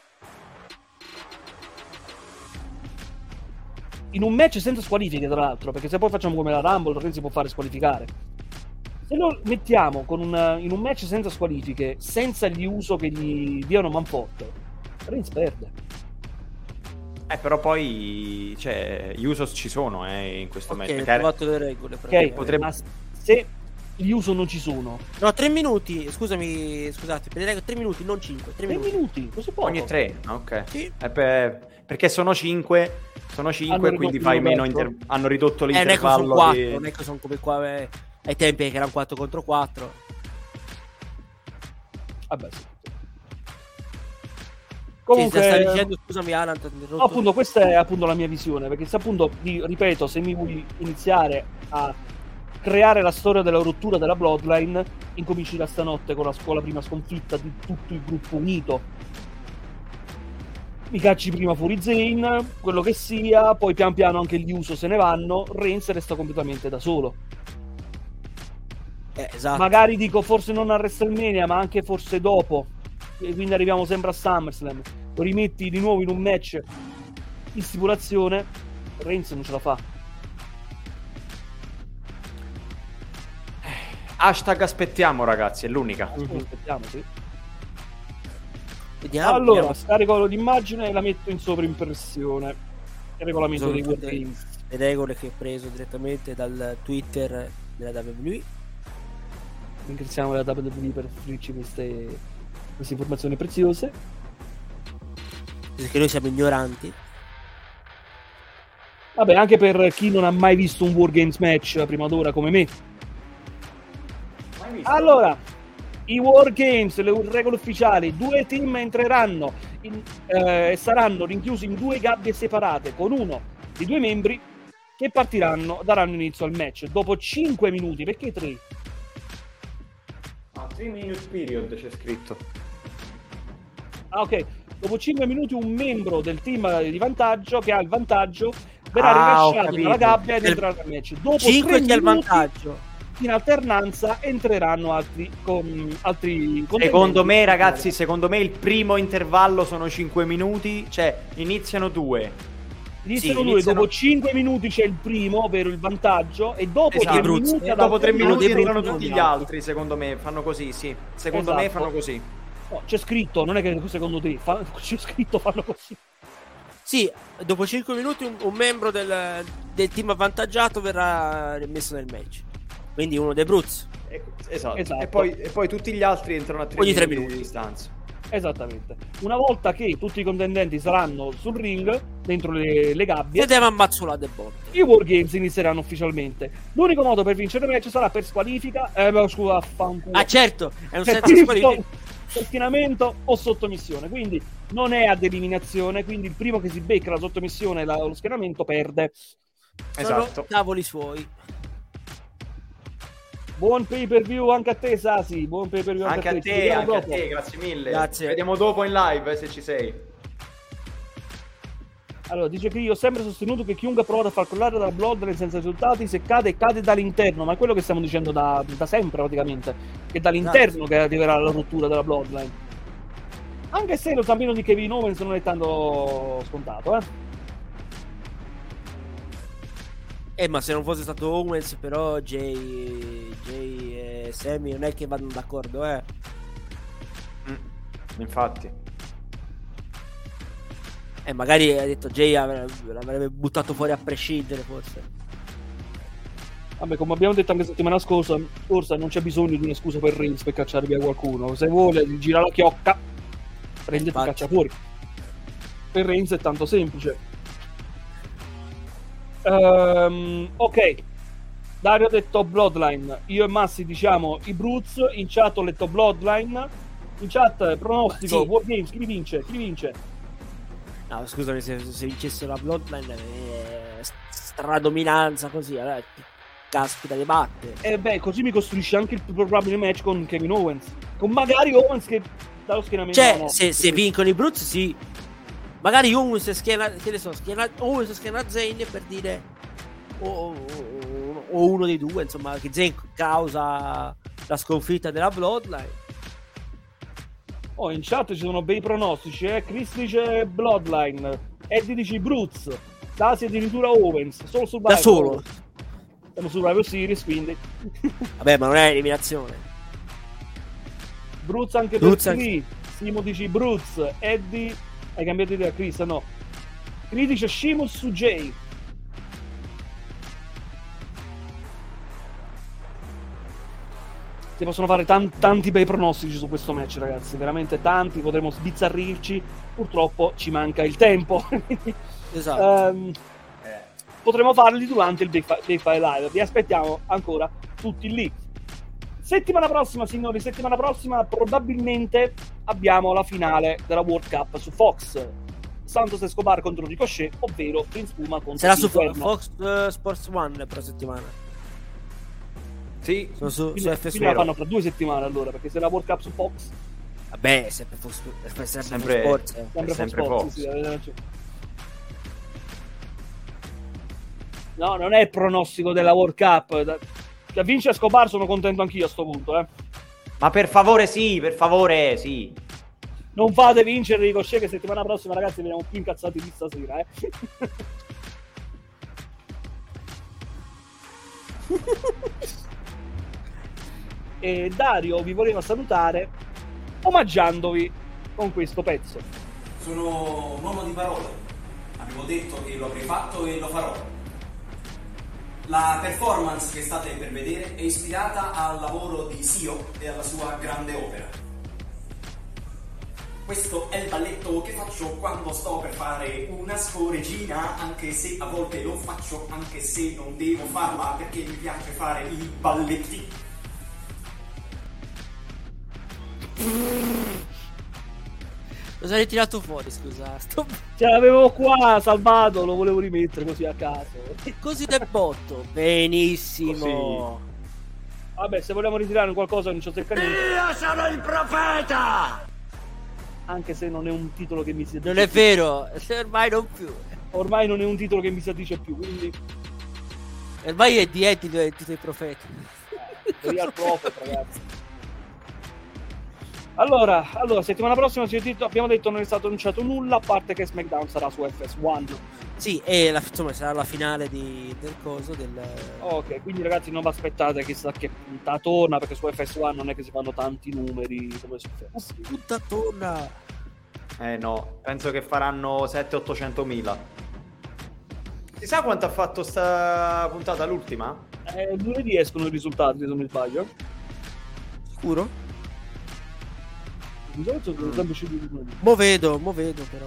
Speaker 1: in un match senza squalifiche, tra l'altro, perché se poi facciamo come la Rumble, Reigns si può fare squalificare. Se lo mettiamo con un- in un match senza squalifiche, senza gli uso che gli diano manforte, Reigns perde.
Speaker 3: Eh, però poi, cioè, gli Usos ci sono, eh, in questo
Speaker 2: Ok,
Speaker 3: match.
Speaker 2: ho trovato le regole.
Speaker 1: Ok,
Speaker 3: potrebbe-
Speaker 1: ma se gli uso non ci sono,
Speaker 2: No, tre minuti. Scusami, scusate, per le regole, tre minuti, non cinque. Tre
Speaker 1: tre
Speaker 2: minuti.
Speaker 1: minuti, così poco.
Speaker 3: Ogni tre, ok.
Speaker 2: Sì.
Speaker 3: Eh, per- perché sono cinque, sono cinque,
Speaker 1: Hanno
Speaker 3: quindi fai meno inter- hanno ridotto
Speaker 2: Eh, non è che sono
Speaker 3: l'intervallo
Speaker 2: quattro,
Speaker 3: di...
Speaker 2: non è che sono come qua eh, ai tempi che erano 4 contro 4.
Speaker 1: Vabbè, sì.
Speaker 2: Comunque, stavi dicendo, scusami Alan.
Speaker 1: No, appunto, questa è appunto la mia visione. Perché se appunto, ripeto, se mi vuoi iniziare a creare la storia della rottura della Bloodline, incominci da stanotte con la, con la prima sconfitta di tutto il gruppo unito. Mi cacci prima fuori Zane, quello che sia, poi pian piano anche gli Uso se ne vanno, Reigns resta completamente da solo.
Speaker 2: Eh, esatto.
Speaker 1: Magari dico forse non a WrestleMania, ma anche forse dopo. E quindi arriviamo sempre a SummerSlam. Lo rimetti di nuovo in un match in stipulazione. Reigns non ce la fa.
Speaker 3: Hashtag aspettiamo, ragazzi, è l'unica.
Speaker 2: Mhm.
Speaker 1: Aspettiamo, sì.
Speaker 2: Vediamo.
Speaker 1: allora,
Speaker 2: vediamo.
Speaker 1: scarico l'immagine e la metto in sovrimpressione. Il regolamento
Speaker 2: Sono
Speaker 1: dei World Games.
Speaker 2: le regole che ho preso direttamente dal Twitter della WWE.
Speaker 1: Ringraziamo la WWE per offrirci queste, queste informazioni preziose.
Speaker 2: Perché noi siamo ignoranti.
Speaker 1: Vabbè, anche per chi non ha mai visto un Wargames match prima d'ora come me. Allora, i Wargames, le regole ufficiali, due team entreranno in- eh, e saranno rinchiusi in due gabbie separate con uno di due membri che partiranno, daranno inizio al match. Dopo 5 minuti, perché 3?
Speaker 3: Ah, 3 minute period c'è scritto.
Speaker 1: Ah, ok. Dopo 5 minuti un membro del team di vantaggio, che ha il vantaggio, verrà
Speaker 3: Ah,
Speaker 1: rilasciato dalla gabbia ed entrerà nel match. Dopo
Speaker 2: 5
Speaker 1: tre
Speaker 2: che ha il
Speaker 1: minuti,
Speaker 2: vantaggio.
Speaker 1: In alternanza entreranno altri, con, altri
Speaker 3: Secondo me, ragazzi, secondo me il primo intervallo sono 5 minuti, cioè iniziano due.
Speaker 1: Iniziano
Speaker 3: Sì,
Speaker 1: due,
Speaker 3: iniziano-
Speaker 1: dopo 5 minuti c'è il primo, ovvero il vantaggio, e dopo
Speaker 3: Esatto.
Speaker 1: 3
Speaker 2: Bruzzi.
Speaker 1: minuti
Speaker 3: E dopo 3
Speaker 1: alternare
Speaker 3: minuti entrano tutti
Speaker 1: gli
Speaker 3: altri, secondo me, fanno così, sì. Secondo me
Speaker 1: Esatto.
Speaker 3: fanno così.
Speaker 1: No, c'è scritto, non è che secondo te, fa- c'è scritto fanno così.
Speaker 2: Sì, dopo 5 minuti un, un membro del, del team avvantaggiato verrà messo nel match. Quindi uno dei Bruz.
Speaker 3: Esatto.
Speaker 1: Esatto.
Speaker 3: E, poi, e poi tutti gli altri entrano a 3
Speaker 2: Ogni tre
Speaker 3: minuti,
Speaker 2: minuti.
Speaker 3: di distanza.
Speaker 1: Esattamente. Una volta che tutti i contendenti saranno sul ring, dentro le, le gabbie,
Speaker 2: Vediamo ammazzolate botte.
Speaker 1: i Wargames inizieranno ufficialmente. L'unico modo per vincere il match sarà per squalifica, eh, no, scusa, fanculo.
Speaker 2: Ah, certo, è un
Speaker 1: Per
Speaker 2: senza squalifica.
Speaker 1: sottomissione o sottomissione. Quindi non è ad eliminazione. Quindi il primo che si becca la sottomissione e lo schieramento perde.
Speaker 2: Sono
Speaker 3: Esatto.
Speaker 2: cavoli suoi.
Speaker 1: Buon pay per view anche a te, Sasi. Buon pay per view anche,
Speaker 3: Anche a te,
Speaker 1: vediamo
Speaker 3: anche a te, grazie mille.
Speaker 2: Grazie.
Speaker 3: Vediamo dopo in live eh, se ci sei.
Speaker 1: Allora, dice che io ho sempre sostenuto che chiunque prova a far collare dalla Bloodline senza risultati, se cade, cade dall'interno. Ma è quello che stiamo dicendo da, da sempre, praticamente. Che è dall'interno che arriverà la rottura della Bloodline. Anche se lo zampino di Kevin Owens non è tanto scontato, eh.
Speaker 2: Eh, ma se non fosse stato Owens, però Jay, Jay e Sammy non è che vanno d'accordo, eh.
Speaker 3: Mm, Infatti.
Speaker 2: Eh, magari ha detto Jay avre- l'avrebbe buttato fuori a prescindere, forse.
Speaker 1: Vabbè, come abbiamo detto anche settimana scorsa, scorsa non c'è bisogno di una scusa per Reigns per cacciare via qualcuno. Se vuole gira la chiocca, prende e caccia fuori. Per Reigns è tanto semplice. Ehm, ok. Dario ha detto Bloodline, io e Massi diciamo i Brutes, in chat ho letto Bloodline, in chat pronostico,
Speaker 2: Sì.
Speaker 1: War Games, chi vince? Chi vince?
Speaker 2: No, scusami, se, se vincesse la Bloodline, eh, stradominanza così, allora, che caspita le batte.
Speaker 1: E beh, così mi costruisce anche il più probabile match con Kevin Owens, con magari Owens che dallo schienamento...
Speaker 2: Cioè,
Speaker 1: no.
Speaker 2: se, se vincono i Brutes, sì. Magari Owens schiena, che ne so, schiena, Owens schiena Zayn per dire... O, o- o- o uno dei due, insomma, che Zayn causa la sconfitta della Bloodline.
Speaker 1: Oh, in chat ci sono bei pronostici, eh? Chris dice Bloodline, Eddie dice Brutes, Dasi addirittura Owens, solo su
Speaker 2: Da solo.
Speaker 1: Siamo su Rival Series, quindi...
Speaker 2: Vabbè, ma non è eliminazione.
Speaker 1: Bruz anche
Speaker 2: Bruz
Speaker 1: per
Speaker 2: anche-.
Speaker 1: Simo dici Bruz, Eddie, hai cambiato idea Chris, no? Cree dice Shimus su Jay. Si possono fare tan- tanti bei pronostici su questo match, ragazzi, veramente tanti, potremmo sbizzarrirci, purtroppo ci manca il tempo.
Speaker 2: Esatto.
Speaker 1: Ehm, potremo farli durante il Big Five Live. Vi aspettiamo ancora tutti lì. Settimana prossima, signori, settimana prossima probabilmente abbiamo la finale della World Cup su Fox. Santos Escobar contro Ricochet, ovvero Prince Puma contro
Speaker 2: Sarà su Fo-
Speaker 1: Inferno.
Speaker 2: Fox eh, Sports One per settimana.
Speaker 3: Sì,
Speaker 2: Sono su, su
Speaker 1: Quindi,
Speaker 2: FS
Speaker 1: quindi la fanno fra due settimane allora, perché se la World Cup su Fox,
Speaker 2: Vabbè, è sempre Fox, sempre
Speaker 3: Sempre-
Speaker 2: Fox Sports. eh.
Speaker 1: sempre,
Speaker 3: sempre
Speaker 1: Fox,
Speaker 3: Fox.
Speaker 1: sì, sì. No, non è il pronostico della World Cup. Che vince Escobar sono contento anch'io a sto punto, eh.
Speaker 3: ma per favore sì, per favore sì.
Speaker 1: Non fate vincere Ricochet che settimana prossima, ragazzi, veniamo più incazzati di stasera, eh. e Dario vi voleva salutare omaggiandovi con questo pezzo.
Speaker 4: Sono un uomo di parole. Avevo detto che lo avrei fatto e lo farò. La performance che state per vedere è ispirata al lavoro di Sio e alla sua grande opera. Questo è il balletto che faccio quando sto per fare una scoregina, anche se a volte lo faccio, anche se non devo farla perché mi piace fare i balletti.
Speaker 2: Cosa hai tirato fuori, scusa? Sto...
Speaker 1: Ce l'avevo qua salvato, lo volevo rimettere così a caso.
Speaker 2: Così del botto. Benissimo.
Speaker 1: Vabbè, se vogliamo ritirare qualcosa non c'è seccanetti.
Speaker 2: Io sono il profeta!
Speaker 1: Anche se non è un titolo che mi si
Speaker 2: Non è vero, ormai non più.
Speaker 1: Ormai non è un titolo che mi si dice più, quindi
Speaker 2: Ormai è di Eddie diventato i profeti.
Speaker 1: Real Prophet, ragazzi. Allora, allora, settimana prossima ci è detto- abbiamo detto non è stato annunciato nulla, a parte che SmackDown sarà su FS1.
Speaker 2: Sì, e la, insomma sarà la finale di- del coso del...
Speaker 1: Ok, quindi ragazzi non vi aspettate chissà che puntatona, perché su FS1 non è che si fanno tanti numeri come su FS.
Speaker 2: puntatona.
Speaker 3: Eh no, penso che faranno 700-800 mila. Si sa quanto ha fatto sta puntata l'ultima?
Speaker 1: Eh, lunedì escono i risultati, se non mi sbaglio.
Speaker 2: Sicuro?
Speaker 1: Di solito sono sempre usciti di lunedì.
Speaker 2: Mo vedo, mo vedo però.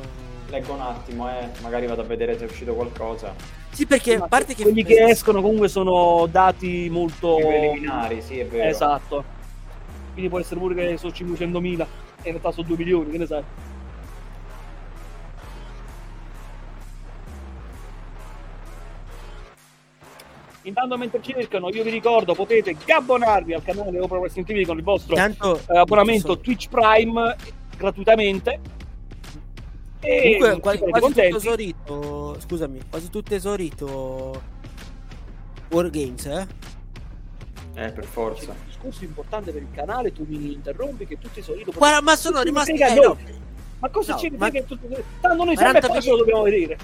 Speaker 3: Leggo un attimo, eh. Magari vado a vedere se è uscito qualcosa.
Speaker 2: Sì, perché
Speaker 1: Ma
Speaker 2: a parte che...
Speaker 1: quelli che escono comunque sono dati molto
Speaker 3: preliminari, sì, è vero.
Speaker 1: Esatto. Quindi può essere pure che sono 500.000 e in realtà sono 2 milioni, che ne sai? Intanto mentre cercano, io vi ricordo, potete gabbonarvi al canale Opera Wrestling TV con il vostro
Speaker 2: Tanto...
Speaker 1: eh, abbonamento
Speaker 2: so-
Speaker 1: Twitch Prime gratuitamente. E
Speaker 2: Comunque quasi, quasi tutto esaurito. Scusami, quasi tutto esaurito. Wargames, eh?
Speaker 3: Eh, per forza.
Speaker 1: Un discorso importante per il canale, tu mi interrompi che tutti sono
Speaker 2: Guarda, ma sono rimasti. eh, no,
Speaker 1: Ma cosa
Speaker 2: No,
Speaker 1: ci
Speaker 2: ma-
Speaker 1: frega tutto? Tanto noi sempre
Speaker 2: 40
Speaker 1: poi lo dobbiamo vedere.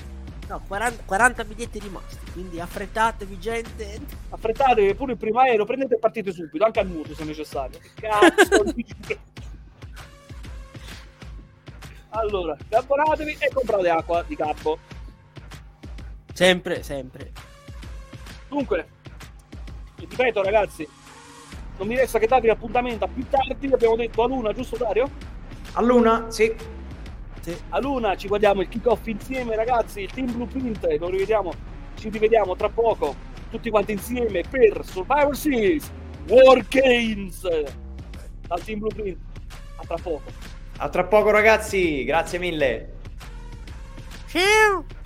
Speaker 2: No, 40, 40 biglietti rimasti. Quindi affrettatevi, gente.
Speaker 1: Affrettatevi pure il primo aereo, prendete e partite subito, anche a nuoto se necessario. Cazzo? Allora, abbonatevi e comprate acqua di campo.
Speaker 2: Sempre, sempre.
Speaker 1: Dunque, ripeto ragazzi, non mi resta che darvi l'appuntamento a più tardi, abbiamo detto a luna, giusto Dario?
Speaker 3: A luna, sì.
Speaker 2: Sì.
Speaker 1: A luna ci guardiamo il kick off insieme ragazzi, il team blueprint, lo rivediamo, ci rivediamo tra poco tutti quanti insieme per Survivor Series War Games dal Team Blueprint. A tra poco.
Speaker 3: A tra poco ragazzi, grazie mille.
Speaker 2: Ciao.